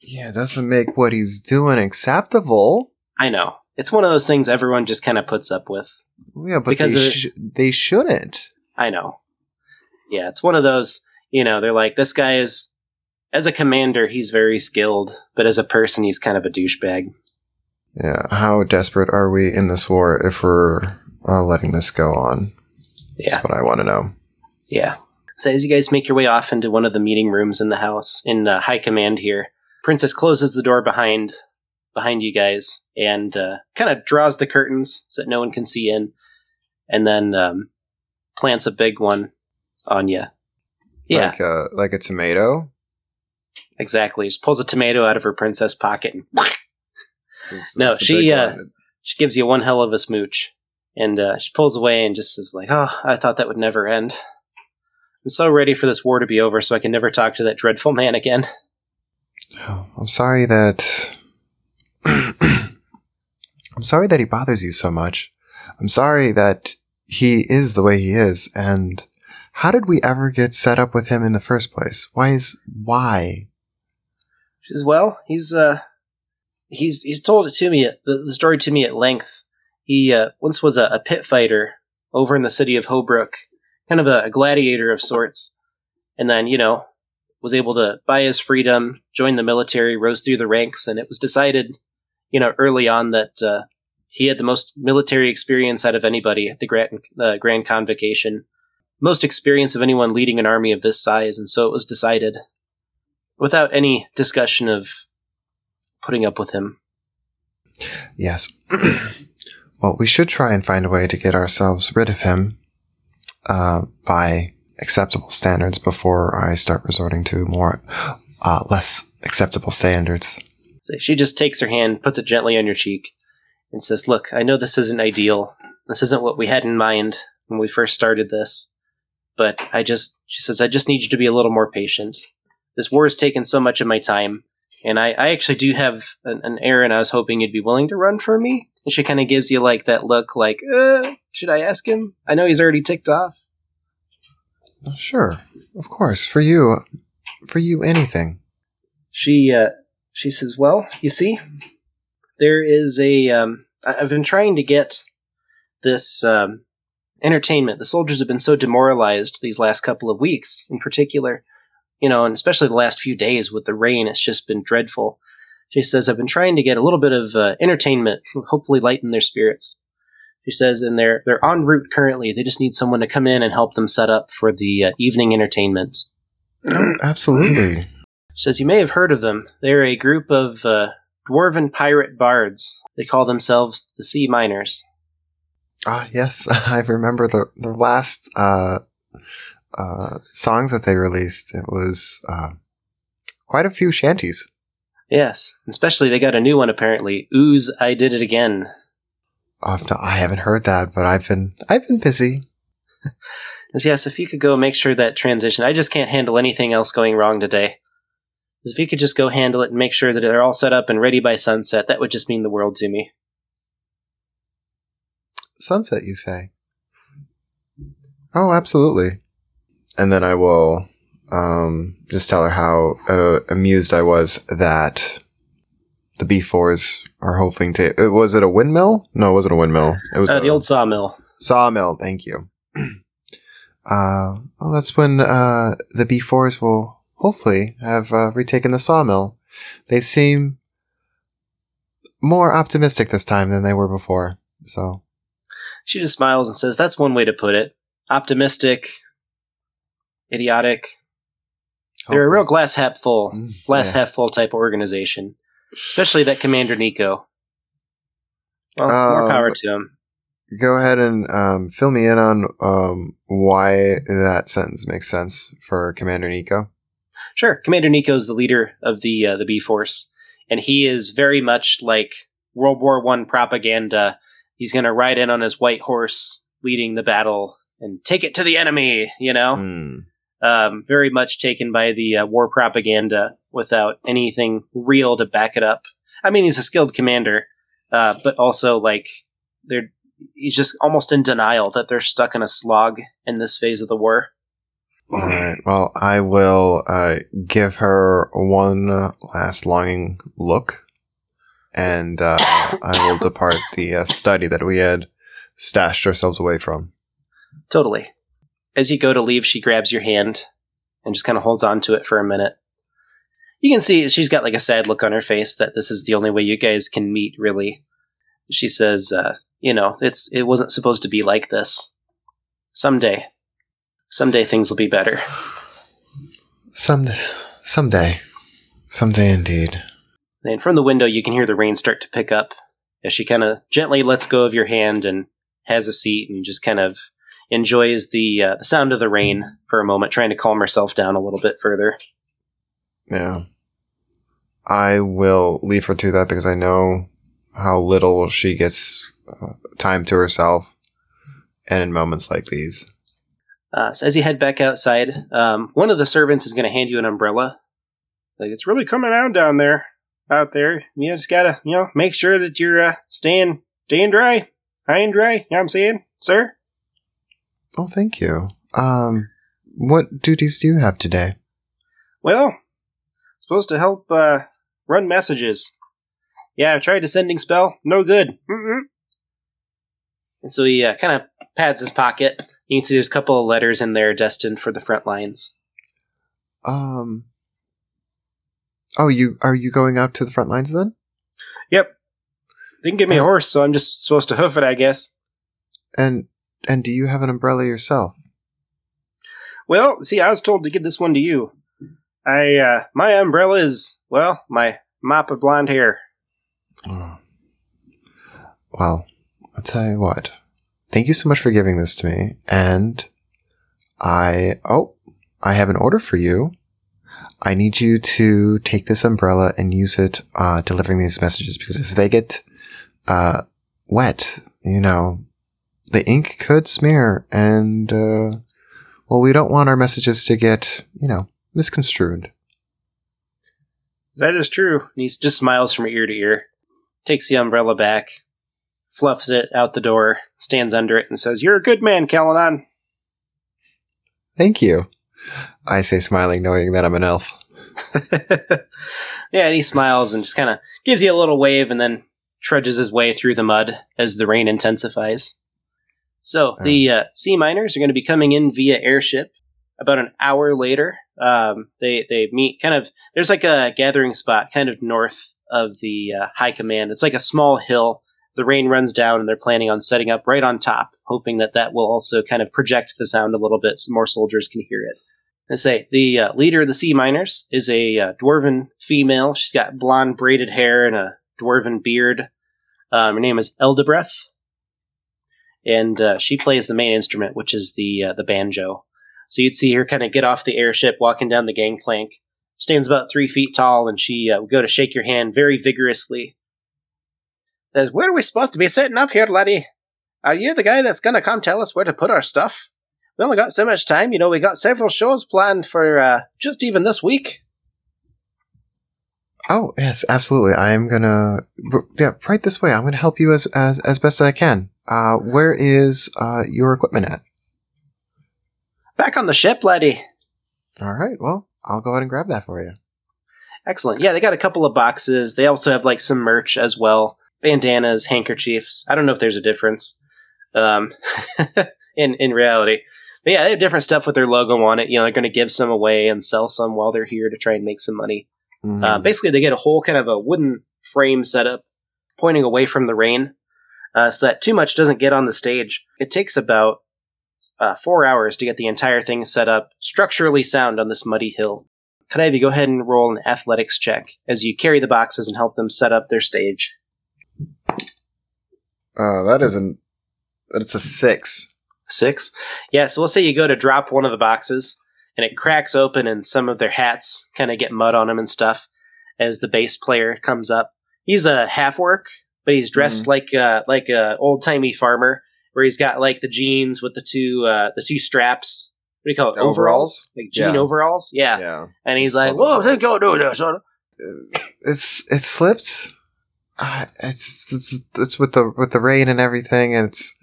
Yeah, it doesn't make what he's doing acceptable. I know. It's one of those things everyone just kind of puts up with. Yeah, but Because they, sh- they shouldn't. I know. Yeah, it's one of those, you know, they're like, this guy is, as a commander, he's very skilled, but as a person, he's kind of a douchebag. Yeah, how desperate are we in this war if we're uh, letting this go on? Yeah. That's what I want to know. Yeah. So as you guys make your way off into one of the meeting rooms in the house, in uh, high command here, Princess closes the door behind behind you guys and uh, kind of draws the curtains so that no one can see in, and then um, plants a big one on you. Yeah, Like, uh, like a tomato. exactly. Just pulls a tomato out of her princess pocket and It's- No, it's she, uh, she gives you one hell of a smooch and uh, she pulls away and just is like oh i thought that would never end i'm so ready for this war to be over so i can never talk to that dreadful man again Oh, I'm sorry that. I'm sorry that he bothers you so much. I'm sorry that he is the way he is. And how did we ever get set up with him in the first place? Why is why? she says well he's uh he's he's told it to me the, the story to me at length he uh, once was a, a pit fighter over in the city of Hobrook, kind of a, a gladiator of sorts and then you know was able to buy his freedom join the military rose through the ranks and it was decided you know early on that uh, he had the most military experience out of anybody at the grand, uh, grand convocation most experience of anyone leading an army of this size and so it was decided without any discussion of putting up with him. Yes. well, we should try and find a way to get ourselves rid of him uh, by acceptable standards before I start resorting to more uh, less acceptable standards. So she just takes her hand, puts it gently on your cheek, and says, Look, I know this isn't ideal. This isn't what we had in mind when we first started this. But I just, she says, I just need you to be a little more patient. This war has taken so much of my time, and I, I actually do have an, an errand I was hoping you'd be willing to run for me. And she kind of gives you like that look, like, uh, should I ask him? I know he's already ticked off. Sure, of course. For you, for you, anything. She, uh, she says, Well, you see, there is a, um, I've been trying to get this, um, entertainment. The soldiers have been so demoralized these last couple of weeks, in particular, you know, and especially the last few days with the rain. It's just been dreadful. She says, I've been trying to get a little bit of uh, entertainment, hopefully lighten their spirits. She says, and they're they're en route currently. They just need someone to come in and help them set up for the uh, evening entertainment. Oh, absolutely. She says, You may have heard of them. They're a group of uh, dwarven pirate bards. They call themselves the Sea Miners. Ah, yes, I remember the the last uh, uh, songs that they released. It was uh, quite a few shanties. Yes, especially they got a new one apparently. Ooze, I did it again. Oh, no, I haven't heard that, but I've been I've been busy. Yes, if you could go make sure that transition. I just can't handle anything else going wrong today. Says, If you could just go handle it and make sure that they're all set up and ready by sunset, that would just mean the world to me. Sunset, you say? Oh, absolutely. And then I will um, just tell her how uh, amused I was that the B4s are hoping to. uh, Was it a windmill? No, it wasn't a windmill. It was Uh, a the old sawmill. sawmill. Thank you. Uh, well, that's when uh, the B4s will hopefully have uh, retaken the sawmill. They seem more optimistic this time than they were before. So She just smiles and says, That's one way to put it. Optimistic, idiotic. They're a real glass half full, Mm, glass yeah. half full type organization. Especially that Commander Nico. Well, more Um, power to him. Go ahead and um, fill me in on um, why that sentence makes sense for Commander Nico. Sure, Commander Nico's the leader of the uh, the B Force, and he is very much like World War One propaganda. He's going to ride in on his white horse, leading the battle, and take it to the enemy. You know, Hmm. um, very much taken by the uh, war propaganda without anything real to back it up. I mean, he's a skilled commander, uh, but also like they're he's just almost in denial that they're stuck in a slog in this phase of the war. All right. Well, I will uh, give her one last longing look, and uh, I will depart the uh, study that we had stashed ourselves away from. Totally. As you go to leave, she grabs your hand and just kind of holds on to it for a minute. You can see she's got like a sad look on her face that this is the only way you guys can meet, really. She says, uh, you know, it's it wasn't supposed to be like this. Someday. Someday things will be better. Someday, someday, someday indeed. And from the window, you can hear the rain start to pick up as she kind of gently lets go of your hand and has a seat and just kind of enjoys the uh, the sound of the rain for a moment, trying to calm herself down a little bit further. Yeah. I will leave her to that because I know how little she gets uh, time to herself, and in moments like these. Uh, so as you head back outside, um, one of the servants is going to hand you an umbrella. Like it's really coming out down there, out there. You just gotta, you know, make sure that you're uh, staying, staying dry, high and dry. You know what I'm saying, sir? Oh, thank you. Um, what duties do you have today? Well, supposed to help uh, run messages. Yeah, I tried a sending spell, no good. Mm-mm. And so he uh, kind of pads his pocket. You can see there's a couple of letters in there destined for the front lines. Um. Oh, you are you going out to the front lines then? Yep. They can give me a horse, so I'm just supposed to hoof it, I guess. And and do you have an umbrella yourself? Well, see, I was told to give this one to you. I, uh, my umbrella is, well, my mop of blonde hair. Oh. Well, I'll tell you what. Thank you so much for giving this to me. And I, oh, I have an order for you. I need you to take this umbrella and use it, uh, delivering these messages because if they get, uh, wet, you know, the ink could smear and, uh, well, we don't want our messages to get, you know, misconstrued. That is true. And he just smiles from ear to ear, takes the umbrella back, fluffs it out the door, stands under it, and says, You're a good man, Calanon. Thank you. I say smiling, knowing that I'm an elf. yeah, and he smiles and just kind of gives you a little wave and then trudges his way through the mud as the rain intensifies. So the uh, sea miners are going to be coming in via airship. About an hour later, um, they they meet kind of. There's like a gathering spot kind of north of the uh, high command. It's like a small hill. The rain runs down, and they're planning on setting up right on top, hoping that that will also kind of project the sound a little bit so more soldiers can hear it. I say the uh, leader of the sea miners is a uh, dwarven female. She's got blonde braided hair and a dwarven beard. Um, her name is Eldebreth, and uh, she plays the main instrument, which is the uh, the banjo. So you'd see her kind of get off the airship, walking down the gangplank. Stands about three feet tall, and she uh, would go to shake your hand very vigorously. Says, "Where are we supposed to be sitting up here, laddie? Are you the guy that's gonna come tell us where to put our stuff? We only got so much time, you know. We got several shows planned for uh, just even this week." Oh yes, absolutely. I am gonna yeah right this way. I'm gonna help you as as as best as I can. Uh, where is uh your equipment at? Back on the ship, laddie. All right. Well, I'll go ahead and grab that for you. Excellent. Yeah, they got a couple of boxes. They also have like some merch as well bandanas, handkerchiefs. I don't know if there's a difference um, in in reality. But yeah, they have different stuff with their logo on it. You know, they're going to give some away and sell some while they're here to try and make some money. Mhm. Uh, basically, they get a whole kind of a wooden frame set up pointing away from the rain uh, so that too much doesn't get on the stage. It takes about uh, four hours to get the entire thing set up, structurally sound on this muddy hill. Could I have you go ahead and roll an athletics check as you carry the boxes and help them set up their stage? Uh, that isn't. It's a six. Six? Yeah, so let's say you go to drop one of the boxes and it cracks open and some of their hats kind of get mud on them and stuff as the bass player comes up. He's a half orc, but he's dressed like uh, like a old timey farmer, where he's got like the jeans with the two uh, the two straps. What do you call it? Overalls? like jean Yeah. overalls. Yeah. Yeah. And he's It's like, "Whoa, overalls. think go do this." son." It's it slipped. Uh, it's, it's it's with the with the rain and everything, and it's.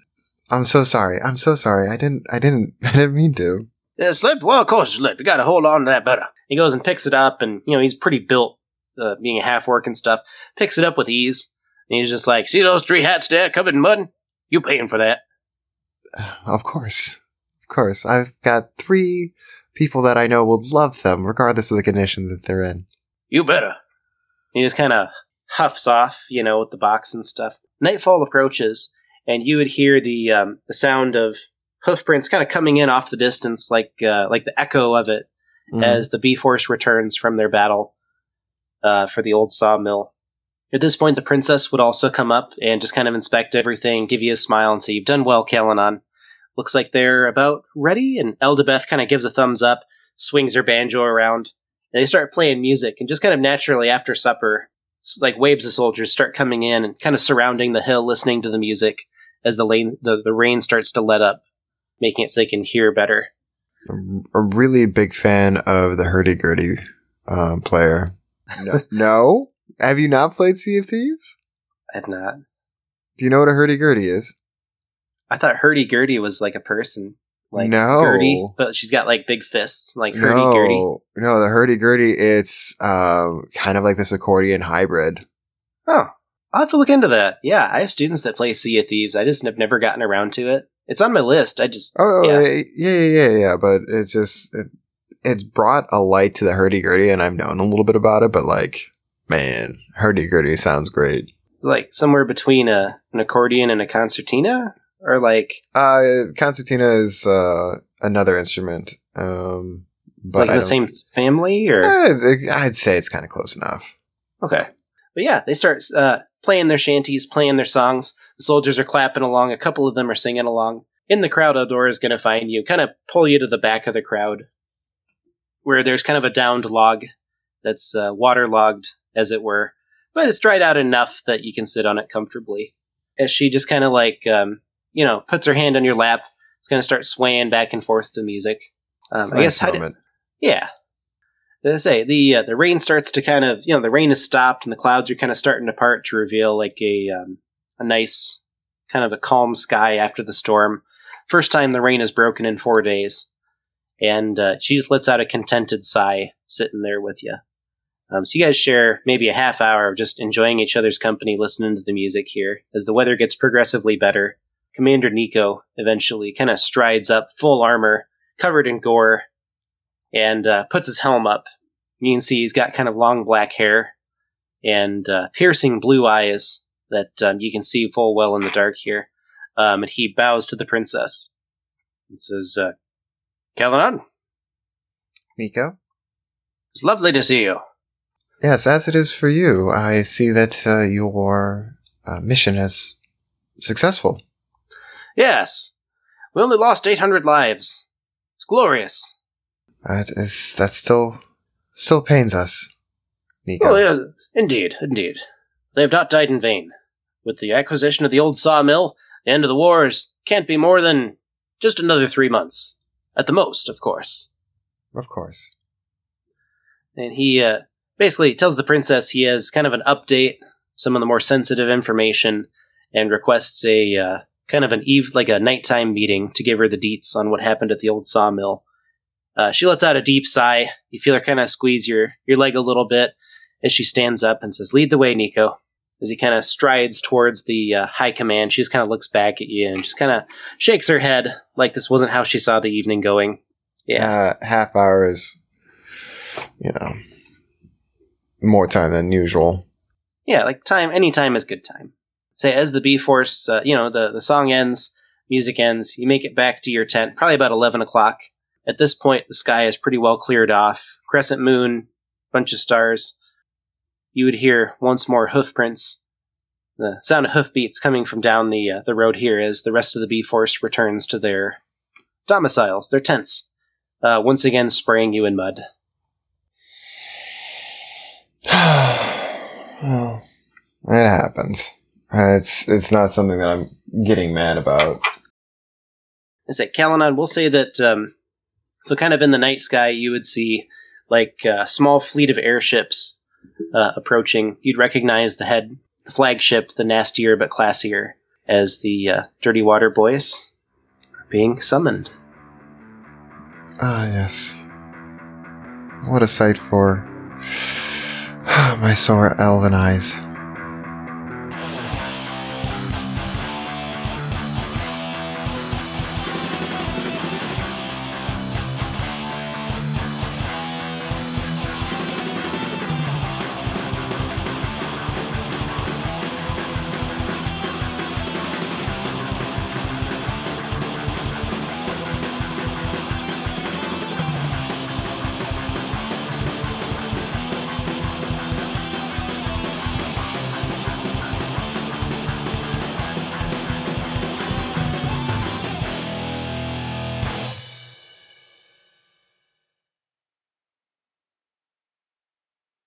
I'm so sorry. I'm so sorry. I didn't. I didn't. I didn't mean to. It slipped. Well, of course it slipped. You got to hold on to that better. He goes and picks it up, and you know he's pretty built, uh, being a half orc and stuff. Picks it up with ease, and he's just like, "See those three hats there covered in mud? You paying for that?" Of course, of course. I've got three people that I know will love them, regardless of the condition that they're in. You better. He just kind of huffs off, you know, with the box and stuff. Nightfall approaches, and you would hear the um, the sound of hoofprints kind of coming in off the distance, like uh, like the echo of it Mhm. as the B Force returns from their battle uh, for the old sawmill. At this point, the princess would also come up and just kind of inspect everything, give you a smile, and say, "You've done well, Calanon." Looks like they're about ready. And Eldebeth kind of gives a thumbs up, swings her banjo around, and they start playing music. And just kind of naturally after supper, like waves of soldiers start coming in and kind of surrounding the hill, listening to the music as the lane the, the rain starts to let up, making it so they can hear better. I'm a really big fan of the hurdy gurdy um, player. No. no? Have you not played Sea of Thieves? I have not. Do you know what a hurdy gurdy is? I thought Hurdy Gurdy was like a person. Like No. Gertie, but she's got like big fists, like Hurdy Gurdy. no, the hurdy gurdy. It's um, kind of like this accordion hybrid. Oh, I'll have to look into that. Yeah, I have students that play Sea of Thieves. I just have never gotten around to it. It's on my list. I just Oh, Yeah. yeah, yeah, yeah, yeah. But it just it, it's brought a light to the hurdy gurdy, and I've known a little bit about it. But like, man, hurdy gurdy sounds great. like somewhere between a an accordion and a concertina, or like Uh, concertina is uh another instrument. Um, but like I in the same family, or I'd say it's kind of close enough. Okay. But yeah, they start uh, playing their shanties, playing their songs. The soldiers are clapping along. A couple of them are singing along. In the crowd, Eldora is going to find you, kind of pull you to the back of the crowd, where there's kind of a downed log that's uh, waterlogged, as it were, but it's dried out enough that you can sit on it comfortably. As she just kind of like, um, you know, puts her hand on your lap, it's going to start swaying back and forth to music. Um, I guess how did, yeah. As I say, the uh, the rain starts to kind of you know the rain has stopped and the clouds are kind of starting to part to reveal like a um, a nice kind of a calm sky after the storm. First time the rain has broken in four days, and uh, she just lets out a contented sigh sitting there with you. Um, so you guys share maybe a half hour of just enjoying each other's company, listening to the music here. As the weather gets progressively better, Commander Nico eventually kind of strides up, full armor, covered in gore, and uh, puts his helm up. You can see he's got kind of long black hair and uh, piercing blue eyes that um, you can see full well in the dark here. Um, and he bows to the princess and says, uh, Calanon, Nico? it's lovely to see you. Yes, as it is for you. I see that uh, your uh, mission is successful. Yes, we only lost 800 lives. It's glorious. That is that still still pains us, Nico. Oh, yeah, indeed, indeed. They have not died in vain. With the acquisition of the old sawmill, the end of the wars can't be more than just another three months. At the most, of course. Of course. And he uh, basically tells the princess he has kind of an update, some of the more sensitive information, and requests a uh, kind of an eve like a nighttime meeting to give her the deets on what happened at the old sawmill. Uh, she lets out a deep sigh. You feel her kind of squeeze your your leg a little bit as she stands up and says, "Lead the way, Nico." As he kind of strides towards the uh, high command, she just kind of looks back at you and just kind of shakes her head like this wasn't how she saw the evening going. Yeah, Uh, half hour is, you know, more time than usual. yeah, like time. Any time is good time. Say as the B Force, uh, you know, the the song ends, music ends. You make it back to your tent, probably about eleven o'clock. At this point, the sky is pretty well cleared off. Crescent moon, bunch of stars. You would hear once more hoof prints, the sound of hoofbeats coming from down the uh, the road here as the rest of the B Force returns to their domiciles, their tents, uh, once again spraying you in mud. well, it happens. Uh, it's it's not something that I'm getting mad about. I say Calanon, we'll say that um, so kind of in the night sky you would see like a small fleet of airships uh, approaching. You'd recognize the head the flagship, the nastier but classier, as the uh, Dirty Water Boys being summoned. Ah, yes. What a sight for my sore elven eyes.